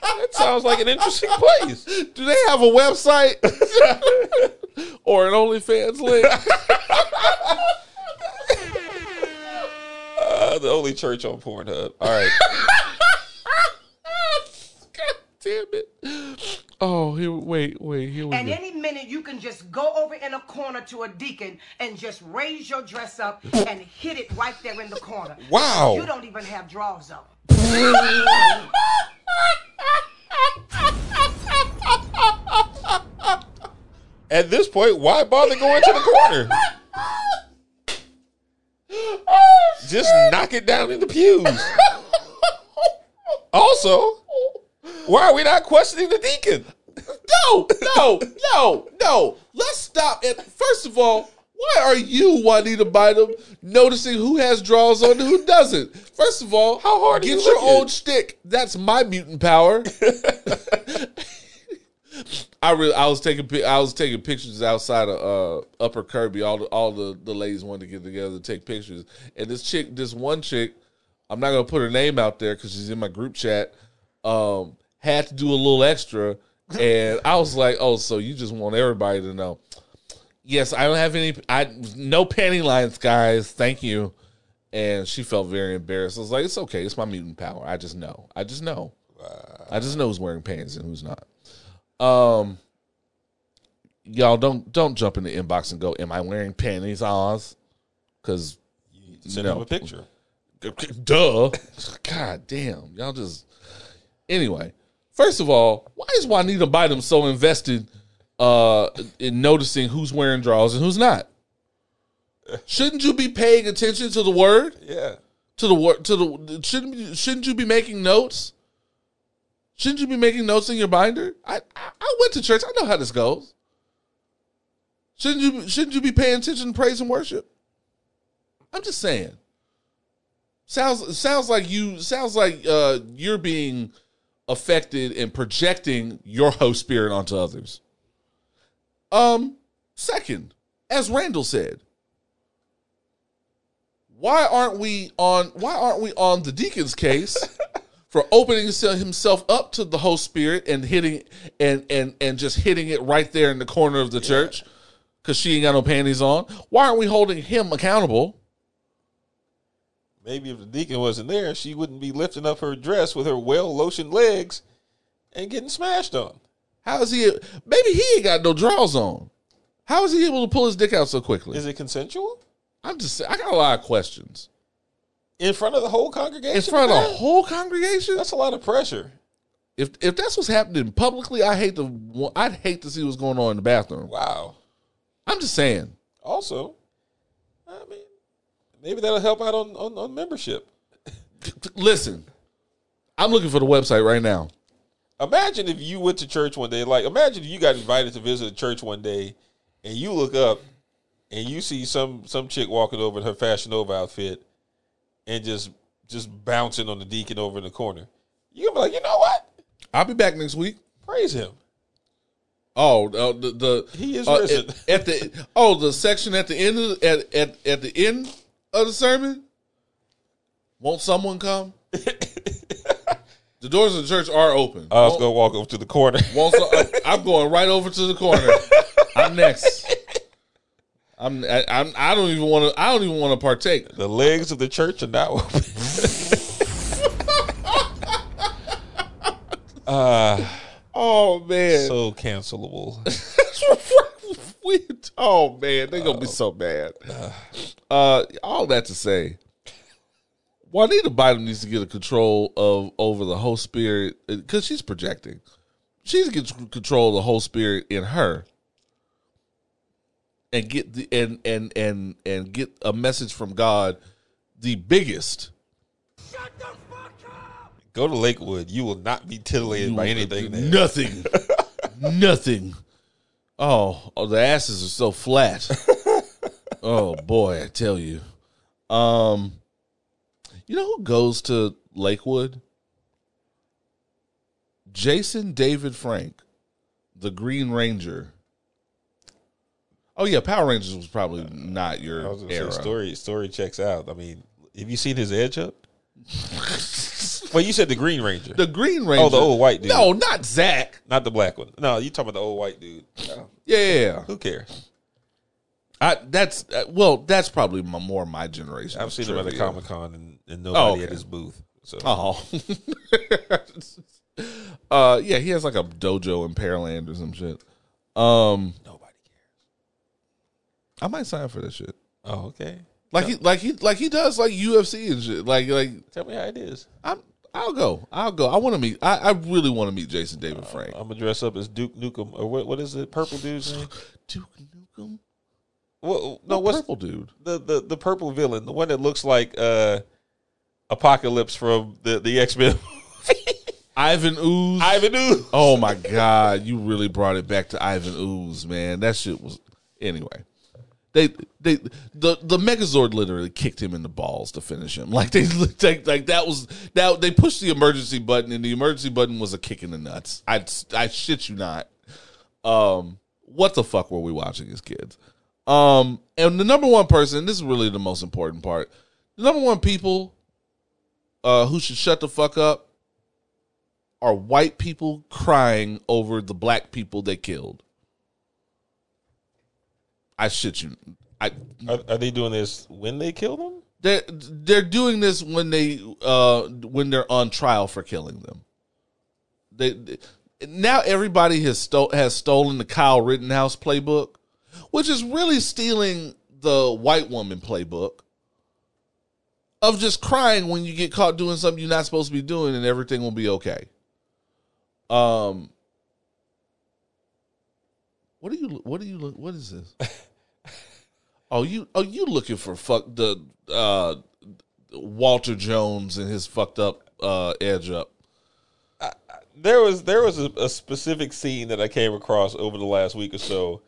that sounds like an interesting place. Do they have a website or an OnlyFans link? Uh, the only church on Pornhub. All right. God damn it! Oh, here, wait, wait, here we And go. any minute you can just go over in a corner to a deacon and just raise your dress up and hit it right there in the corner. Wow. You don't even have drawers on. At this point, why bother going to the corner? Just knock it down in the pews. Also, why are we not questioning the deacon? No, no, no, no. Let's stop. And first of all, why are you, Juanita Bynum, noticing who has draws on and who doesn't? First of all, How hard get you your looking? own shtick. That's my mutant power. I really, I was taking, I was taking pictures outside of uh, Upper Kirby. All the, all the, the ladies wanted to get together to take pictures, and this chick, this one chick, I'm not gonna put her name out there because she's in my group chat. Um, had to do a little extra, and I was like, "Oh, so you just want everybody to know?" Yes, I don't have any. I no panty lines, guys. Thank you. And she felt very embarrassed. I was like, "It's okay. It's my mutant power. I just know. I just know. I just know who's wearing pants and who's not." Um. y'all don't don't jump in the inbox and go, "Am I wearing panties, Oz?" Because Send No. him a picture. Duh. God damn. Y'all just. Anyway, first of all, why is Juanita Bynum so invested uh, in noticing who's wearing drawers and who's not? Shouldn't you be paying attention to the word? Yeah. To the word? To the shouldn't you- shouldn't you be making notes? Shouldn't you be making notes in your binder? I I, I went to church. I know how this goes. Shouldn't you shouldn't you be paying attention to praise and worship? I'm just saying. Sounds sounds like you sounds like uh, you're being affected in projecting your host spirit onto others. Um, second, as Randle said, why aren't we on why aren't we on the deacon's case for opening himself up to the host spirit and hitting and and and just hitting it right there in the corner of the church because she ain't got no panties on? Why aren't we holding him accountable? Maybe if the deacon wasn't there, she wouldn't be lifting up her dress with her well lotioned legs and getting smashed on. How is he? Maybe he ain't got no drawers on. How is he able to pull his dick out so quickly? Is it consensual? I'm just. I got a lot of questions In front of the whole congregation? in front of the whole congregation. That's a lot of pressure. If if that's what's happening publicly, I hate to. I'd hate to see what's going on in the bathroom. Wow. I'm just saying. Also, I mean, maybe that'll help out on, on, on membership. Listen, I'm looking for the website right now. Imagine if you went to church one day. Like, imagine if you got invited to visit a church one day, and you look up and you see some some chick walking over in her Fashion Nova outfit and just just bouncing on the deacon over in the corner. You gonna be like, you know what? I'll be back next week. Praise him. Oh, uh, the the He is uh, risen. at, at the oh the section at the end of at at at the end of the sermon. Won't someone come? the doors of the church are open. I was gonna walk over to the corner. Won't so- I- uh, I'm going right over to the corner. I'm next. I'm. I, I'm. I don't even want to. I don't even want to partake. the legs of the church are now open. Ah. Oh man. so cancelable. We, oh man, they're gonna be so mad. Uh, uh, uh, all that to say, Juanita Bynum needs to get a control of over the whole spirit uh, because she's projecting. She's needs get control of the whole spirit in her, and get the and and and and get a message from God, the biggest. Shut the fuck up. Go to Lakewood. You will not be titillated by anything there. Nothing. Nothing. Oh, oh, the asses are so flat. oh boy, I tell you. Um, you know who goes to Lakewood? Jason David Frank, the Green Ranger. Oh yeah, Power Rangers was probably not I your was gonna era. say story story checks out. I mean, have you seen his edge up? well, you said the Green Ranger, The Green Ranger. Oh, the old white dude. No, not Zach. not the black one. No, you talking about the old white dude. No, Yeah, yeah, who cares? I, that's uh, well, that's probably my, more my generation. I've seen him at a. Comic Con and, and nobody okay. at his booth. So Oh. uh yeah, he has like a dojo in Pearland or some shit. Um nobody cares. I might sign for this shit. Oh, okay. Like he like he like he does like UFC and shit. Like like Tell me how it is. I'm I'll go. I'll go. I want to meet I, I really want to meet Jason David Frank. I'm gonna dress up as Duke Nukem or what? What is it? Purple dude's name? Duke Nukem? What, no, What what's purple dude? the, the the purple villain? The one that looks like uh Apocalypse from the the X Men. Ivan Ooze. Ivan Ooze. Oh my god, you really brought it back to Ivan Ooze, man. That shit was anyway. They they the the Megazord literally kicked him in the balls to finish him. Like they like, like that was that they pushed the emergency button and the emergency button was a kick in the nuts. I I shit you not. Um what the fuck were we watching as kids? Um and the number one person, this is really the most important part. The number one people uh who should shut the fuck up are white people crying over the black people they killed. I shit you. I Are, are they doing this when they kill them? they're they're doing this when they uh when they're on trial for killing them. They now everybody has sto- has stolen the Kyle Rittenhouse playbook, which is really stealing the white woman playbook of just crying when you get caught doing something you're not supposed to be doing and everything will be okay. Um What are you what are you look what is this? oh, you oh you looking for fuck the uh Walter Jones and his fucked up uh edge up. there was there was a, a specific scene that I came across over the last week or so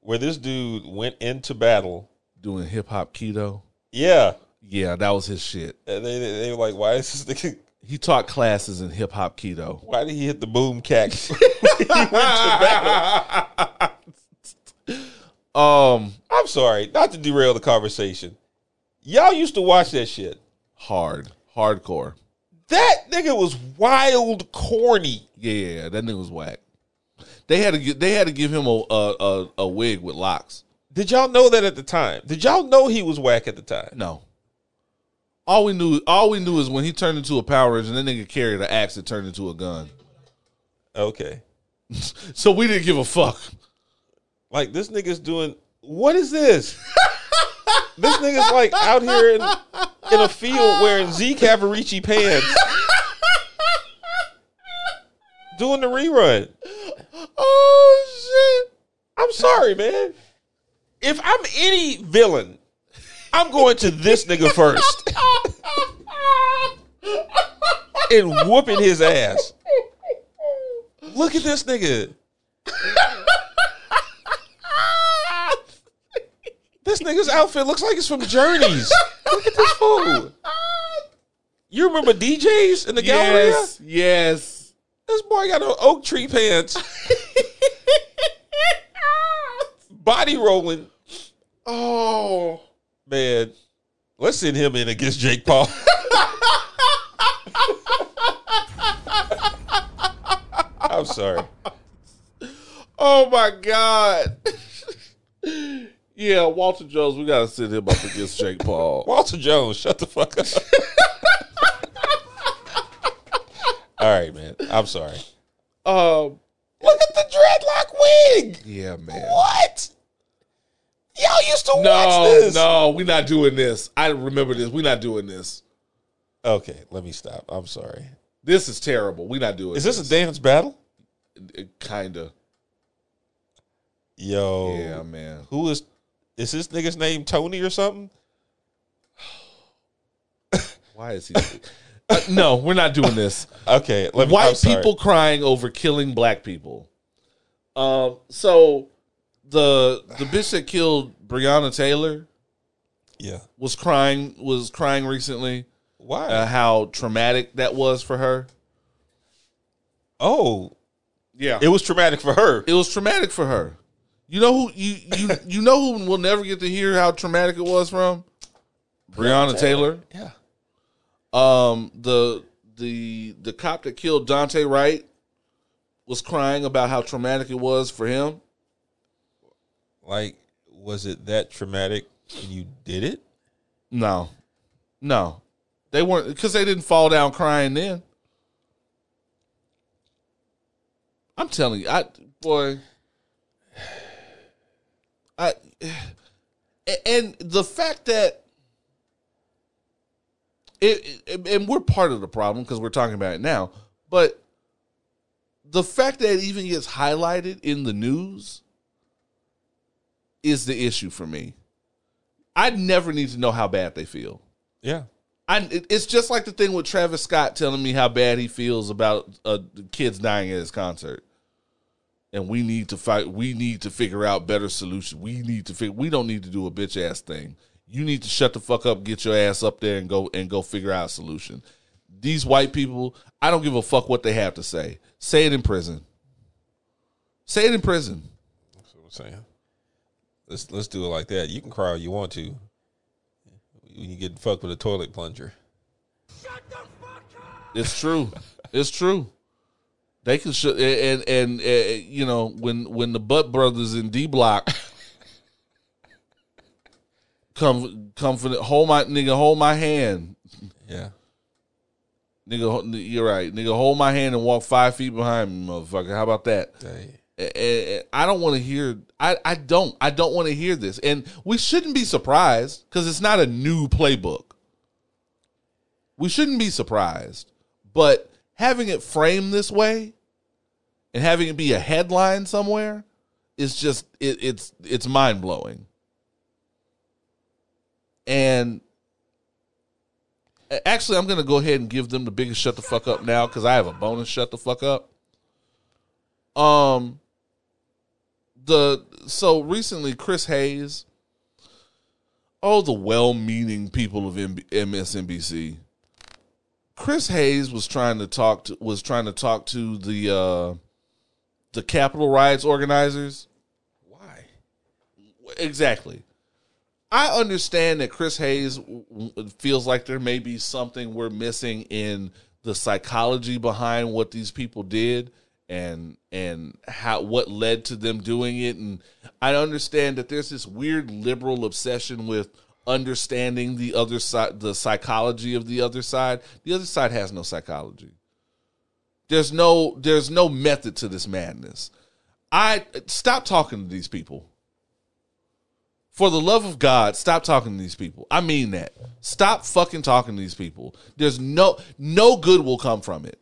where this dude went into battle. doing hip hop kido. Yeah, Yeah, that was his shit. and they they, they were like, "Why is this nigga? He taught classes in hip hop kido. Why did he hit the boom cack?" he went to battle. Um, I'm sorry, not to derail the conversation. Y'all used to watch that shit. hard, hardcore. That nigga was wild corny. Yeah, yeah, yeah, that nigga was whack. They had to get, they had to give him a a, a a wig with locks. Did y'all know that at the time? Did y'all know he was whack at the time? No. All we knew, all we knew is when he turned into a Power Ranger, and that nigga carried an axe that turned into a gun. Okay. So we didn't give a fuck. Like this nigga's doing what is this? this nigga's like out here in, in a field wearing Z Cavaricci pants. doing the rerun. Oh shit! I'm sorry, man. If I'm any villain, I'm going to this nigga first. and whooping his ass. Look at this nigga. This nigga's outfit looks like it's from Journeys. Look at this fool. You remember DJs in the gallery? Yes, yes. This boy got on oak tree pants. Body rolling. Oh, Man, let's send him in against Jake Paul. I'm sorry. oh my god. Yeah, Walter Jones. We gotta send him up against Jake Paul. Walter Jones, shut the fuck up. All right, man. I'm sorry. Um, Look at the dreadlock wig. yeah, man. What? Y'all used to watch No, this. no, we're not doing this. I remember this. We're not doing this. Okay, let me stop. I'm sorry. This is terrible. We're not doing. Is this a dance battle? Kinda. Yo. Yeah, man. Who is is this nigga's name Tony or something? Why is he? Uh, no, we're not doing this. Okay, me, White people crying over killing black people. Um. So the the bitch that killed Breonna Taylor Yeah. was crying was crying recently. Why? Uh, how traumatic that was for her. oh, Yeah, it was traumatic for her. it was traumatic for her. You know who you you you know who will never get to hear how traumatic it was from Breonna Taylor. Yeah. Um, the the the cop that killed Daunte Wright was crying about how traumatic it was for him. Like, was it that traumatic when you did it? No, no, they weren't because they didn't fall down crying then. I'm telling you, I boy, I and the fact that it, it and we're part of the problem because we're talking about it now, but the fact that it even gets highlighted in the news is the issue for me. I never need to know how bad they feel. Yeah. I it's just like the thing with Travis Scott telling me how bad he feels about uh, kids dying at his concert. And we need to fight. We need to figure out better solutions. We need to figure. We don't need to do a bitch ass thing. You need to shut the fuck up, get your ass up there, and go and go figure out a solution. These white people, I don't give a fuck what they have to say. Say it in prison. Say it in prison. That's what I'm saying. Let's let's do it like that. You can cry all you want to. When you get fucked with a toilet plunger. It's true. it's true. They can sh- and and uh, you know when when the Butt Brothers in D Block come come for the hold my nigga hold my hand Yeah. Nigga, you're right. Nigga, hold my hand and walk five feet behind me, motherfucker. How about that? Hey, A- a- I don't want to hear. I, I don't. I don't want to hear this, and we shouldn't be surprised because it's not a new playbook. We shouldn't be surprised, but having it framed this way and having it be a headline somewhere is just it, it's it's mind blowing. And actually, I'm going to go ahead and give them the biggest shut the fuck up now because I have a bonus shut the fuck up. Um, the so recently Chris Hayes, oh the well-meaning people of MSNBC. Chris Hayes was trying to talk to was trying to talk to the uh the Capitol riots organizers. why? Exactly. I understand that Chris Hayes feels like there may be something we're missing in the psychology behind what these people did and and how what led to them doing it and I understand that there's this weird liberal obsession with understanding the other side the psychology of the other side. The other side has no psychology. There's no there's no method to this madness. I stop talking to these people. For the love of God, stop talking to these people. I mean that. Stop fucking talking to these people. There's no no good will come from it.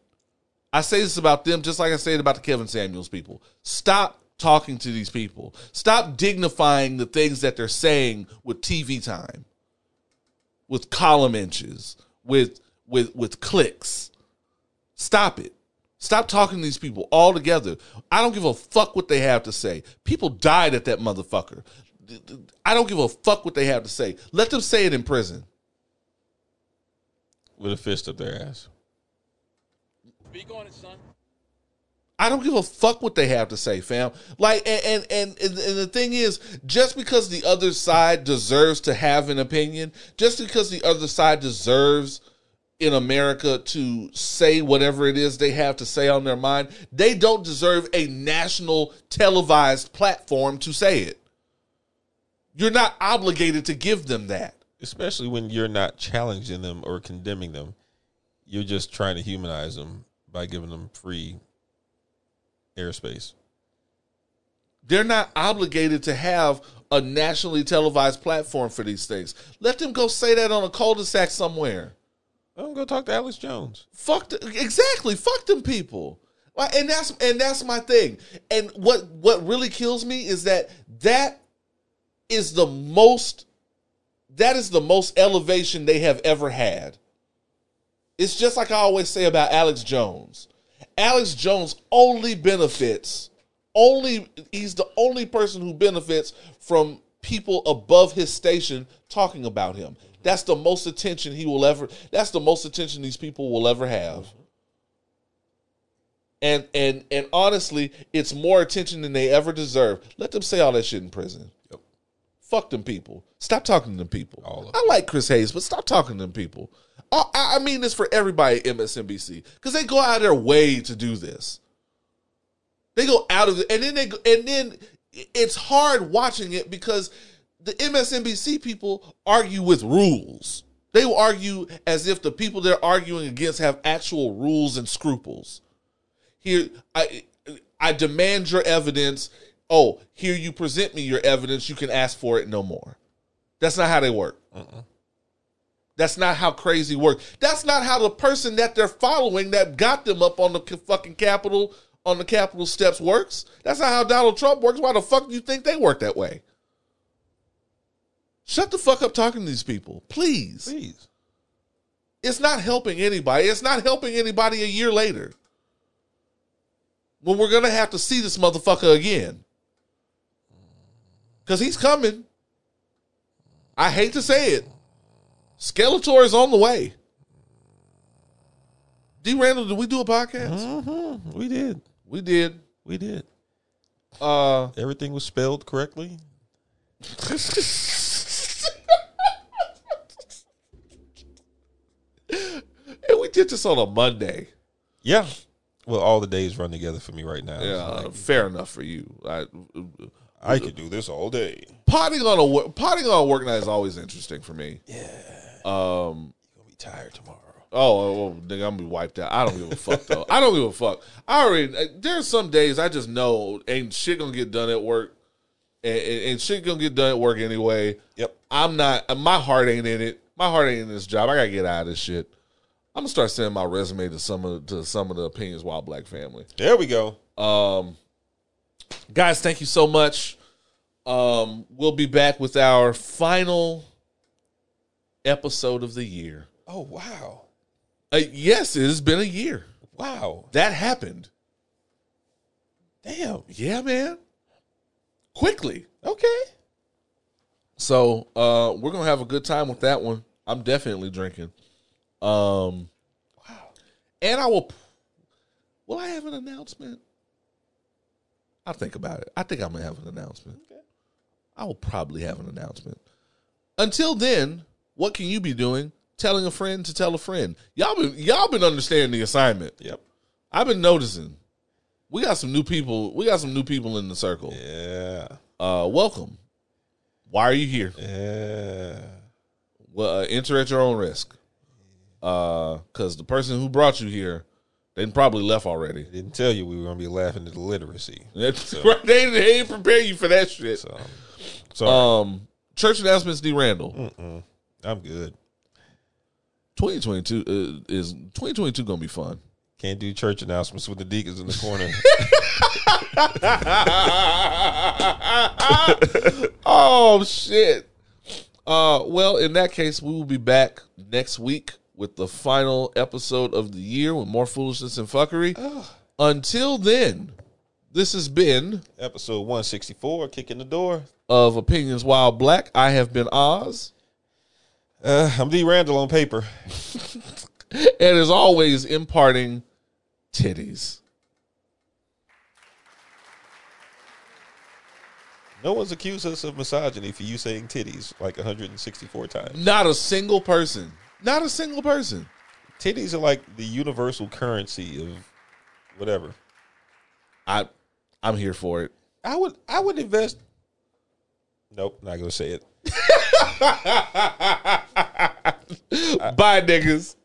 I say this about them just like I say it about the Kevin Samuels people. Stop talking to these people. Stop dignifying the things that they're saying with TV time, with column inches, with with with clicks. Stop it. Stop talking to these people altogether. I don't give a fuck what they have to say. People died at that motherfucker. I don't give a fuck what they have to say. Let them say it in prison. With a fist up their ass. Speak on it, son. I don't give a fuck what they have to say, fam. Like, and and and, and the thing is, just because the other side deserves to have an opinion, just because the other side deserves in America to say whatever it is they have to say on their mind, they don't deserve a national televised platform to say it. You're not obligated to give them that. Especially when you're not challenging them or condemning them. You're just trying to humanize them by giving them free airspace. They're not obligated to have a nationally televised platform for these things. Let them go say that on a cul-de-sac somewhere. I'm gonna go talk to Alex Jones. Fuck the, exactly. Fuck them people. And that's and that's my thing. And what what really kills me is that that is the most that is the most elevation they have ever had. It's just like I always say about Alex Jones. Alex Jones only benefits only he's the only person who benefits from people above his station talking about him. That's the most attention he will ever that's the most attention these people will ever have. And and and honestly, it's more attention than they ever deserve. Let them say all that shit in prison. Yep. Fuck them people. Stop talking to them people. All I like Chris Hayes, but stop talking to them people. I, I mean this for everybody at MSNBC because they go out of their way to do this. They go out of it, and then they go, and then it's hard watching it because the MSNBC people argue with rules. They will argue as if the people they're arguing against have actual rules and scruples. Here, I I demand your evidence. Oh, here you present me your evidence. You can ask for it no more. That's not how they work. That's not how crazy work. That's not how the person that they're following that got them up on the fucking Capitol on the Capitol steps works. That's not how Donald Trump works. Why the fuck do you think they work that way? Shut the fuck up talking to these people, please. Please. It's not helping anybody. It's not helping anybody a year later. When we're gonna have to see this motherfucker again. Cause he's coming. I hate to say it. Skeletor is on the way. D Randle, did we do a podcast? Mm-hmm. We did. We did. We did. Uh Everything was spelled correctly. and we did this on a Monday. Yeah. Well, all the days run together for me right now. Yeah, It's like, fair enough for you. I, I could do this all day. potting on a potting on a work night is always interesting for me. Yeah. Um, gonna be tired tomorrow. Oh, oh, oh, nigga, I'm gonna be wiped out. I don't give a fuck though. I don't give a fuck. I already. There's some days I just know ain't shit gonna get done at work, and, and, and shit gonna get done at work anyway. Yep. I'm not. uh, My heart ain't in it. My heart ain't in this job. I gotta get out of this shit. I'm gonna start sending my resume to some of to some of the Opinions While Black family. There we go. Um, guys, thank you so much. Um, we'll be back with our final episode of the year. Oh wow, Uh, yes, it has been a year. wow, That happened. damn. Yeah, man. Quickly. Okay. So uh we're gonna have a good time with that one. I'm definitely drinking. Um wow. And I will will I have an announcement? I'll think about it. I think I'm gonna have an announcement. Okay. I will probably have an announcement. Until then, what can you be doing? Telling a friend to tell a friend. Y'all been y'all been understanding the assignment. Yep. I've been noticing. We got some new people. We got some new people in the circle. Yeah. Uh, welcome. Why are you here? Yeah. Well, uh, enter at your own risk. Uh, because the person who brought you here, they probably left already. Didn't tell you we were gonna be laughing at the literacy. Right. They, they didn't prepare you for that shit. So, sorry. Um, church announcements. D. Randle. Mm-mm. I'm good. 2022 uh, is 2022 gonna be fun. Can't do church announcements with the deacons in the corner. oh shit. Uh, well, in that case, we will be back next week with the final episode of the year with more foolishness and fuckery. Until then, this has been Episode 164, kicking the door. of Opinions While Black. I have been Oz, Uh, I'm D. Randle on paper. and as always, imparting titties. No one's accused us of misogyny for you saying titties like 164 times. Not a single person. Not a single person. Titties are like the universal currency of whatever. I, I'm here for it. I would I would invest. Nope, not gonna say it. Bye, niggas.